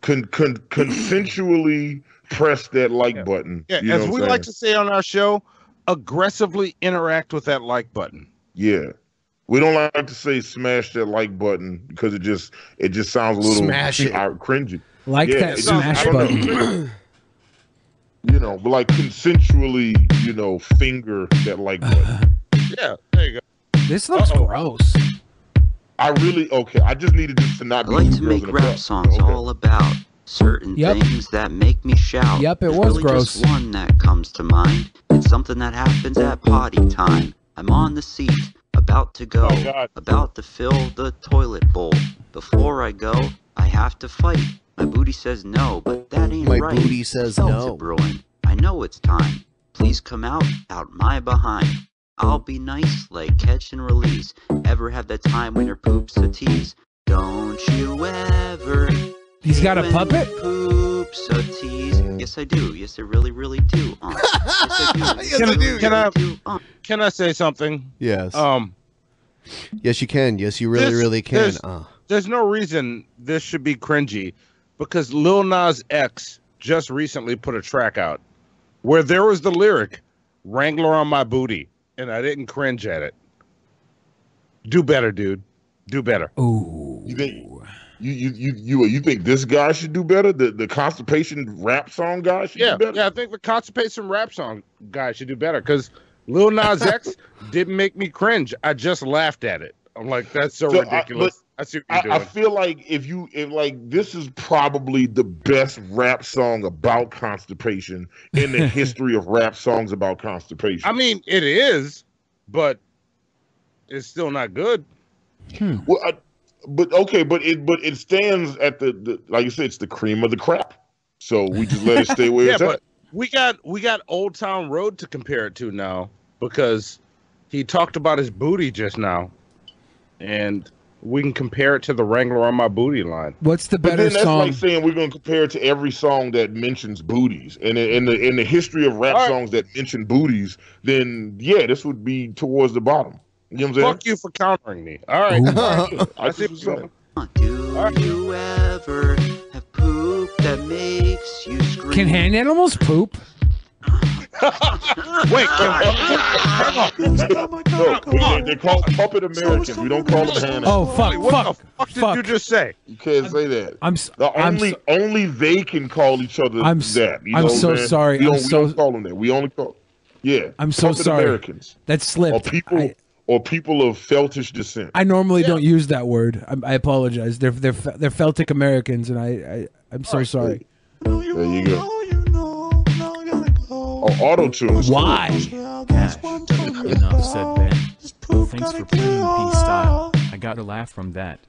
con, con, consensually press that like button. Yeah, you as what we I'm like to say on our show, aggressively interact with that like button. Yeah. We don't like to say smash that like button because it just it just sounds a little Smash it. cringy. Like Yeah, that smash I don't know. button. you know, like consensually, you know, finger that like uh-huh. button. Yeah, there you go. This looks gross. I really okay. I just needed this to not I like to make rap cup. songs all about certain Yep. things that make me shout. Yep, it There's was really gross. Just one that comes to mind. It's something that happens at potty time. I'm on the seat, about to go, Oh, about to fill the toilet bowl. Before I go, I have to fight. My booty says no, but that ain't My right. My booty says Felt no. It brewing. I know it's time. Please come out, out my behind. I'll be nice like catch and release. Ever have that time when your poop's a tease? Don't you ever? He's got a puppet? Poops a tease. Yes, I do. Yes, I really, really do. Yes, I do. Can I, Yes, can I can I say something? Yes. Um yes, you can. Yes, you really, this- really can. There's, Uh, there's no reason this should be cringy because Lil Nas X just recently put a track out where there was the lyric "Wrangler on my booty," and I didn't cringe at it. Do better, dude. Do better. Ooh. You think you you you you you think this guy should do better? The the constipation rap song guy should Yeah, do better? yeah. I think the constipation rap song guy should do better because Lil Nas X didn't make me cringe. I just laughed at it. I'm like, that's so, So, uh, I- ridiculous. I, see what you're I, I feel like if you if like this is probably the best rap song about constipation in the history of rap songs about constipation. I mean, it is, but it's still not good. Hmm. Well, I, but okay, but it but it stands at the, the like you said, it's the cream of the crap. So we just let it stay where yeah, it's but at. we got we got Old Town Road to compare it to now because he talked about his booty just now, and we can compare it to the Wrangler on my booty line. What's the better But better then that's song? like saying we're going to compare it to every song that mentions booties, and in, in the in the history of rap All right. songs that mention booties, then yeah, this would be towards the bottom. You know what I'm saying? Fuck you for countering me. All right, I I see see what what you're you're saying. Do you ever have poop that makes you scream? Can hand animals poop? Wait, No, we, they, they call puppet Americans. We don't call them hand Oh fuck! what fuck! the fuck did fuck. you just say? You can't say that. I'm s- The I'm only so- only they can call each other I'm s- that. You I'm know so saying? sorry. We I'm don't, we so- don't call them that. We only call. Yeah. I'm so puppet sorry. Americans That or slipped. people I, or people of Feltish descent. I normally don't use that word. I, I apologize. They're they're they're Celtic Americans, and I, I I'm so ah, sorry. There you go. Oh, auto tune. Why? Cash. Enough said Ben. Thanks for playing P style. I got a laugh from that.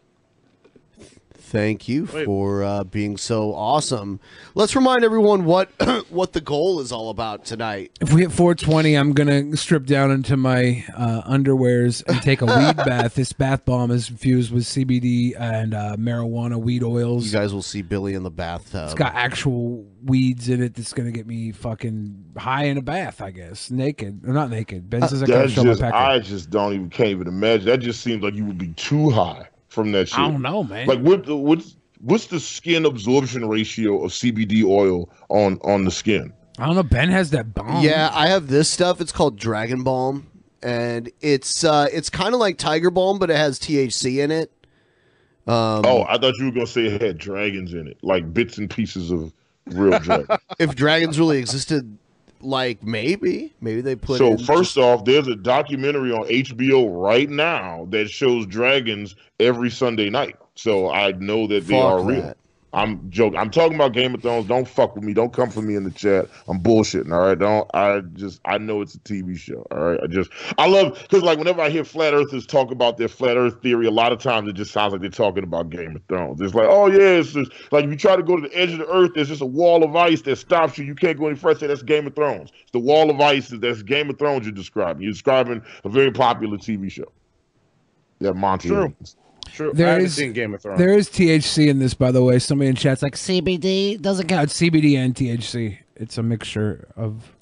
Thank you for uh, being so awesome. Let's remind everyone what what the goal is all about tonight. If we hit 420, I'm gonna strip down into my uh, underwears and take a weed bath. This bath bomb is infused with CBD and uh, marijuana weed oils. You guys will see Billy in the bathtub. It's got actual weeds in it that's gonna get me fucking high in a bath. I guess naked or not naked. Ben says I can't show my pecker. I just don't even can't even imagine. That just seems like you would be too high from that shit. I don't know, man. Like what? What's what's the skin absorption ratio of CBD oil on on the skin? I don't know. Ben has that bomb. Yeah, I have this stuff. It's called Dragon Balm, and it's uh, it's kind of like Tiger Balm, but it has THC in it. Um, oh, I thought you were gonna say it had dragons in it, like bits and pieces of real dragon. if dragons really existed, like maybe, maybe they put. so first off, there's a documentary on HBO right now that shows dragons every Sunday night. So I know that they Fuck are real. that. I'm joking. I'm talking about Game of Thrones. Don't fuck with me. Don't come for me in the chat. I'm bullshitting. All right. Don't. I just. I know it's a TV show. All right. I just. I love because like whenever I hear flat earthers talk about their flat Earth theory, a lot of times it just sounds like they're talking about Game of Thrones. It's like, oh yeah, it's just like if you try to go to the edge of the Earth, there's just a wall of ice that stops you. You can't go any further. Say that's Game of Thrones. It's the wall of ice. That's Game of Thrones. You're describing. You're describing a very popular TV show. Yeah, Monty. True. True. I haven't is seen Game of Thrones. there is THC in this, by the way. Somebody in chat's like CBD doesn't count. It's CBD and THC. It's a mixture of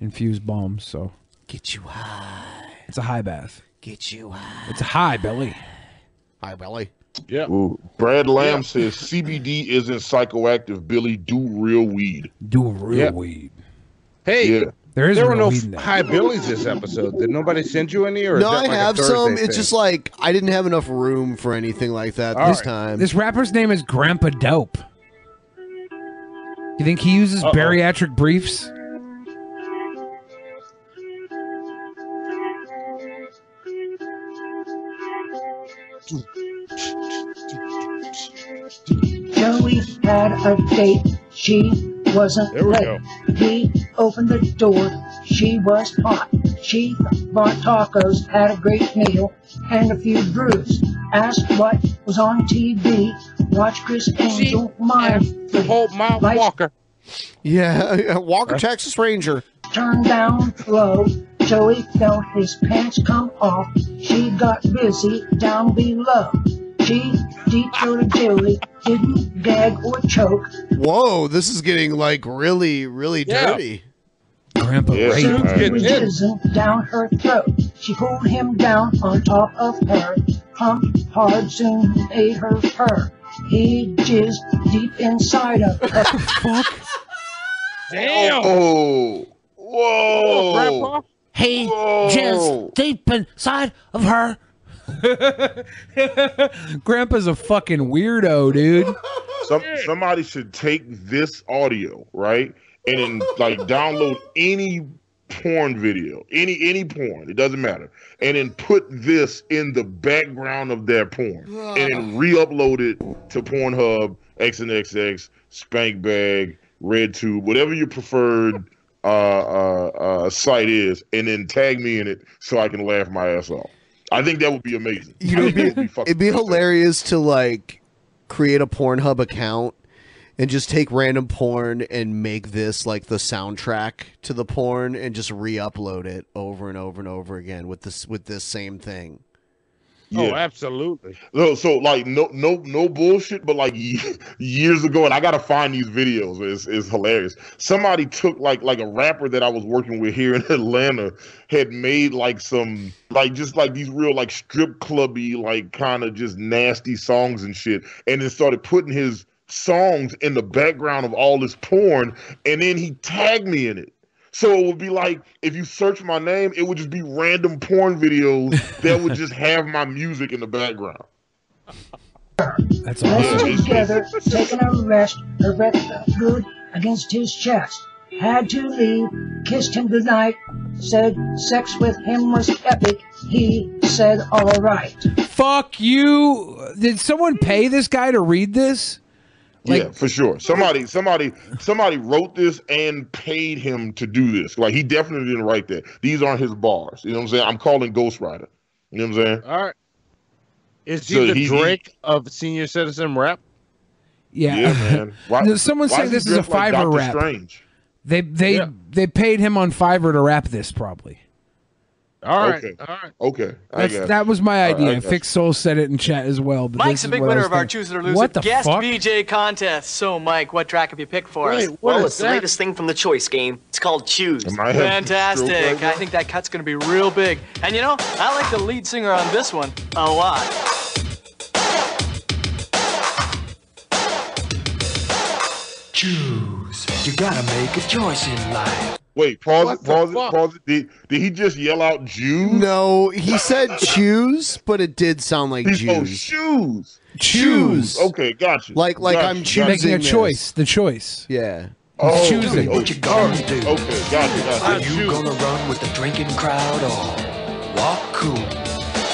infused bombs. So get you high. It's a high bath. Get you high. It's a high belly. High belly. Yeah. Ooh. Brad Lamb says CBD isn't psychoactive. Billy, do real weed. Do real Yeah. weed. Hey, Yeah. There is there were no weed in there. high billies this episode. Did nobody send you any? Or No, I like have Thursday some. It's just like I didn't have enough room for anything like that All this right. time. This rapper's name is Grandpa Dope. You think he uses Uh-oh. bariatric briefs? Joey had a date. She wasn't There we late. go. He opened the door. She was hot. She bought tacos, had a great meal, and a few brews. Asked what was on TV. Watch Criss Angel mind the whole Mount Walker. yeah, uh, Walker Texas Ranger. Turned down low. Joey felt his pants come off. She got busy down below. She detoured Joey, didn't gag or choke. Whoa, this is getting like really, really Yeah. dirty. Grandpa Yeah, She man. was jizzing down her throat. She pulled him down on top of her. Pumped hard, soon made her purr. He jizzed deep inside of her. Fuck. Damn. Oh. Whoa. Grandpa. He Whoa. jizzed deep inside of her. Grandpa's a fucking weirdo, dude. Some, somebody should take this audio, right? And then like download any porn video, any any porn, it doesn't matter. And then put this in the background of their porn. And then re-upload it to Pornhub, X and XNXX, SpankBang, RedTube, whatever your preferred uh, uh, uh, site is, and then tag me in it so I can laugh my ass off. I think that would be amazing. You know, it'd be, it would fucking it'd be hilarious to like create a Pornhub account and just take random porn and make this like the soundtrack to the porn and just re-upload it over and over and over again with this with this same thing. Oh, absolutely. So, so like no no no bullshit, but like years ago, and I gotta find these videos. It's, it's hilarious. Somebody took like like a rapper that I was working with here in Atlanta had made like some like just like these real like strip clubby like kind of just nasty songs and shit, and then started putting his songs in the background of all this porn, and then he tagged me in it. So it would be like if you search my name, it would just be random porn videos that would just have my music in the background. That's Lay together, taking a rest. Her breath good against his chest. Had to leave, kissed him goodnight. Said sex with him was epic. He said alright. Fuck you. Did someone pay this guy to read this? Yeah, for sure. Somebody, somebody, somebody wrote this and paid him to do this. Like he definitely didn't write that. These aren't his bars. You know what I'm saying? I'm calling Ghost Rider. You know what I'm saying? All right. Is he So the he- Drake of senior citizen rap? Yeah. Yeah, man. Why- No, Someone why saying this is a dressed like Fiverr rap. Strange? They they Yeah. they paid him on Fiverr to rap this probably. All right. Okay. All right. Okay. That's, that was my All right, I idea. got Fix Soul said it in chat as well. But Mike's a big winner was of our thinking. Choose It or Lose What It the Guest fuck? BJ contest. So, Mike, what track have you picked for us? Wait, what well, is it's the latest thing from the Choice game. It's called Choose. Am I Fantastic. stroke right now? I think that cut's going to be real big. And you know, I like the lead singer on this one a lot. Choose. You gotta make a choice in life. Wait, pause What it, pause it, fuck? pause it. Did, did he just yell out Jews? No, he said choose, but it did sound like He's oh, Jews. shoes. Choose. Okay, gotcha. Like like Gotcha, I'm gotcha. choosing Making a this. choice. The choice. Yeah. Oh, choosing. okay, okay, gonna do? Okay, gotcha, gotcha. Are you gonna run with the drinking crowd or walk cool?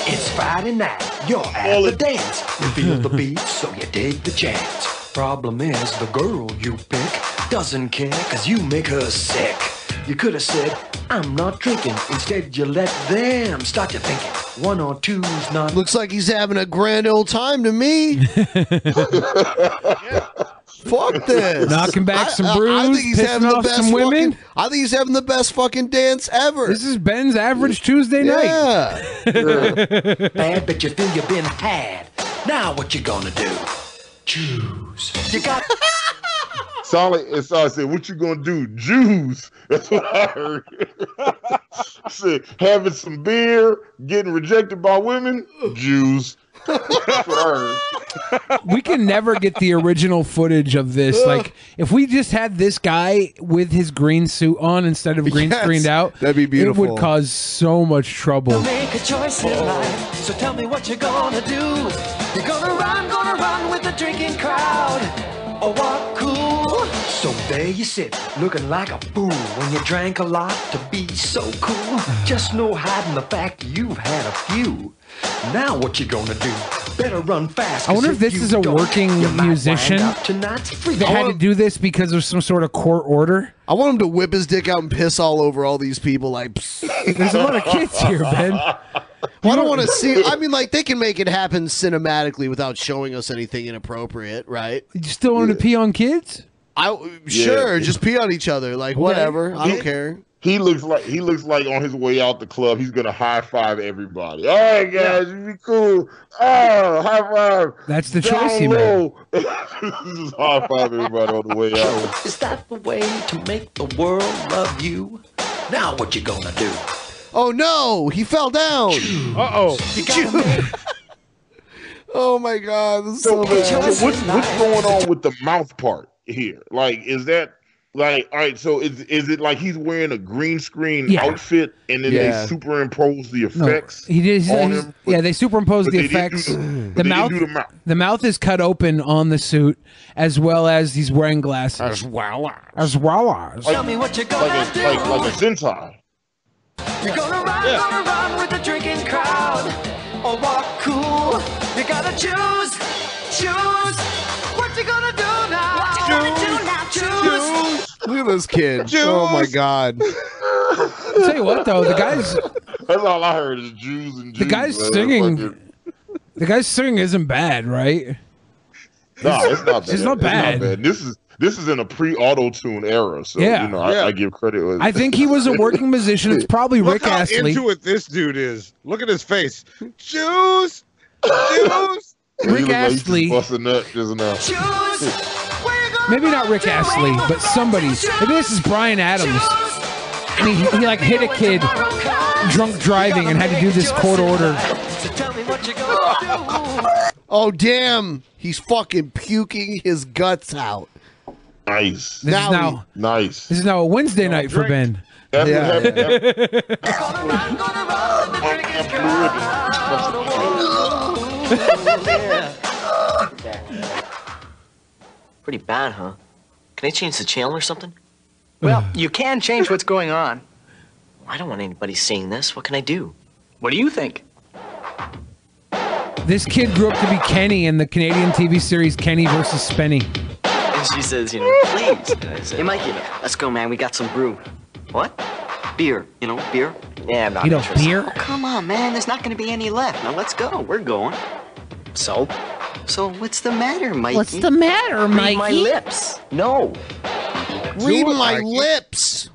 It's Friday night, you're at the dance. You feel the beat, so you dig the chance. Problem is, the girl you pick doesn't care, cause you make her sick. You could have said, I'm not drinking. Instead, you let them start you thinking. One or two's not. Looks like he's having a grand old time to me. Fuck this. Knocking back some I, I brews, think he's pissing having the off best some women. fucking- I think he's having the best fucking dance ever. This is Ben's average Tuesday night. Yeah. Bad, but you feel you've been had. Now what you gonna do? Choose. You got Solid. And so I said, "What you gonna do, Jews?" That's what I heard. I said, "Having some beer, getting rejected by women, Jews." That's what I heard. we can never get the original footage of this. Like, if we just had this guy with his green suit on instead of green Yes, screened out, that'd be beautiful. It would cause so much trouble. make a choice in life. So tell me what you're gonna do. You're gonna run, gonna run with the drinking crowd. Or walk cool. So there you sit, looking like a fool when you drank a lot to be so cool. Just no hiding the fact you've had a few. Now what you gonna do? Better run fast. I wonder if this is a working you might wind musician up that had to do this because of some sort of court order. I want him to whip his dick out and piss all over all these people. Like, There's a lot of kids here, Ben. Well, I don't want to see. I mean, like they can make it happen cinematically without showing us anything inappropriate, right? You still want to pee on kids? I sure just pee on each other, like whatever. I don't care. He looks like he looks like on his way out the club, he's gonna high five everybody. All right, guys, you be cool. Oh, high five. That's the Down choice he made. low. Just high five everybody on the way out. Is that the way to make the world love you? Now what you gonna do? Oh no, he fell down. Uh oh. Oh my god, this is So, so so bad. what's what's going on with the mouth part here? Like, is that like all right? So is is it like he's wearing a green screen Yeah. outfit and then Yeah. they superimpose the No, effects? he did. he's- on he's- him? yeah, they superimpose the they effects. do the- the, but they didn't mouth, the mouth. the mouth is cut open on the suit, as well as he's wearing glasses. As well as well as. Tell me what you gonna like a, do. like like a sentai. You're gonna run, gonna run with the drinking crowd, or walk cool. You gotta choose, choose. Look at this kid. Oh my god. I'll tell you what, though, the guy's That's all I heard is Jews and Jews. the guy's man. singing. Fucking- The guy's singing isn't bad, right? No, it's not bad. It's not bad. This is this is in a pre-auto tune era, so Yeah. you know I, Yeah. I give credit. I think he was a working musician. It's probably Look Rick how Astley. into it this dude is. Look at his face. Jews, Jews. Rick look like he just Astley. bust a nut just now. Maybe not Rick Astley, but somebody. Maybe this is Bryan Adams. And he, he like hit a kid drunk driving and had to do this court order. So tell me what you gonna do. Oh damn, he's fucking puking his guts out. Nice, This is now nice. this is now a Wednesday night for Ben. That's Yeah. what happened. Pretty bad, huh? Can I change the channel or something? Well, you can change what's going on. I don't want anybody seeing this. What can I do? What do you think? This kid grew up to be Kenny in the Canadian TV series Kenny versus Spenny. And she says, you know, please. And I said, hey, Mikey, let's go, man. We got some brew. What? Beer. You know, beer? Yeah, I'm not You know, interested. beer? Oh, come on, man. There's not going to be any left. Now let's go. We're going. So? So what's the matter, Mikey? What's the matter, Read my lips. No. Read Do it, my Mikey. lips.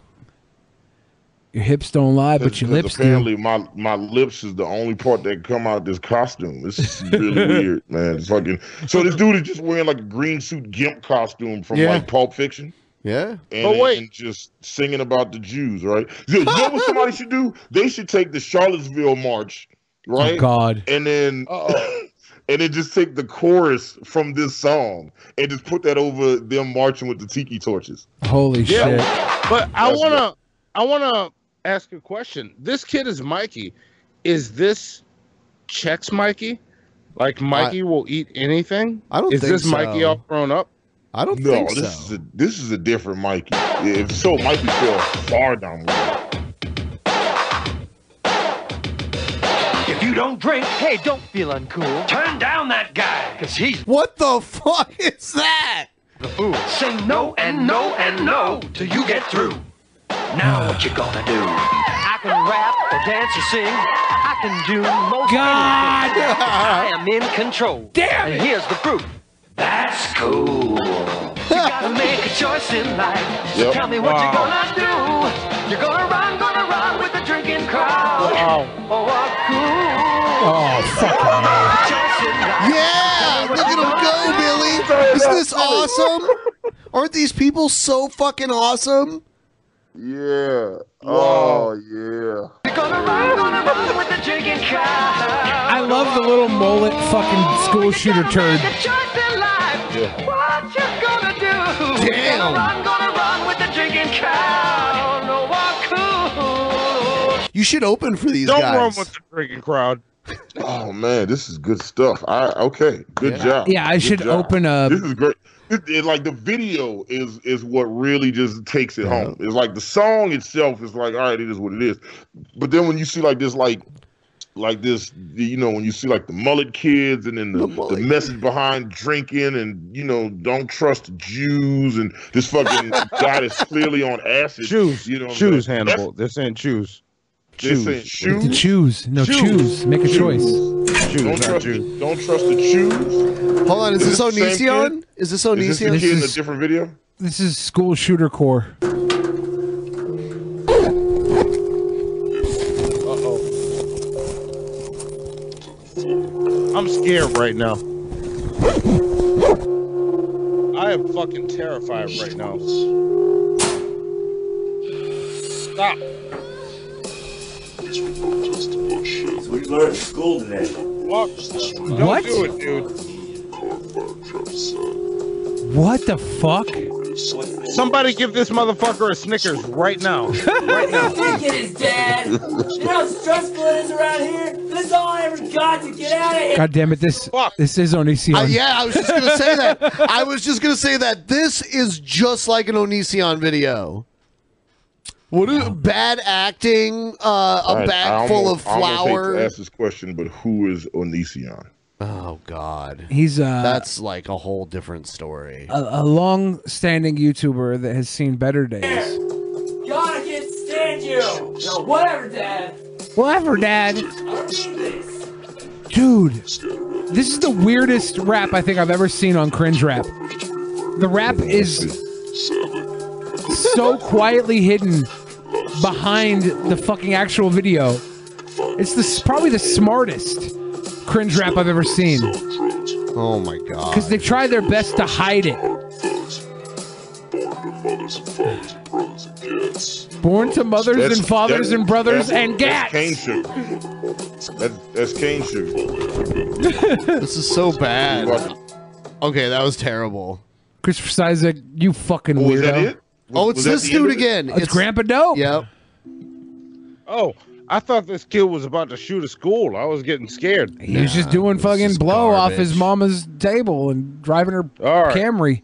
Your hips don't lie, but your 'Cause lips do. apparently my my lips is the only part that come out of this costume. This is really weird, man. It's fucking. So this dude is just wearing like a green suit gimp costume from Yeah. like Pulp Fiction. Yeah. And, But wait. and just singing about the Jews, right? You you know what somebody should do? They should take the Charlottesville March, right? Oh God. And then and then just take the chorus from this song and just put that over them marching with the tiki torches. Holy Yeah. shit. But I That's wanna, I want to ask a question. This kid is Mikey. Is this Chex Mikey? Like Mikey will eat anything? I don't Is think this Mikey all grown up? I don't No, this is a this is a different Mikey. If so, Mikey fell far down the you don't drink, hey, don't feel uncool. Turn down that guy, cause he's What the fuck is that? the fool. Say no and no and no till you get through. Now what you gonna do? I can rap or dance or sing. I can do most God! anything. I am in control. Damn And here's the proof. That's cool. You gotta make a choice in life. So Yep. tell me what Wow. you're gonna do. You're gonna run, gonna run with the drinking crowd. Wow. Oh, what cool. Oh, fucking hell. Choice in life. Yeah, look at him go, Billy. Isn't this awesome? Aren't these people so fucking awesome? Yeah. Oh yeah. You're gonna run, with the drinking crowd. I love the little mullet fucking school shooter turd. Make a choice in life. Yeah. You? Damn. Gonna run, gonna run with the drinking crowd. What cool. You should open for these Don't guys. run with the drinking crowd. Oh man, this is good stuff. I okay, good Yeah. job. Yeah, I Good should job. open a. This is great. It, it- like the video is is what really just takes it home. It's like the song itself is like, all right, it is what it is. But then when you see like this, like like this, you know, when you see like the mullet kids and then the, the, message behind drinking and you know, don't trust Jews and this fucking guy that's clearly on acid. Choose. you know, what I'm choose, saying? Hannibal. They're saying choose. They're Choose. choose. choose. No, Choose. choose. Make a choice. Choose, Don't not trust, choose. the, don't trust the choose. Hold on, is, Is this this Onision? Is this Is this the Onision? kid in a different video? This is school shooter core. Uh-oh. I'm scared right now. I am fucking terrified right now. Stop. We learned in school today. Fuck. Don't What? do it, dude. What the fuck? Somebody give this motherfucker a Snickers right now. Right now. Think it is, Dad. You know how stressful it is around here? This is all I ever got to get out of here. God damn it! This Fuck. this is Onision. Uh, yeah, I was just gonna say that. I was just gonna say that this is just like an Onision video. What is bad acting? Uh, a All right, bag I full almost- of I hate to ask this question, but who is Onision? Oh God, He's uh, that's like a whole different story. a, a long-standing YouTuber that has seen better days. God, I can't stand you. No, whatever, Dad. Whatever, Dad. I don't need this. Dude, this is the weirdest rap I think I've ever seen on Cringe Rap. The rap is so quietly hidden behind the fucking actual video. It's the probably the smartest cringe rap I've ever seen Oh my God. because they try their best to hide it. Born to mothers That's- and fathers that's- and brothers that's- and that's gats. cane sugar. That, that's cane sugar. This is so bad. Okay, that was terrible. Christopher Isaac, you fucking Oh, weirdo. Was? Oh, it's this dude of it? again. It's, Grandpa Dope. Yep. Oh, I thought this kid was about to shoot a school. I was getting scared. He was just doing fucking blow off his mama's table and driving her All right. Camry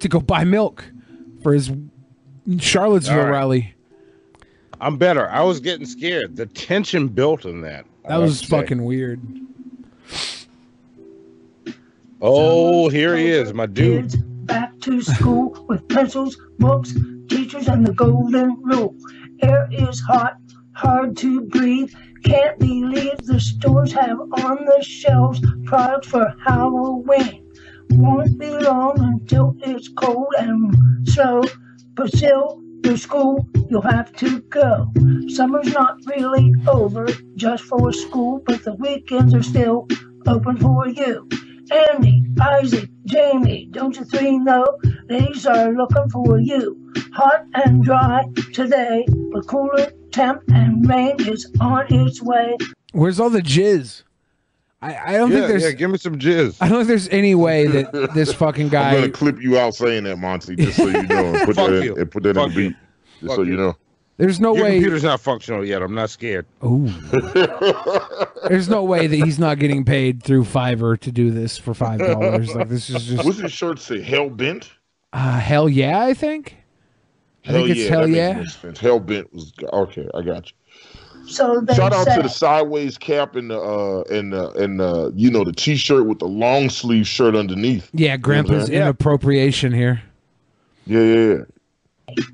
to go buy milk for his Charlottesville All right. rally. I'm better. I was getting scared. The tension built in that. That was to say. fucking weird. Oh, here he is, my dude. Back to school with pencils, books, teachers, and the golden rule. Air is hot, hard to breathe. Can't believe the stores have on the shelves products for Halloween. Won't be long until it's cold and snow, but still, to school you'll have to go. Summer's not really over just for school, but the weekends are still open for you. Andy, Isaac, Jamie, don't you three know these are looking for you? Hot and dry today, but cooler temp and rain is on its way. Where's all the jizz? I, I don't yeah, think there's. yeah, give me some jizz. I don't think there's any way that this fucking guy. I'm gonna clip you out saying that, Monty, just so you know, and put Fuck that in, you. and put that Fuck in the you. beat, just Fuck so you you. know. There's no Your way. computer's not functional yet. I'm not scared. Ooh. There's no way that he's not getting paid through Fiverr to do this for five dollars. Like this is just What's his shirt say? Hell bent. uh, hell yeah. I think. I think it's hell that yeah. Hell bent was okay. I got you. So Shout out said, to the sideways cap and the uh and the and the you know the t-shirt with the long sleeve shirt underneath. Yeah, You know what I'm Grandpa's saying? inappropriation here. Yeah, yeah, yeah.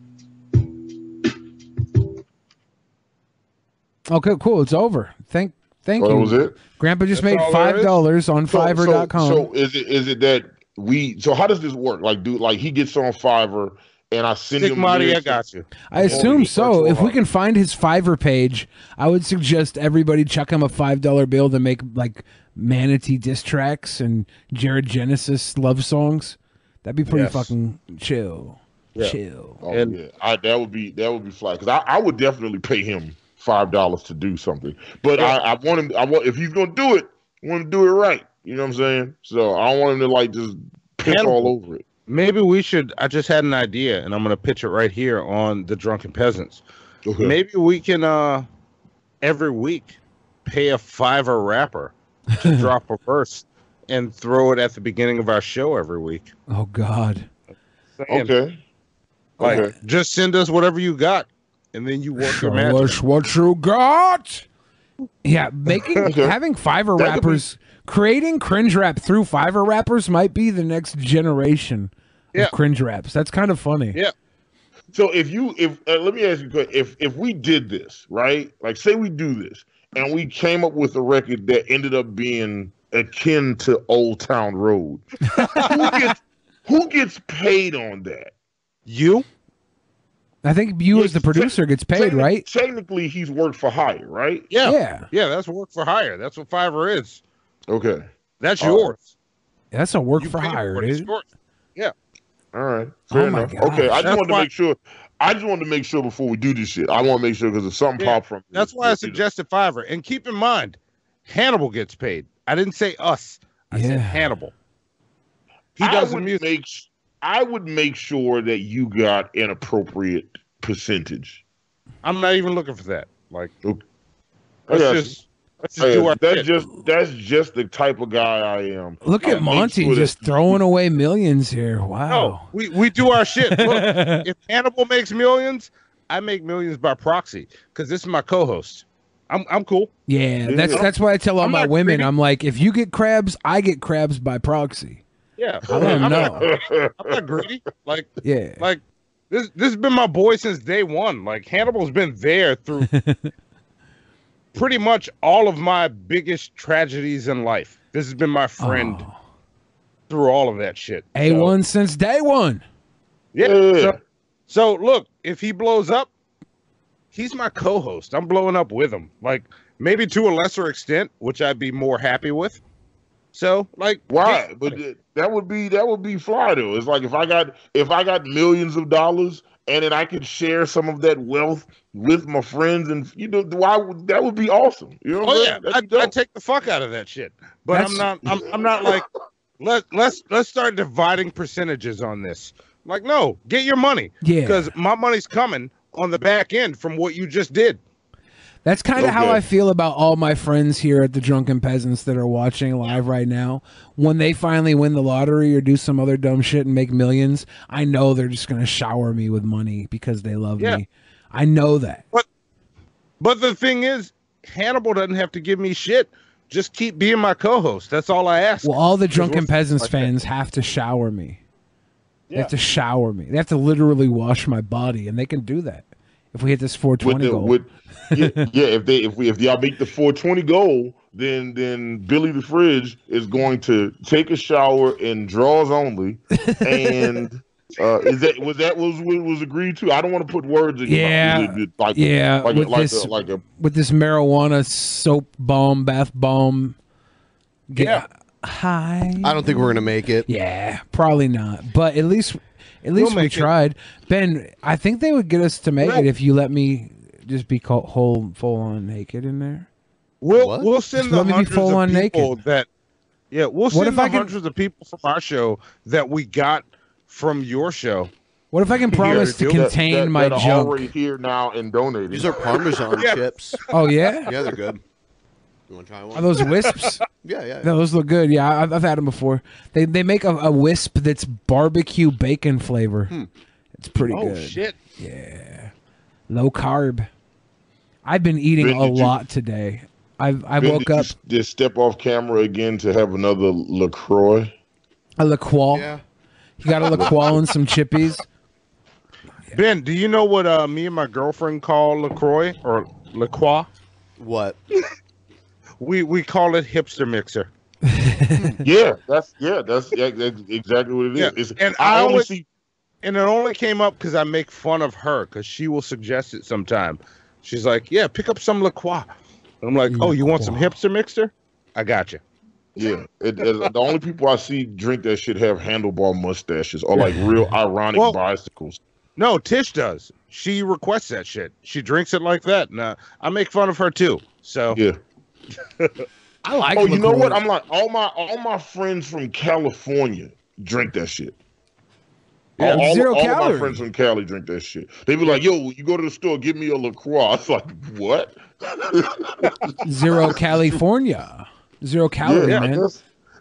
Okay, cool. It's over. Thank, thank Oh, you. that was it? Grandpa just That's made five dollars on So- Fiverr.com. So, so is it is it that we? So how does this work? Like, do like he gets on Fiverr and I send Stick him. Marty, I got you. I assume so. If we can find his Fiverr page, I would suggest everybody chuck him a five dollar bill to make like manatee diss tracks and Jared Genesis love songs. That'd be pretty Yes. fucking chill. Yeah. Chill. Oh, yeah, I, that would be that would be fly because I, I would definitely pay him five dollars to do something. But I, I want him. I want if he's gonna do it, I want him to do it right. You know what I'm saying? So I don't want him to like just piss Hannibal. all over it. Maybe we should. I just had an idea, and I'm going to pitch it right here on the Drunken Peasants. Maybe we can, uh every week, pay a Fiverr rapper to drop a verse and throw it at the beginning of our show every week. Oh God. Saying, Okay. Like, Okay. just send us whatever you got, and then you work your magic. us what you got. Yeah, making having Fiverr That could be- rappers creating cringe rap through Fiverr rappers might be the next generation Yeah. of cringe raps. That's kind of funny. Yeah. So if you if uh, let me ask you a question. if if we did this right, like say we do this and we came up with a record that ended up being akin to Old Town Road, who gets who gets paid on that? You. I think you as the producer gets paid, Techni- right? Technically, he's worked for hire, right? Yeah. Yeah. Yeah, that's work for hire. That's what Fiverr is. Okay. That's All yours. That's a work You for hire, dude. Yeah. All right. Oh Fair my enough. Okay. I just That's wanted to make sure. I just wanted to make sure before we do this shit. I want to make sure because if something Yeah, pop from That's why I suggested Fiverr. And keep in mind, Hannibal gets paid. I didn't say us. I said Hannibal. He doesn't would music. make. I would make sure that you got an appropriate percentage. I'm not even looking for that. Like, I let's just let's just Hey, do our that's shit. just that's just the type of guy I am. Look I at Monty sure that- just throwing away millions here. Wow. No, we, we do our shit. Look, if Hannibal makes millions, I make millions by proxy because this is my co-host. I'm I'm cool. Yeah, that's Yeah. that's why I tell all I'm my women. greedy. I'm like, if you get crabs, I get crabs by proxy. Yeah, I don't I'm know. Not, I'm not greedy. Like, Yeah. like this this has been my boy since day one. Like Hannibal's been there through pretty much all of my biggest tragedies in life. This has been my friend Oh. through all of that shit. A one since day one. Yeah. So, so look, if he blows up, he's my co-host. I'm blowing up with him. Like maybe to a lesser extent, which I'd be more happy with. So like Why? But th- that would be that would be fly though. It's like if I got if I got millions of dollars and then I could share some of that wealth with my friends and you know why would that would be awesome. You know what Oh I'm yeah, saying? That'd I. I take the fuck out of that shit. But I'm not. I'm, I'm not like. Let let's let's start dividing percentages on this. Like no, get your money. Yeah. Because my money's coming on the back end from what you just did. That's kind of how Okay. I feel about all my friends here at the Drunken Peasants that are watching live right now. When they finally win the lottery or do some other dumb shit and make millions, I know they're just going to shower me with money because they love Yeah. me. I know that. But but the thing is, Hannibal doesn't have to give me shit. Just keep being my co-host. That's all I ask. Well, all the Drunken Peasants like, fans have to shower me. They have to shower me. They have to literally wash my body, and they can do that if we hit this 420 with the, goal. with yeah, yeah, if they if we if y'all make the 420 goal, then then Billy the Fridge is going to take a shower in drawers only. And uh is that was that was what was agreed to? I don't want to put words in your Yeah, mouth. Is like yeah, like a, with like this a, like a with this marijuana soap bomb, bath bomb. Yeah. Hi. I don't think we're gonna make it. Yeah, probably not. But at least at least we make it. tried. Ben, I think they would get us to make it if you let me just be co- whole full on naked in there. We'll What? we'll send let the me be hundreds full of on people naked. that. Yeah, we'll What send if the I can- hundreds of people from our show that we got from your show What if I can promise to contain that- my that are junk? already here now and donated. These are Parmesan chips. Oh yeah, Yeah, they're good. You want to try one? Are those wisps? yeah, yeah. No, those look good. Yeah, I've, I've had them before. They they make a, a wisp that's barbecue bacon flavor. Hmm. It's pretty oh good. Oh shit! Yeah, low carb. I've been eating Ben, a did you- lot today. I've I Ben, woke did up s- Just step off camera again to have another Lacroix. a LaCroix. Yeah. You got a LaCroix and some chippies. Ben, do you know what uh, me and my girlfriend call Lacroix or Lacroix? What? we we call it hipster mixer. yeah, that's yeah, that's, yeah, that's exactly what it is. Yeah, It's- and I, I only see And it only came up because I make fun of her because she will suggest it sometime. She's like, "Yeah, pick up some LaCroix." I'm like, "Oh, you want some hipster mixer? I got you." Yeah, it, it- the only people I see drink that shit have handlebar mustaches or like real ironic Well- bicycles. No, Tish does. She requests that shit. She drinks it like that. And uh, I make fun of her too. So yeah. I like. oh, you know what? I'm like all my all my friends from California drink that shit. Yeah, all, all- zero all of my friends from Cali drink that shit. They be like, "Yo, you go to the store, give me a Lacroix." It's like, what? Zero California. Zero calorie, Yeah, man.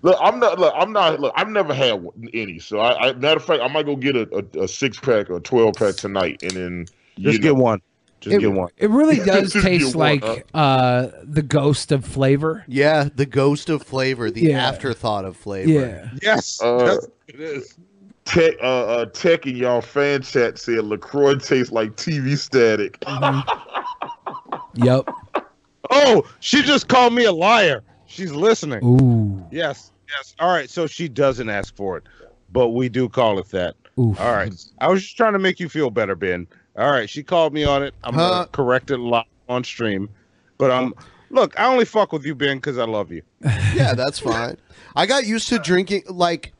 Look, I'm not. Look, I'm not. Look, I've never had any. So, I, I matter of fact, I might go get a, a, a six pack or a twelve pack tonight, and then you just know. get one. Just It, get one. it really does taste get one, like uh, the ghost of flavor. Yeah, the ghost of flavor, the Yeah. afterthought of flavor. Yeah. Yes. Uh, that's what it is. Tech, uh, uh, Tech, and y'all fan chat said Lacroix tastes like TV static. Yep. Oh, she just called me a liar. She's listening. Ooh. Yes. Yes. All right. So she doesn't ask for it, but we do call it that. Oof. All right. I was just trying to make you feel better, Ben. All right. She called me on it. I'm Huh? gonna correct it live on stream. But um, look, I only fuck with you, Ben, because I love you. yeah, that's fine. I got used to drinking like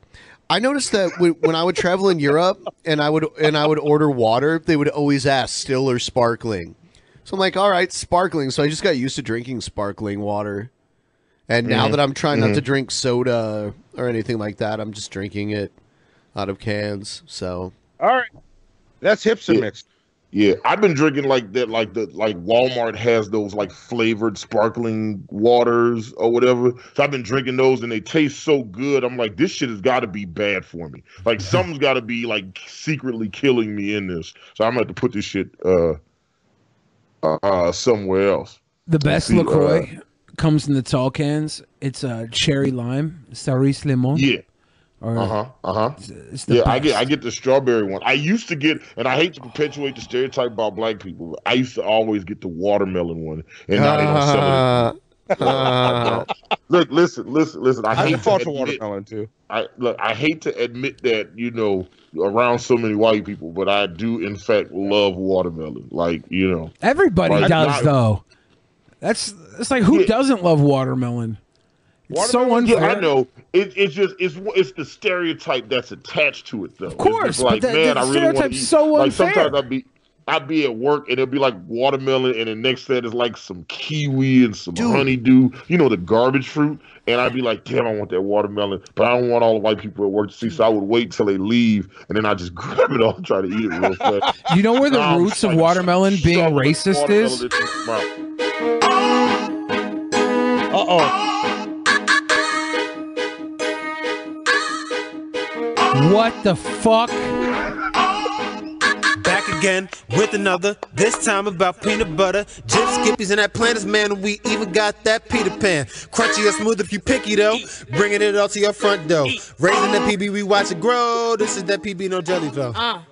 I noticed that when, when I would travel in Europe and I would and I would order water, they would always ask still or sparkling. So I'm like, all right, sparkling. So I just got used to drinking sparkling water. And now Mhm. that I'm trying not Mhm. to drink soda or anything like that, I'm just drinking it out of cans. So All right. That's hipster Yeah. Yeah, I've been drinking like that, like the like Walmart has those like flavored sparkling waters or whatever. So I've been drinking those, and they taste so good. I'm like, this shit has got to be bad for me. Like something's got to be like secretly killing me in this. So I'm gonna have to put this shit uh uh, uh somewhere else. The best See, uh, LaCroix comes in the tall cans. It's uh, cherry lime, cerise lemon. Yeah. Or, Uh huh. Uh huh. it's the Yeah, I get. I get the strawberry one. I used to get, and I hate to perpetuate the stereotype about black people. But I used to always get the watermelon one, and now they don't sell it. Uh, look, listen, listen, listen. I I hate fought to for admit, watermelon too. I look. I hate to admit that you know around so many white people, but I do in fact love watermelon. Like you know, Everybody Like, does not- though. That's it's like who Yeah. doesn't love watermelon? It's so unfair. Yeah, I know. It, it's just it's it's the stereotype that's attached to it, though. Of course, it's like but that- man, that I really want to stereotype's eat. so like sometimes I'd be I'd be at work and it'll be like watermelon, and the next set is like some kiwi and some honeydew, you know, the garbage fruit. And I'd be like, damn, I want that watermelon, but I don't want all the white people at work to see. So I would wait till they leave, and then I just grab it all and try to eat it real fast. You know where the Nah, roots of like watermelon being racist watermelon is? into my mouth. Uh oh. What the fuck? Back again with another, this time about peanut butter, Jif Skippies, and that Planters man. and We even got that Peter Pan. Crunchy or smooth if you picky though. Bringing it all to your front door. Raising the PB, we watch it grow. This is that PB, no jelly though. Uh,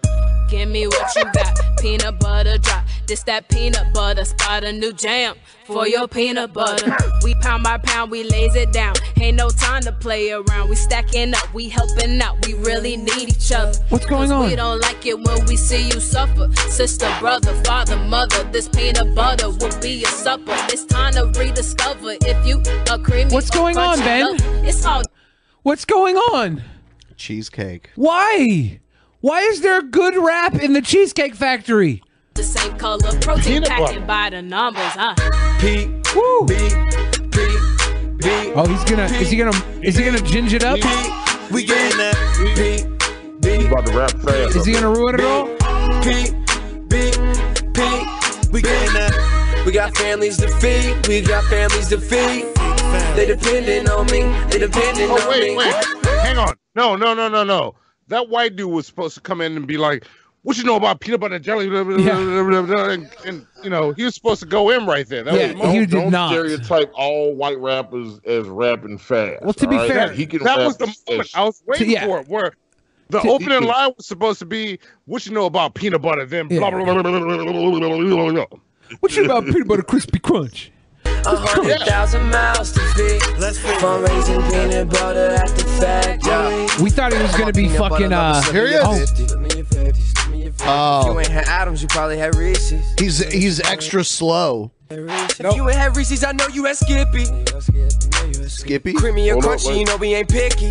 give me what you got. Peanut butter drop. This that peanut butter spot a new jam for your peanut butter. We pound by pound, we lays it down. Ain't no time to play around. We stacking up, we helping out. We really need each other. What's going on? We don't like it when we see you suffer. Sister, brother, father, mother. This peanut butter will be your supper. It's time to rediscover if you a creamy. What's going on, Ben? It's all What's going on? cheesecake. Why? Why is there good rap in the Cheesecake Factory? The same color. Protein Peanut butter. packing by the numbers, huh? P Woo. B B B. Oh, he's gonna is he gonna is he gonna ginge it up? We getting that P B about to rap fast. Is he gonna ruin it all? P, B, P. We getting that. We got families to feed. We got families to feed. They depending on me. They depending Oh on wait, me. wait, hang on. No, no, no, no, no. That white dude was supposed to come in and be like, "What you know about peanut butter and jelly?" Blah, and, and you know he was supposed to go in right there. That was don't, don't stereotype all white rappers as rapping fast. Well, to be all right? fair, he can that was the as- moment I was waiting yeah. for it. Where the To- opening he line was supposed to be, "What you know about peanut butter?" Then blah blah blah blah blah blah blah blah blah blah. What you know about peanut butter crispy crunch? A hundred thousand miles to feed. From raising peanut butter at the factory. We thought he was gonna be fucking. uh Here he is. If Oh, you ain't had Adams, you probably had Reese's. he's he's extra slow. If you ain't had Reese's, I know you had Skippy. Skippy. Creamy and Hold crunchy, wait. you know we ain't picky.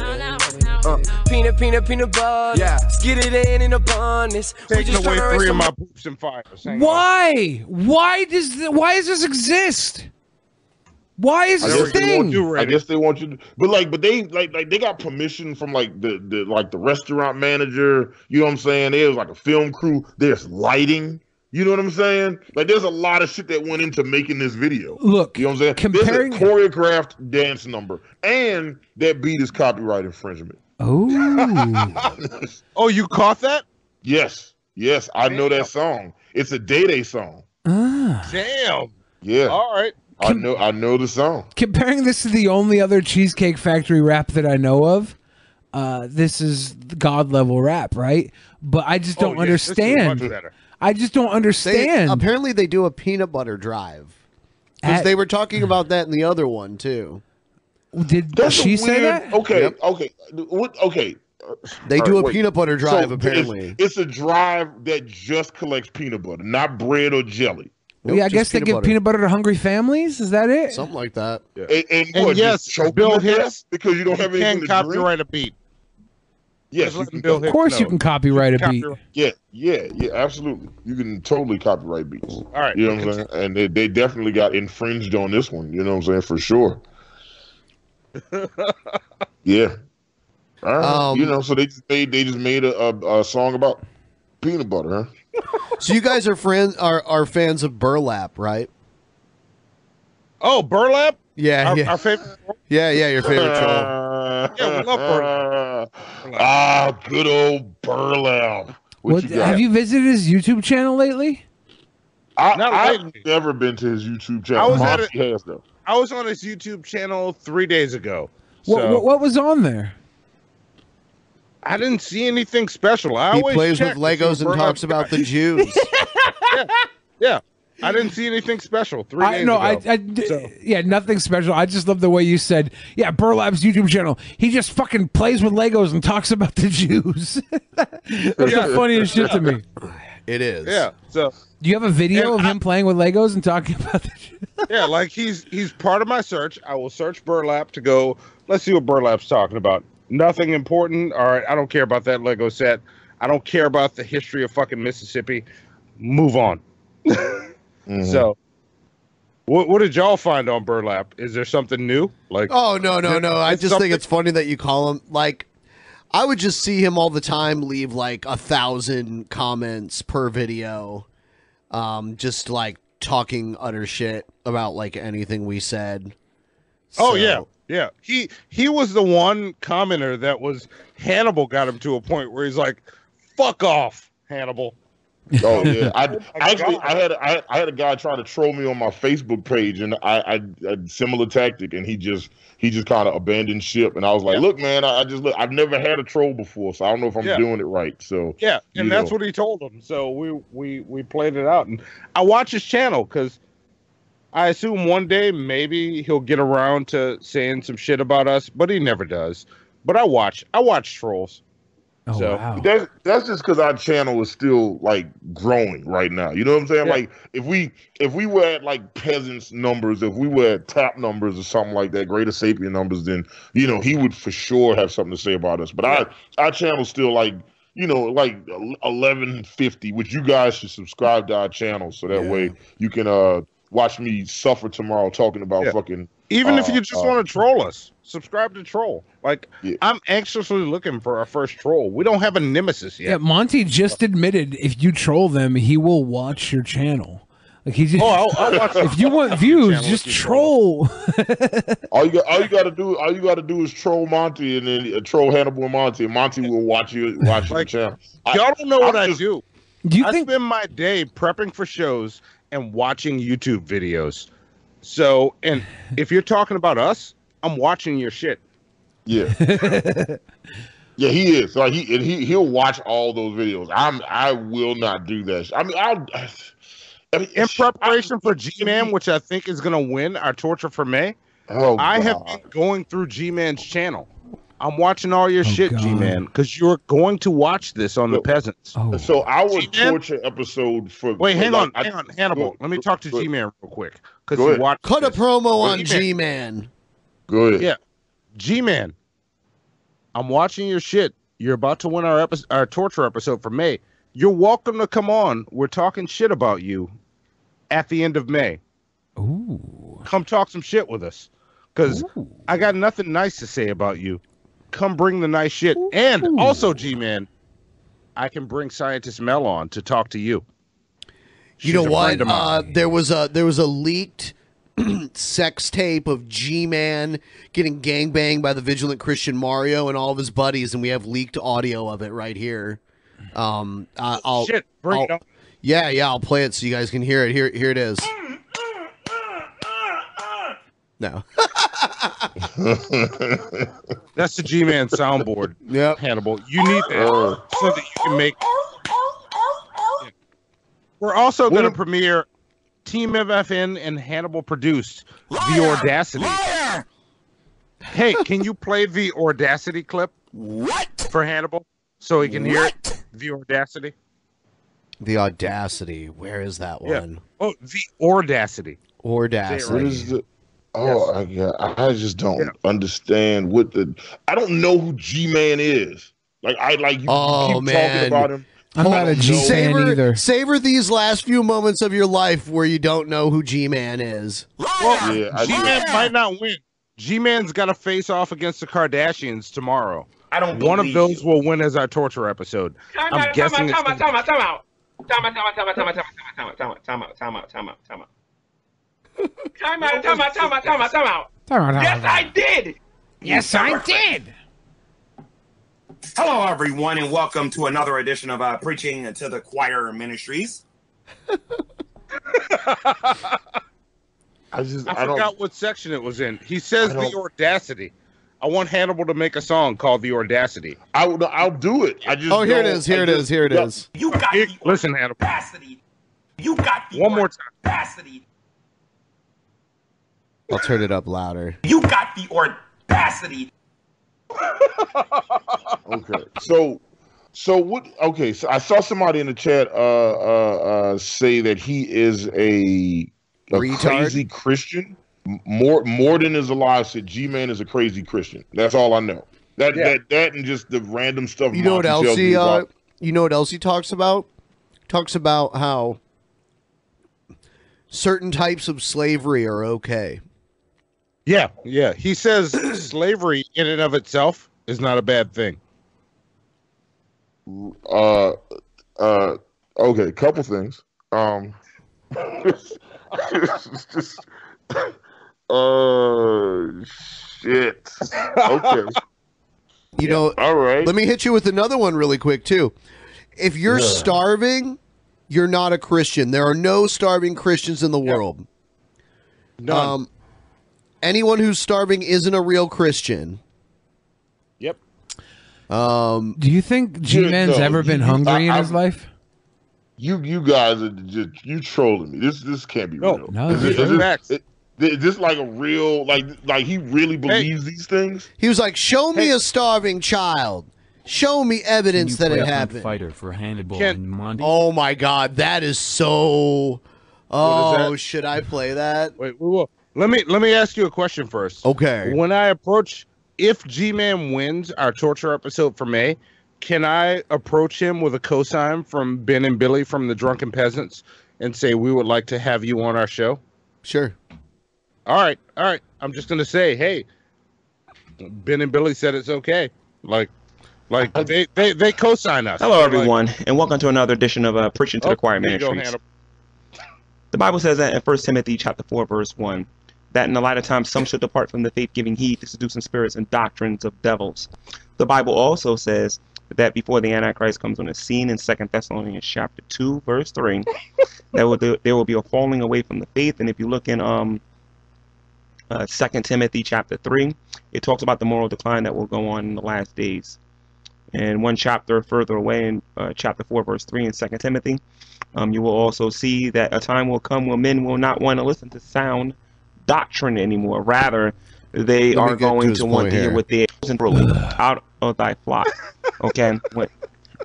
Uh, peanut, peanut, peanut butter. Yeah. Let's get it in in abundance. We Taking just away three of my poops and fires. Hang on. Why? Why does th- why does this exist? Why is I this a guess, they want thing? you, I guess they want you to, but like, but they like like they got permission from like the the like the restaurant manager. You know what I'm saying? There's like a film crew. There's lighting. You know what I'm saying? Like, there's a lot of shit that went into making this video. Look, you know what I'm saying? comparing- there's a choreographed dance number, and that beat is copyright infringement. Oh, oh, you caught that? Yes, yes, I know that song. It's a Day Day song. Ah. Damn. Yeah. All right. I know. I know the song. Comparing this to the only other Cheesecake Factory rap that I know of, uh, this is god level rap, right? But I just Oh, don't yes, this understand. I just don't They, understand. apparently, they do a peanut butter drive because they were talking about that in the other one too. Did That's she a say weird- that? Okay, okay, what? Okay. They All do right, a wait. peanut butter drive, it's- apparently. it's, a drive that just collects peanut butter, not bread or jelly. Well, yeah, I guess they give peanut butter to hungry families. Is that it? Something like that. And, and, And what, yes, just choke Bill them Hicks, because you don't have you anything can to drink? copyright a beat. Yes, you can Bill Of Hicks course, you can copyright a beat. Copyright. Yeah, yeah, yeah, absolutely. You can totally copyright beats. All right, You know what I'm saying? And they, they definitely got infringed on this one. You know what I'm saying? For sure. Yeah. All right. Um, you know, so they they, they just made a, a, a song about peanut butter, huh? So you guys are friends are are fans of burlap, right? Oh, burlap. Yeah, Our, yeah. our favorite. Yeah, yeah, your favorite troll. Yeah, we love burlap. Ah, good old burlap. What, What, you have you visited his YouTube channel lately? I, Not I've never been to his YouTube channel. I was at Monty has. I was on his YouTube channel three days ago. What, So what, what was on there? I didn't see anything special. I He always plays with check to see Legos and talks about the Jews. Yeah, yeah. I didn't see anything special. Three I days no, ago. I, I d- yeah, nothing special. I just love the way you said, yeah, Burlap's YouTube channel. He just fucking plays with Legos and talks about the Jews. That's the funniest shit to me. It is. Yeah. So Do you have a video of him playing with Legos and talking about the Jews? yeah, like he's he's part of my search. I will search burlap to go. Let's see what burlap's talking about. Nothing important. All right, I don't care about that Lego set. I don't care about the history of fucking Mississippi. Move on. So, what what did y'all find on burlap? Is there something new? Like, Oh no, no, no! I It's just think it's funny that you call him like. I would just see him all the time leave like a thousand comments per video, um, just like talking utter shit about like anything we said. Oh yeah, yeah. He he was the one commenter that was Hannibal got him to a point where he's like, "Fuck off, Hannibal." Oh yeah, I actually I had I, I had a guy try to troll me on my Facebook page, and I I, I similar tactic, and he just he just kind of abandoned ship, and I was like, look, man, I, I just look, I've never had a troll before, so I don't know if I'm Yeah. doing it right. So Yeah, and that's know. what he told him. So we we we played it out, and I watch his channel because I assume one day maybe he'll get around to saying some shit about us, but he never does. But I watch I watch trolls. Oh So- wow. That's that's just because our channel is still like growing right now. You know what I'm saying? Yeah. Like if we if we were at like peasants numbers, if we were at tap numbers or something like that, greater sapient numbers, then you know he would for sure have something to say about us. But our our channel's still like you know like eleven fifty, which you guys should subscribe to our channel so that way you can uh watch me suffer tomorrow talking about Yeah. fucking Even if Uh, you just uh, want to troll us, subscribe to Troll. Like I'm anxiously looking for our first troll. We don't have a nemesis yet. Yeah, Monty just admitted if you troll them, he will watch your channel. Like he just, Oh, I'll- I'll watch if you want views, just troll. All you got, all you got to do, all you got to do is troll Monty, and then uh, troll Hannibal and Monty, and Monty will watch you, watch your channel. Y'all don't know what I'm I just- do. Do you I spend my day prepping for shows and watching YouTube videos. So, and if you're talking about us, I'm watching your shit. Yeah. Yeah, he is. Like he and he he'll watch all those videos. I'm I will not do that. I mean, I'll. I mean, In preparation for G Man, which I think is going to win our torture for May, Oh, I have been going through G Man's channel. I'm watching all your oh, shit, G Man, because you're going to watch this on the peasants. Oh. So our G-Man? torture episode for Wait, hang like, on, I- hang on, Hannibal. Go- Let me talk to G Man real quick because you watch. Cut a promo on G-Man. G Man. Go ahead. Yeah, G Man. I'm watching your shit. You're about to win our episode, our torture episode for May. You're welcome to come on. We're talking shit about you at the end of May. Ooh. Come talk some shit with us. Cause I got nothing nice to say about you. Come bring the nice shit. And also, G Man, I can bring scientist Mel on to talk to you. You know She's what? Uh, there was a there was a leaked sex tape of G Man getting gangbanged by the vigilant Christian Mario and all of his buddies, and we have leaked audio of it right here. Um, uh, I'll Shit, bring I'll- up. Yeah, yeah, I'll play it so you guys can hear it. Here, here it is. No. That's the G Man soundboard. Yeah, Hannibal. You need that Oh. so that you can make. Yeah. We're also going to premiere Team MFN and Hannibal produced the Audacity. Hey, can you play the Audacity clip? What for Hannibal so he can hear it? The Audacity. The audacity. Where is that Yeah. one? Oh, the Audacity. Audacity. What is the? Oh, I, yeah, I just don't understand what the. I don't know who G Man is. Like I like you, Oh you keep man, talking about him. I'm not a G fan savor, either. Savor these last few moments of your life where you don't know who G Man is. Well, Yeah, I G Man might not win. G Man's got to face off against the Kardashians tomorrow. I don't One of believe those will win as our torture episode. Time I'm out, guessing. time it's out, time out, time out, time out, time out, time out, time out, time out, time out, time out, time out, time out, time out. Time out, time out, time out, time out, time out. Time out, time Yes, out. I did. Yes, I did. Hello, everyone, and welcome to another edition of uh, Preaching to the Choir Ministries. I just I, I, don't. forgot what section it was in. He says the Audacity. I want Hannibal to make a song called the Audacity. I will. I'll do it. I just. Oh, here it is. Here I it just- is. Here it yeah. is. You got Here- the listen, Hannibal. audacity. You got the One more time. audacity. I'll turn it up louder. You got the audacity. Okay. So, so what? Okay. So I saw somebody in the chat uh uh, uh say that he is a, a Retard? crazy Christian. M- More Morden is alive. Said G Man is a crazy Christian. That's all I know. That Yeah. that that and just the random stuff. You know what Monty else tells uh, you know what else he talks about? Talks about how certain types of slavery are okay. Yeah, yeah. He says slavery in and of itself is not a bad thing. Uh, uh, okay, couple things. Um, just, uh, shit. Okay. You know, all right. Let me hit you with another one really quick too. If you're Yeah. starving, you're not a Christian. There are no starving Christians in the world. Um, anyone who's starving isn't a real Christian. Yep. Um, Do you think G Man's no, ever you- been you- hungry I- in his I'm- life? You you guys are just you trolling me. This this can't be No, real. no, is, it's this, is, true. this, is- is this like a real like like he really believes these things? He was like, "Show me a starving child. Show me evidence that it happened." Fighter for Hannibal Can't- and Monty. Oh my God, that is so. Oh, that? should I play that? Wait, we will. Let me let me ask you a question first. Okay. When I approach, if G Man wins our torture episode for May, can I approach him with a cosign from Ben and Billy from the Drunken Peasants and say we would like to have you on our show? Sure. All right, all right. I'm just gonna say, hey, Ben and Billy said it's okay. Like, like they they they co-sign us. Hello, They're like, everyone, and welcome to another edition of uh, Preaching to Oh, the Choir there you go, The Bible says that in First Timothy chapter 4, verse 1, that in the of times some should depart from the faith, giving heed to seducing spirits and doctrines of devils. The Bible also says that before the Antichrist comes on the scene in 2 Thessalonians chapter 2, verse 3, that will there will be a falling away from the faith. And if you look in um uh, 2 Timothy chapter 3, it talks about the moral decline that will go on in the last days. And one chapter further away in uh, chapter 4, verse 3 in 2 Timothy, um, you will also see that a time will come when men will not want to listen to sound doctrine anymore. Rather, they Let are get to going to want point to hear here. what they chosen early out of thy flock. Okay, what,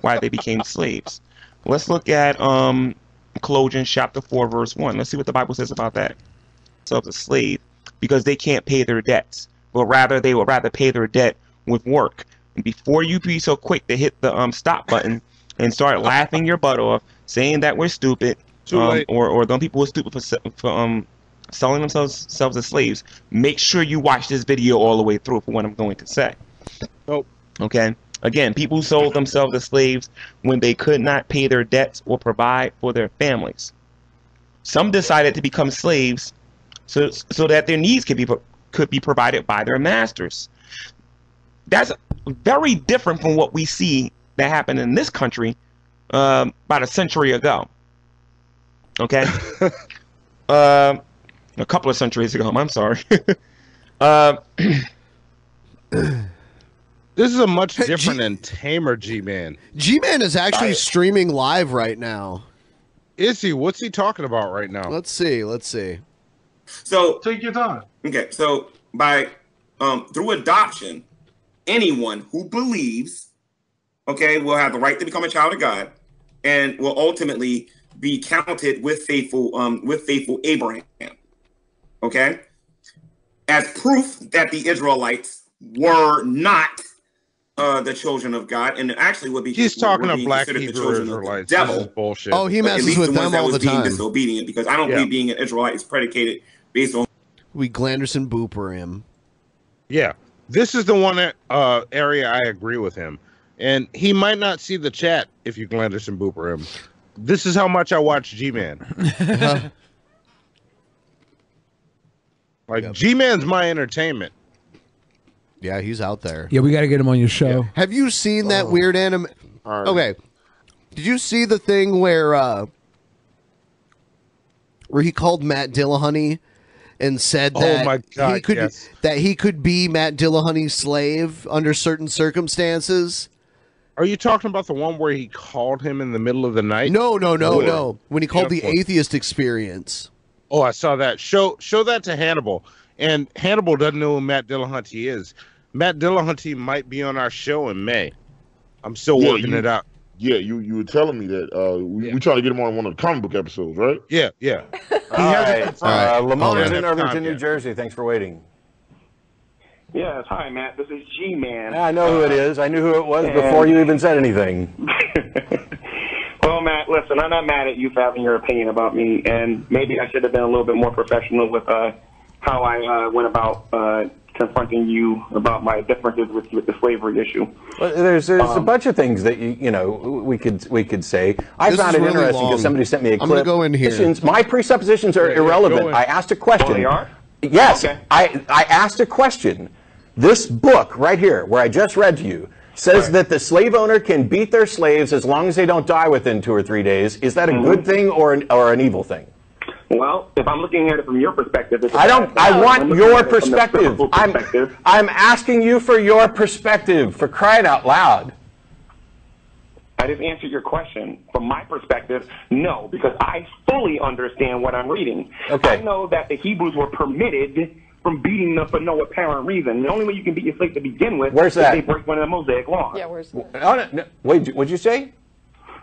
why they became slaves. Let's look at um, Colossians chapter 4, verse 1. Let's see what the Bible says about that. Themselves a slave because they can't pay their debts, but rather they would rather pay their debt with work. And before you be so quick to hit the um, stop button and start laughing your butt off, saying that we're stupid, um, or or them people are stupid for se- for um selling themselves themselves as slaves. Make sure you watch this video all the way through for what I'm going to say. Nope. Okay. Again, people sold themselves as slaves when they could not pay their debts or provide for their families. Some decided to become slaves so so that their needs could be could be provided by their masters. That's very different from what we see that happened in this country um, about a century ago. Okay, um, a couple of centuries ago. I'm sorry. uh, This is a much different and tamer G-Man. G-Man is actually streaming live right now. Is he? What's he talking about right now? Let's see. Let's see. So take your time. Okay, so by um through adoption, anyone who believes, okay, will have the right to become a child of God, and will ultimately be counted with faithful um with faithful Abraham. Okay, as proof that the Israelites were not uh the children of God, and actually would be He's talking to black considered the Hebrew children of the Israelites. This Devil. is bullshit. Oh, he messes with the ones them that all was the being time. disobedient, because I don't Yeah. believe being an Israelite is predicated based on We Glanderson Booper him. Yeah, this is the one that, uh, area I agree with him, and he might not see the chat if you Glanderson Booper him. This is how much I watch G-Man. like G-Man's my entertainment. Yeah, he's out there. Yeah, we got to get him on your show. Have you seen that weird anime? Okay. Did you see the thing where uh where he called Matt Dillahunty and said Oh that my God, he could yes. that he could be Matt Dillahunty's slave under certain circumstances? Are you talking about the one where he called him in the middle of the night? No, no, no, Or- no. When he called the Yeah, of course. atheist experience. Oh, I saw that. Show show that to Hannibal. And Hannibal doesn't know who Matt Dillahunty is. Matt Dillahunty might be on our show in May. I'm still Yeah, working you- it out. Yeah, you you were telling me that uh, we we trying to get him on one of the comic book episodes, right? Yeah, yeah. All right. confirmed. All right. Uh, Lamont is in on. Irvington, New Jersey. Thanks for waiting. Yes, hi Matt. This is G Man. I know who it is. I knew who it was And- before you even said anything. Well, Matt, listen, I'm not mad at you for having your opinion about me, and maybe I should have been a little bit more professional with uh, how I uh, went about uh, confronting you about my differences with with the slavery issue. Well, there's there's a Um, bunch of things that you you know we could we could say. I found it really interesting long. because somebody sent me a I'm gonna go in here. My presuppositions are Yeah, yeah, irrelevant. in. I asked a question. Oh, they are? Yes, I I asked a question. This book right here, where I just read to you, says that the slave owner can beat their slaves as long as they don't die within two or three days. Is that a Mm-hmm. good thing or an, or an evil thing? Well, if I'm looking at it from your perspective, I don't. I want your at it from the perspective. I'm. perspective. I'm asking you for your perspective. For crying out loud. I just answered your question. From my perspective, no, because I fully understand what I'm reading. Okay. I know that the Hebrews were permitted from beating them for no apparent reason. The only way you can beat your slave to begin with Where's is that? they break one of the Mosaic laws. Yeah, where's Oh, no, no, wait, what'd you say?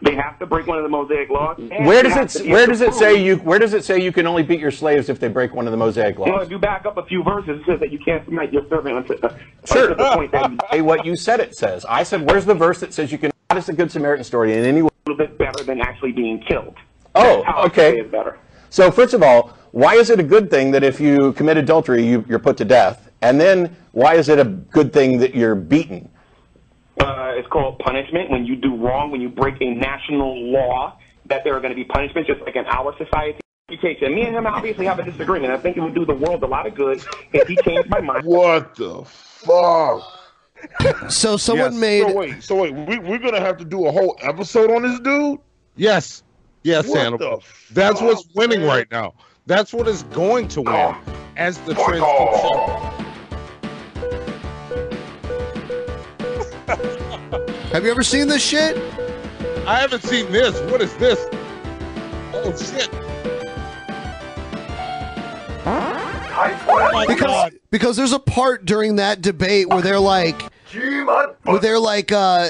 They have to break one of the Mosaic laws. Where does it Where does it say you Where does it say you can only beat your slaves if they break one of the Mosaic Well, laws? if you back up a few verses, it says that you can't smite your servant until, uh, Sure. until the point that you Hey, what you said it says. I said, where's the verse that says you can? How does the Good Samaritan story in any way? a little bit better than actually being killed. Oh, okay. say better. So first of all, why is it a good thing that if you commit adultery, you, you're put to death? And then why is it a good thing that you're beaten? Uh, it's called punishment. When you do wrong, when you break a national law, that there are going to be punishments, just like in our society. He takes it. Me and him obviously have a disagreement. I think it would do the world a lot of good if he changed my mind. What the fuck? So someone Yes, made. So wait, so wait, we, we're gonna have to do a whole episode on this dude. Yes, yes, What Hannibal. the That's what's winning right now. That's what is going to win as the trends keep showing. Have you ever seen this shit? I haven't seen this. What is this? Oh shit! Oh because because there's a part during that debate where they're like where they're like uh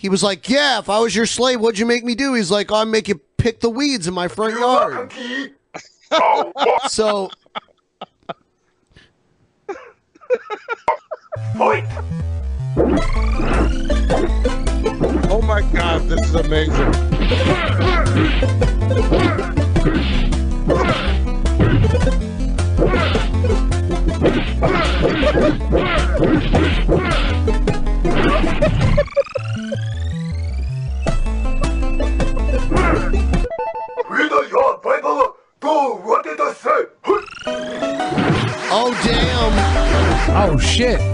he was like yeah if i was your slave what'd you make me do? He's like i'll make you pick the weeds in my front yard. Oh, so Oh my god, this is amazing. oh damn oh shit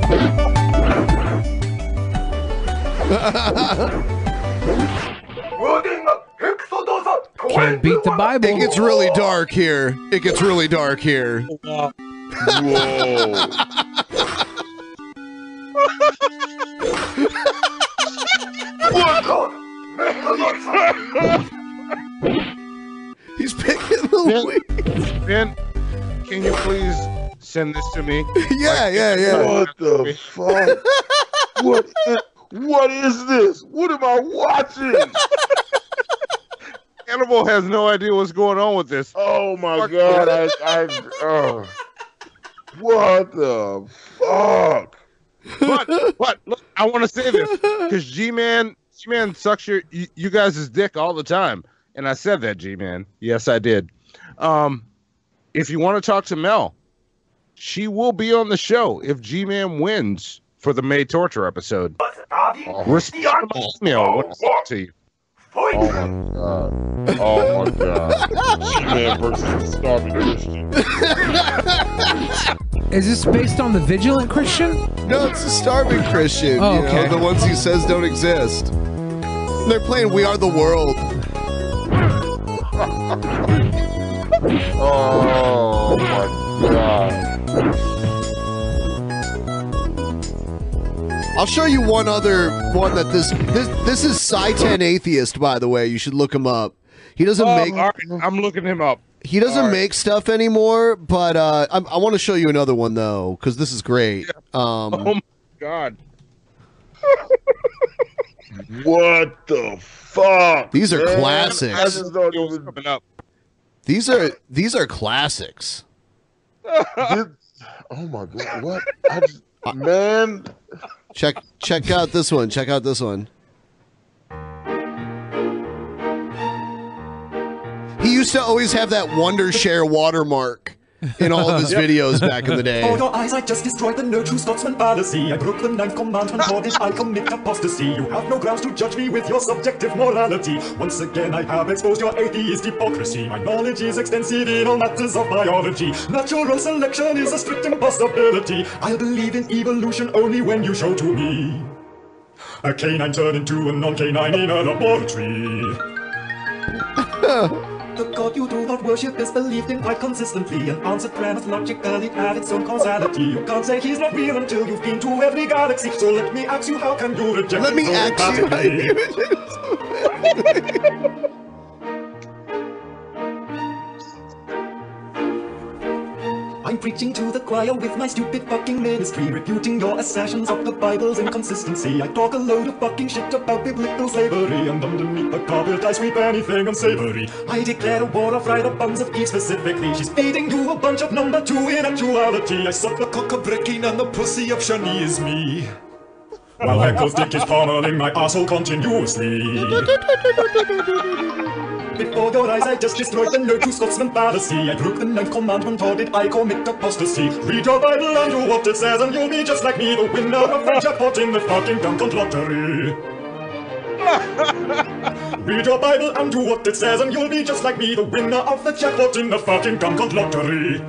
Can't beat the Bible. It gets really dark here. It gets really dark here. Whoa. He's picking the weeds. Ben, can you please send this to me? yeah, yeah, yeah. What the fuck? What? What is this? What am I watching? Hannibal has no idea what's going on with this. Oh my god! I, I, oh. What the fuck? but but look, I want to say this because G Man G Man sucks your you, you guys' dick all the time, and I said that G Man. Yes, I did. Um, if you want to talk to Mel, she will be on the show if G Man wins for the May torture episode. Respond to my email when I send to you. Oh my god! Oh my god! G-Man versus the starving Christian. Is this based on the vigilant Christian? No, it's the starving Christian. Oh, you know, okay. the ones he says don't exist. They're playing We Are the World. Oh my god! I'll show you one other one that this this this is Saitan Atheist, by the way. You should look him up. He doesn't Oh, make right, I'm looking him up. he doesn't right. make stuff anymore, but uh, I, I want to show you another one though, because this is great. Um, Oh my god! What the fuck? These are man? classics. I just don't even. Coming up. these are these are classics. This- oh my god! What? I just, man. Check check out this one. Check out this one. He used to always have that Wondershare watermark in all of his videos back in the day. For your eyes, I just destroyed the no true Scotsman fallacy. I broke the ninth commandment, for this I commit apostasy. You have no grounds to judge me with your subjective morality. Once again, I have exposed your atheist hypocrisy. My knowledge is extensive in all matters of biology. Natural selection is a strict impossibility. I'll believe in evolution only when you show to me a canine turned into a non-canine in a laboratory. The God you do not worship is believed in quite consistently and answered premise logically at its own causality. You can't say he's not real until you've been to every galaxy. So let me ask you, how can you reject Let me ask you how emphatically? preaching to the choir with my stupid fucking ministry, refuting your assertions of the Bible's inconsistency. I talk a load of fucking shit about biblical slavery, and underneath the carpet I sweep anything unsavory. I declare a war of right buns of Eve specifically. She's feeding you a bunch of number two in actuality. I suck the cock of breaking and the pussy of Shani is me. While Heckle's dick is pommeling my asshole continuously. Before before your eyes, I just destroyed the no true Scotsman fallacy. I broke the ninth commandment, or did I commit apostasy? Read your Bible and do what it says, and you'll be just like me, the winner of the jackpot in the fucking Duncan lottery. Read your Bible and do what it says, and you'll be just like me, the winner of the jackpot in the fucking Duncan lottery.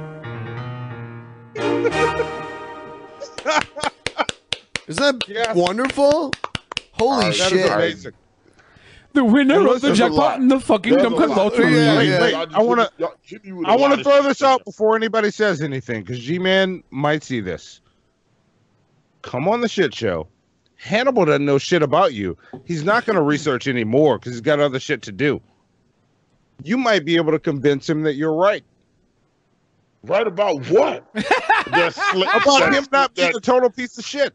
Isn't that wonderful? Holy ah, That is shit! Amazing. The winner of the jackpot lot. in the fucking There's a Dunkin' lot. Lottery. Wait, wait, I want to. with I a want to throw this out before anybody says anything, because G-Man might see this. Come on the shit show. Hannibal doesn't know shit about you. He's not going to research anymore because he's got other shit to do. You might be able to convince him that you're right. Right about what? That's sla- About him not being a total piece of shit.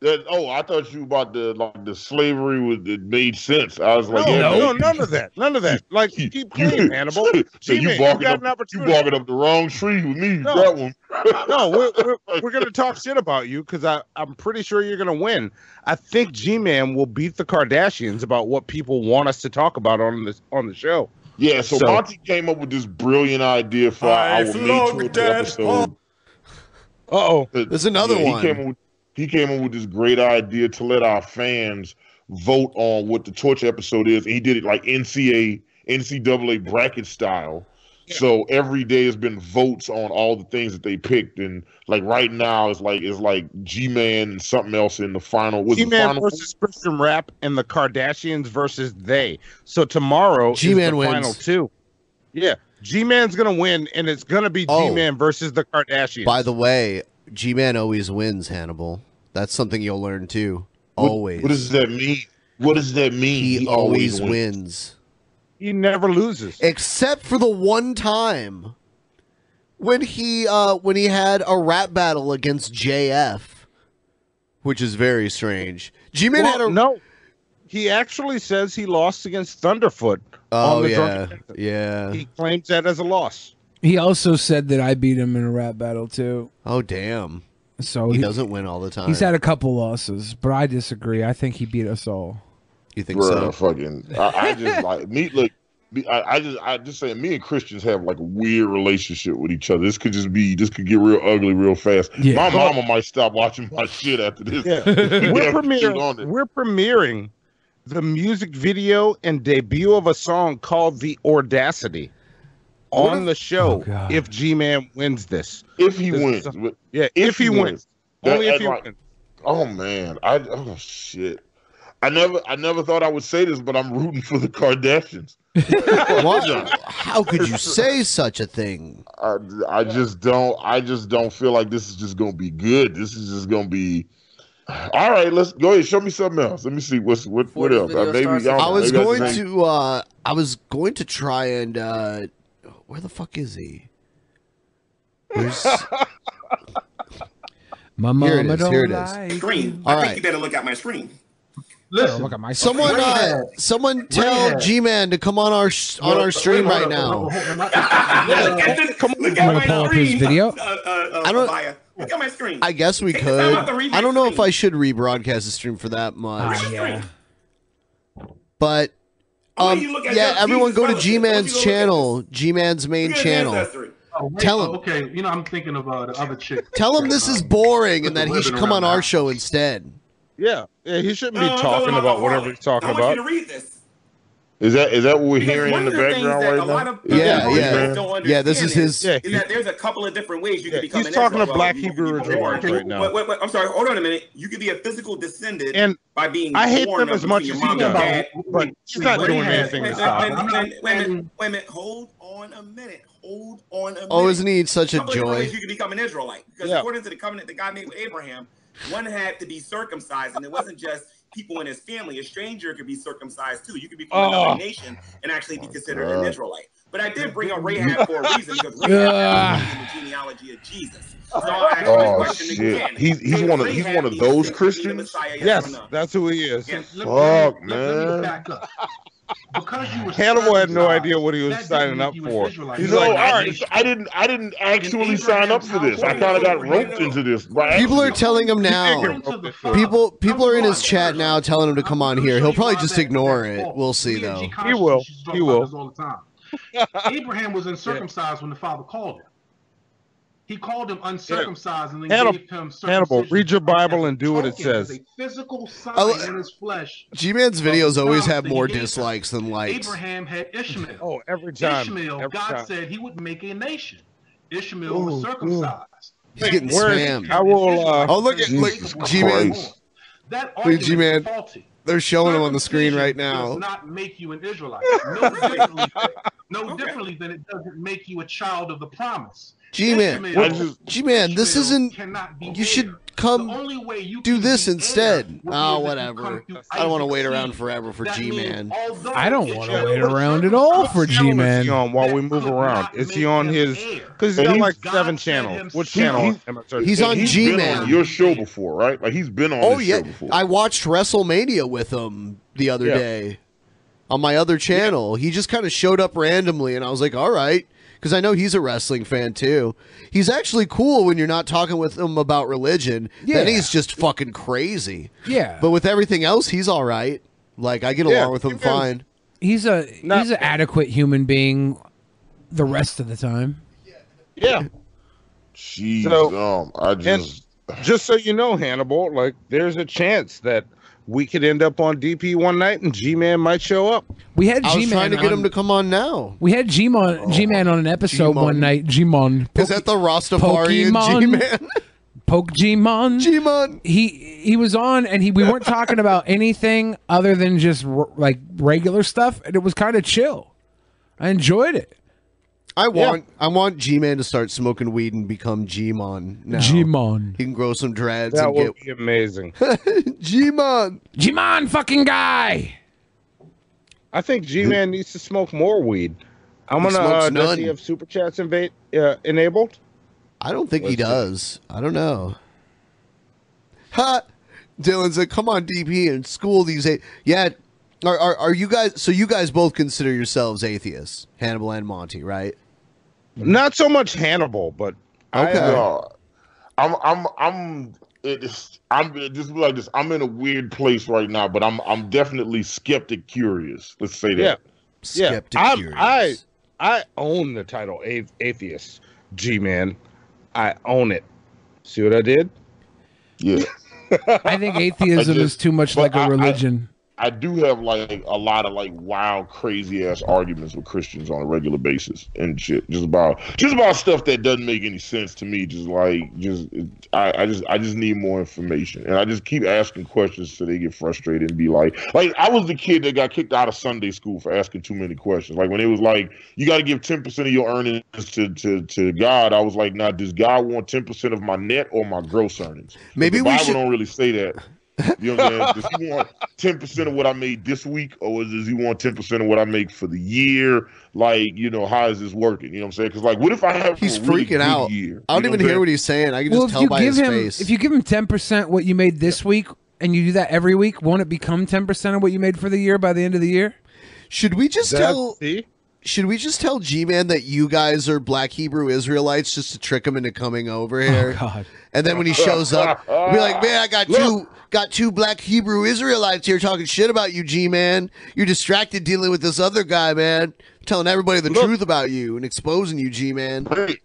That, oh, I thought you about the like the slavery was it made sense. I was like, no, yeah, no, man, none of that. None of that. Like, keep clean, Hannibal. so you G-Man, you barking got up, an you opportunity. barking up the wrong tree with me. No. That one. no, we're, we're, we're going to talk shit about you because I I'm pretty sure you're going to win. I think G-Man will beat the Kardashians about what people want us to talk about on this on the show. Yeah, so, Monty came up with this brilliant idea for I our May flogged 20th that episode. Uh oh, there's another He one. Came, up with, he came up with this great idea to let our fans vote on what the torture episode is. And he did it like NCA, NCAA bracket style. So every day has been votes on all the things that they picked, and like right now it's like it's like G Man and something else in the final. Was the G-Man final? versus Christian Rap and the Kardashians versus they. So tomorrow G-Man is the wins. final two. Yeah, G-Man's going to win, and it's going to be Oh. G-Man versus the Kardashians. By the way, G-Man always wins, Hannibal. That's something you'll learn too. What- Always. What does that mean? What does that mean? He, always wins. He never loses. Except for the one time when he uh when he had a rap battle against JF, which is very strange. G-Man Well, had a no. He actually says he lost against Thunderfoot Oh on the yeah. Drunken Yeah. He claims that as a loss. He also said that I beat him in a rap battle too. Oh damn. So He doesn't win all the time. He's had a couple losses, but I disagree. I think he beat us all. You think Bruh, so? fucking. I, I just like me. Look, I, I just, I just saying. Me and Christians have like a weird relationship with each other. This could just be, this could get real ugly real fast. Yeah. My mama might stop watching my shit after this. Yeah. We we're, premiering, on we're premiering the music video and debut of a song called The Audacity on the show if G Man wins this. If he This wins, a- yeah, if, he wins. That- Only if he like- wins. Oh man, I oh shit. I never, I never thought I would say this, but I'm rooting for the Kardashians. How could you say such a thing? I, I just don't. I just don't feel like this is just gonna be good. This is just gonna be. All right, let's go ahead. Show me something else. Let me see what's what. What else? Uh, maybe I, don't I was maybe going to uh I was going to try and uh where the fuck is he? Where's My Here it mama is, don't here it is. like Screen. All I think right. you better look at my screen. Listen, look at my Someone, uh, a- someone tell G-Man to come on our sh- on our stream right now. Look at this. Come look at Wanna my pull up his screen. video? Uh, uh, uh, I don't- Abaya. Look at my screen. I guess we Take the time could. out to read I don't my know if I should rebroadcast the stream for that much. Ah, yeah. But Oh, um, you yeah, everyone go to. G-Man's Don't you go look at channel, G-Man's main Look at his channel. Oh, wait, Tell oh, him. Okay, you know, I'm thinking of uh, the other chick. Tell him this is boring and that he should come on our show instead. Yeah, yeah, he shouldn't No, be no, no, talking no, about no, whatever Harley. he's talking I want about. you to read this. Is that is that what we're Because hearing in the the background right now? of Yeah, yeah. Yeah, this is understand his- Yeah, Is that there's a couple of different ways you Yeah, can become he's an talking Israel. a Black You Hebrew be Israelite born- right now. Wait, wait, wait, I'm sorry. Hold on a minute. You could be a physical descendant And by being I hate born them as much as your he mom and does, but he's not doing wait, anything Wait, to wait, stop wait, him. wait, wait, not wait, wait, saying- wait a minute. Hold on a minute. Hold on a minute. Oh, isn't he such a couple of joy? ways You can become an Israelite because according to the covenant that God made with Abraham, one had to be circumcised, and it wasn't just people in his family. A stranger could be circumcised too. You could become Oh. another nation and actually be considered an Israelite. But I did bring up Rahab for a reason because Rahab is in the genealogy of Jesus. So I'll ask Oh question shit! again. He's he's Can one of he's one of those Christians. Messiah, yes, Yes, that's who he is. Yes. Let- Fuck, let me- let- let me man. back up. Because you were Hannibal had no idea what he was signing up you for. Israelite. He's You like, I, all right. I didn't I didn't actually sign up for this. I kind of got roped into this. People are telling him now. People people are in his chat now telling him to come on here. He'll probably just ignore it. We'll see though. He will. He will. All the time. Abraham was uncircumcised when the father called him. He called him uncircumcised and then Hannibal, gave him Hannibal, read your Bible and do what it says. a physical sign I li- in his flesh. G-Man's videos always have promise that he more gave him. dislikes than likes. Abraham had Ishmael. Oh, every time. Ishmael, every God time. said he would make a nation. Ishmael Ooh, was ooh. circumcised. He's getting Where is- spammed. I will, uh, oh, look at look, G-Man. That Look, argument G-Man. is faulty. They're showing him on the screen right now. Does not make you an Israelite. No differently, no differently than it doesn't make you a child of the promise. G-Man, G-Man, this isn't. cannot be You should come only way you do this instead. heir Oh, if you come whatever. I don't want to wait around forever for G-Man. I don't want to wait around at all for G-Man. he on while we move around? Is he on his? Because he's got like seven channels. Which channel? am I searching? He's on G-Man. your show before, right? Like he's been on Oh this yeah, show before. I watched WrestleMania with him the other Yeah. day on my other channel. He just kind of showed up randomly, and I was like, "All right," because I know he's a wrestling fan too. He's actually cool when you're not talking with him about religion. Then he's just fucking crazy. Yeah. But with everything else, he's all right. Like I get along Yeah, with him fine. He's a he's an adequate human being the rest of the time. Yeah. Jeez, So- um, I just And just so you know, Hannibal, like there's a chance that we could end up on DP one night and G-Man might show up. We had I was G-Man trying to get on- him to come on now. We had G-Man, oh, G-Man on an episode G-Mon. one night. G-Mon. Is that the Rastafarian Pokemon. G-Man? Poke G-Mon. G-Mon. He he was on and he we weren't talking about anything other than just r- like regular stuff and it was kind of chill. I enjoyed it. I want I want G-Man to start smoking weed and become G-Mon now. G-Mon. He can grow some dreads That and would get be amazing. G-Mon. G-Mon fucking guy. I think G-Man needs to smoke more weed. I'm He gonna. smokes Uh, does he none. have super chats invade, uh, enabled? I don't think he Let's see. does. I don't know. Ha! Dylan said, "Come on, DP, and school these." A- yeah, are, are are you guys? So you guys both consider yourselves atheists, Hannibal and Monty, right? Not so much Hannibal, but Okay. Uh, no, I'm I'm I'm it's I'm just like this. I'm in a weird place right now, but I'm I'm definitely skeptic curious. Let's say yeah, that. yeah. I'm, I I own the title a- atheist. G-Man, I own it. See what I did? Yeah. I think atheism I is too much like but a I- I- religion. I do have like a lot of like wild, crazy ass arguments with Christians on a regular basis and shit. Just about just about stuff that doesn't make any sense to me. Just like just I, I just I just need more information. And I just keep asking questions so they get frustrated and be like like I was the kid that got kicked out of Sunday school for asking too many questions. Like when it was like you gotta give ten percent of your earnings to, to to God, I was like, nah, does God want ten percent of my net or my gross earnings? Maybe the we Bible should- don't really say that. You know what I'm saying? Does he want ten percent of what I made this week, or does he want ten percent of what I make for the year? Like, you know, how is this working? You know what I'm saying? Because like, what if I have He's a really freaking good out. Year? I don't You know even hear what he's saying. I can well, just tell by his him face. if you give him ten percent what you made this week and you do that every week, won't it become ten percent of what you made for the year by the end of the year? Should we just That's- tell? see? Should we just tell G-Man that you guys are Black Hebrew Israelites just to trick him into coming over oh, here? God. And then when he shows up, we'll be like, "Man, I got two got two Black Hebrew Israelites here talking shit about you, G-Man. You're distracted dealing with this other guy, man. Telling everybody the truth about you and exposing you, G-Man." Hey,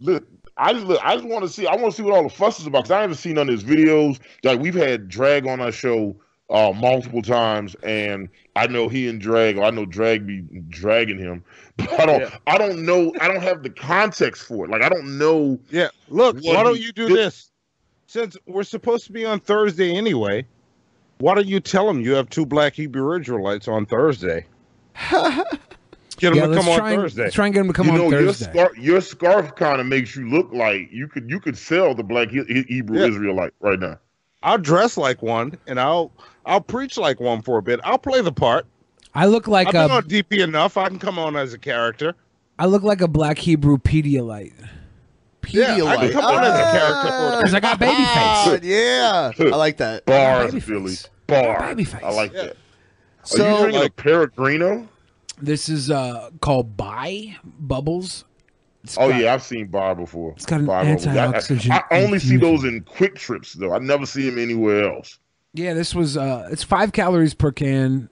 look, I just look, I just want to see. I want to see what all the fuss is about because I haven't seen none of his videos. Like we've had Drag on our show uh, multiple times, and I know he and Drag, or I know Drag be dragging him, but I don't. I don't know. I don't have the context for it. Like I don't know. Yeah. Look, why don't you do this? Since we're supposed to be on Thursday anyway, why don't you tell him you have two Black Hebrew Israelites on Thursday? Get him Yeah, to come on and- Thursday. let's try and get him to come you on know, Thursday. Your scarf, your scarf kind of makes you look like you could you could sell the black He- He- Hebrew Yeah. Israelite right now. I'll dress like one and I'll I'll preach like one for a bit. I'll play the part. I look like I've been a on DP enough. I can come on as a character. I look like a black Hebrew Pedialyte. Yeah, I can come on as a character Because I got baby face. Ah, yeah, I like that. Bars, baby Philly. face. Baby face. I like Yeah. that. Are So, you drinking like- a Pellegrino? This is uh called Bai Bubbles. It's Oh got- yeah, I've seen bar before. It's got an Bar bubbles. I- I- I, only see those in QuikTrips though. I never see them anywhere else. Yeah, this was uh it's five calories per can.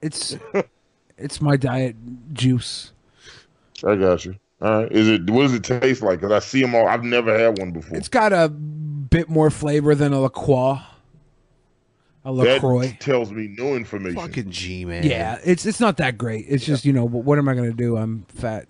It's it's my diet juice. I got you. All right. Is it? What does it taste like? Because I see them all. I've never had one before. It's got a bit more flavor than a La Croix. A LaCroix. That tells me no information. Fucking G man. Yeah, it's it's not that great. It's just you know what what am I gonna do? I'm fat.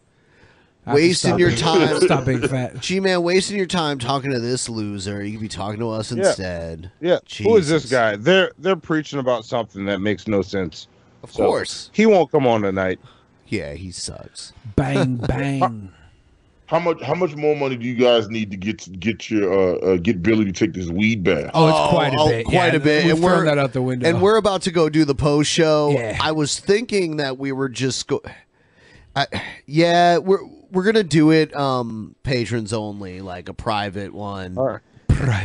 I Wasting your being- time. Stop being fat. G man, wasting your time talking to this loser. You could be talking to us Yeah. instead. Yeah. Who is this guy? They're they're preaching about something that makes no sense. Of course. He won't come on tonight. Yeah, he sucks. Bang bang. How much? How much more money do you guys need to get get your uh, uh get Billy to take this weed bath? Oh, it's quite a bit. Quite Yeah, a bit. we've and we're that out the window. And we're about to go do the post show. Yeah. I was thinking that we were just go. I, yeah, we're we're gonna do it um patrons only, like a private one. All right.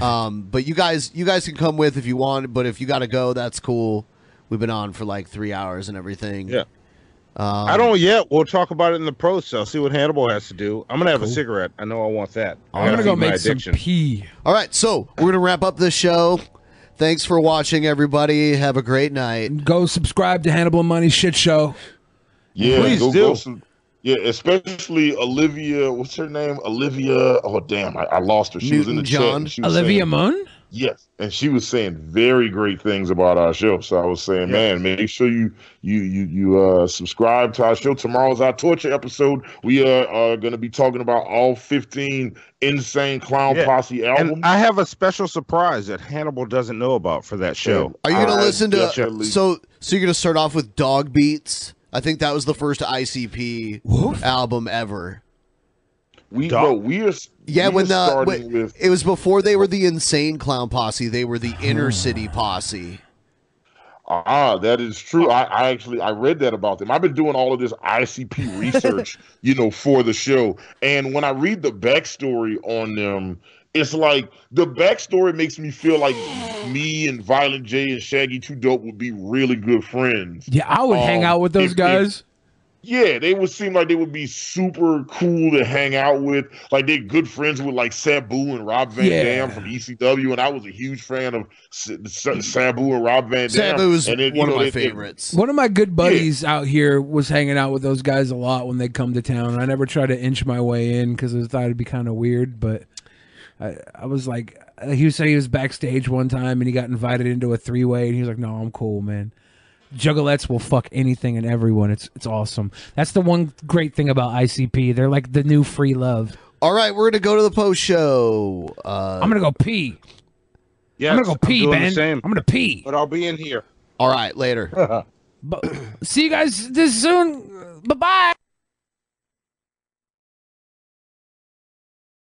Um, but you guys, you guys can come with if you want. But if you got to go, that's cool. We've been on for like three hours and everything. Yeah. Um, I don't yet. We'll talk about it in the pro cell. See what Hannibal has to do. I'm gonna have a cigarette. I know I want that. I I'm gonna go feed my make some pee. All right, so we're gonna wrap up this show. Thanks for watching, everybody. Have a great night. Go subscribe to Hannibal Money Shit Show. Yeah, Please go, do. go some, yeah, especially Olivia. What's her name? Olivia. Oh damn, I, I lost her. She was in the Newton chat. John? she was Olivia saying- Munn. Yes, and she was saying very great things about our show. So I was saying, man, make sure you you you you uh subscribe to our show. Tomorrow's our torture episode. We uh, are going to be talking about all 15 insane clown Yeah. posse albums. And I have a special surprise that Hannibal doesn't know about for that show. Are you gonna listen to? definitely- So, so you're gonna start off with Dog Beats. I think that was the first ICP album ever. we bro, we are Yeah, we when the when- with it was before they were the insane clown posse. They were the inner city posse. Ah, that is true. I, I actually I read that about them. I've been doing all of this ICP research, you know, for the show. And when I read the backstory on them, it's like the backstory makes me feel like me and Violent J and Shaggy Two Dope would be really good friends. Yeah, I would hang Um, out with those if- if- guys. Yeah, they would seem like they would be super cool to hang out with. Like they're good friends with like Sabu and Rob Van Yeah. Dam from ECW, and I was a huge fan of S- S- Sabu and Rob Van Dam. Sabu was and then, you one of know, my they- they- favorites. One of my good buddies out here was hanging out with those guys a lot when they come to town. I never tried to inch my way in because I thought it'd be kind of weird, but I, I was like, uh, he was saying he was backstage one time and he got invited into a three way, and he was like, "No, I'm cool, man." Juggalettes will fuck anything and everyone. It's it's awesome. That's the one great thing about ICP. They're like the new free love. All right, we're gonna go to the post show. Uh, I'm gonna go pee. Yeah, I'm gonna go pee, doing the man. same. I'm gonna pee. But I'll be in here. all right, later. But see you guys this soon. Bye bye.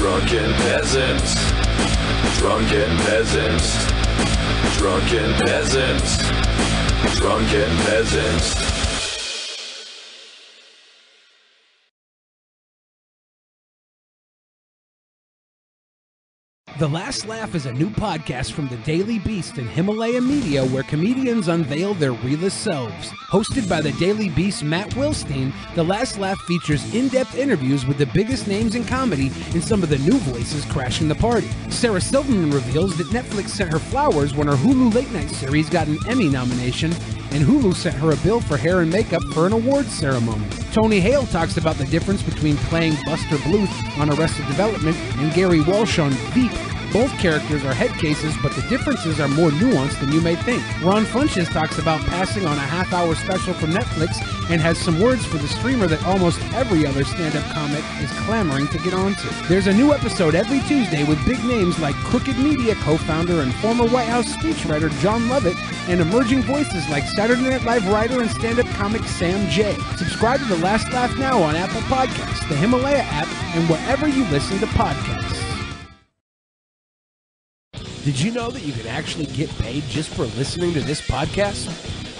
Drunken peasants, drunken peasants, drunken peasants, drunken peasants. The Last Laugh is a new podcast from the Daily Beast and Himalaya Media where comedians unveil their realest selves. Hosted by the Daily Beast Matt Wilstein, The Last Laugh features in depth interviews with the biggest names in comedy and some of the new voices crashing the party. Sarah Silverman reveals that Netflix sent her flowers when her Hulu late night series got an Emmy nomination, and Hulu sent her a bill for hair and makeup for an awards ceremony. Tony Hale talks about the difference between playing Buster Bluth on Arrested Development and Gary Walsh on Veep. Both characters are head cases, but the differences are more nuanced than you may think. Ron Funches talks about passing on a half hour special from Netflix and has some words for the streamer that almost every other stand up comic is clamoring to get onto. There's a new episode every Tuesday with big names like Crooked Media co founder and former White House speechwriter Jon Lovett and emerging voices like Saturday Night Live writer and stand up comic Sam Jay. Subscribe to The Last Laugh now on Apple Podcasts, the Himalaya app, and wherever you listen to podcasts. Did you know that you can actually get paid just for listening to this podcast?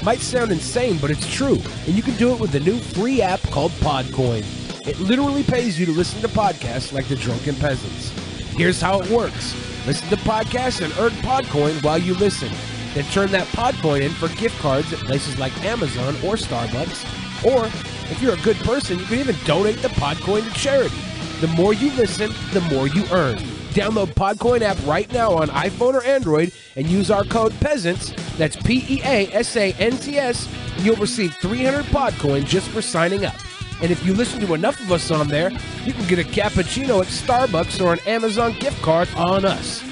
Might sound insane, but it's true, and you can do it with the new free app called Podcoin. It literally pays you to listen to podcasts like the Drunken Peasants. Here's how it works listen to podcasts and earn Podcoin while you listen. Then turn that Podcoin in for gift cards at places like Amazon or Starbucks. Or, if you're a good person, you can even donate the Podcoin to charity. The more you listen, the more you earn. Download Podcoin app right now on iPhone or Android and use our code PEASANTS. That's P E A S A N T S. And you'll receive 300 Podcoin just for signing up. And if you listen to enough of us on there, you can get a cappuccino at Starbucks or an Amazon gift card on us.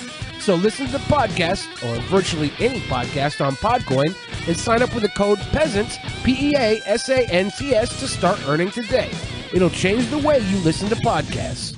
So listen to the podcast or virtually any podcast on Podcoin and sign up with the code PEASANTS, P E A S A N T S, to start earning today. It'll change the way you listen to podcasts.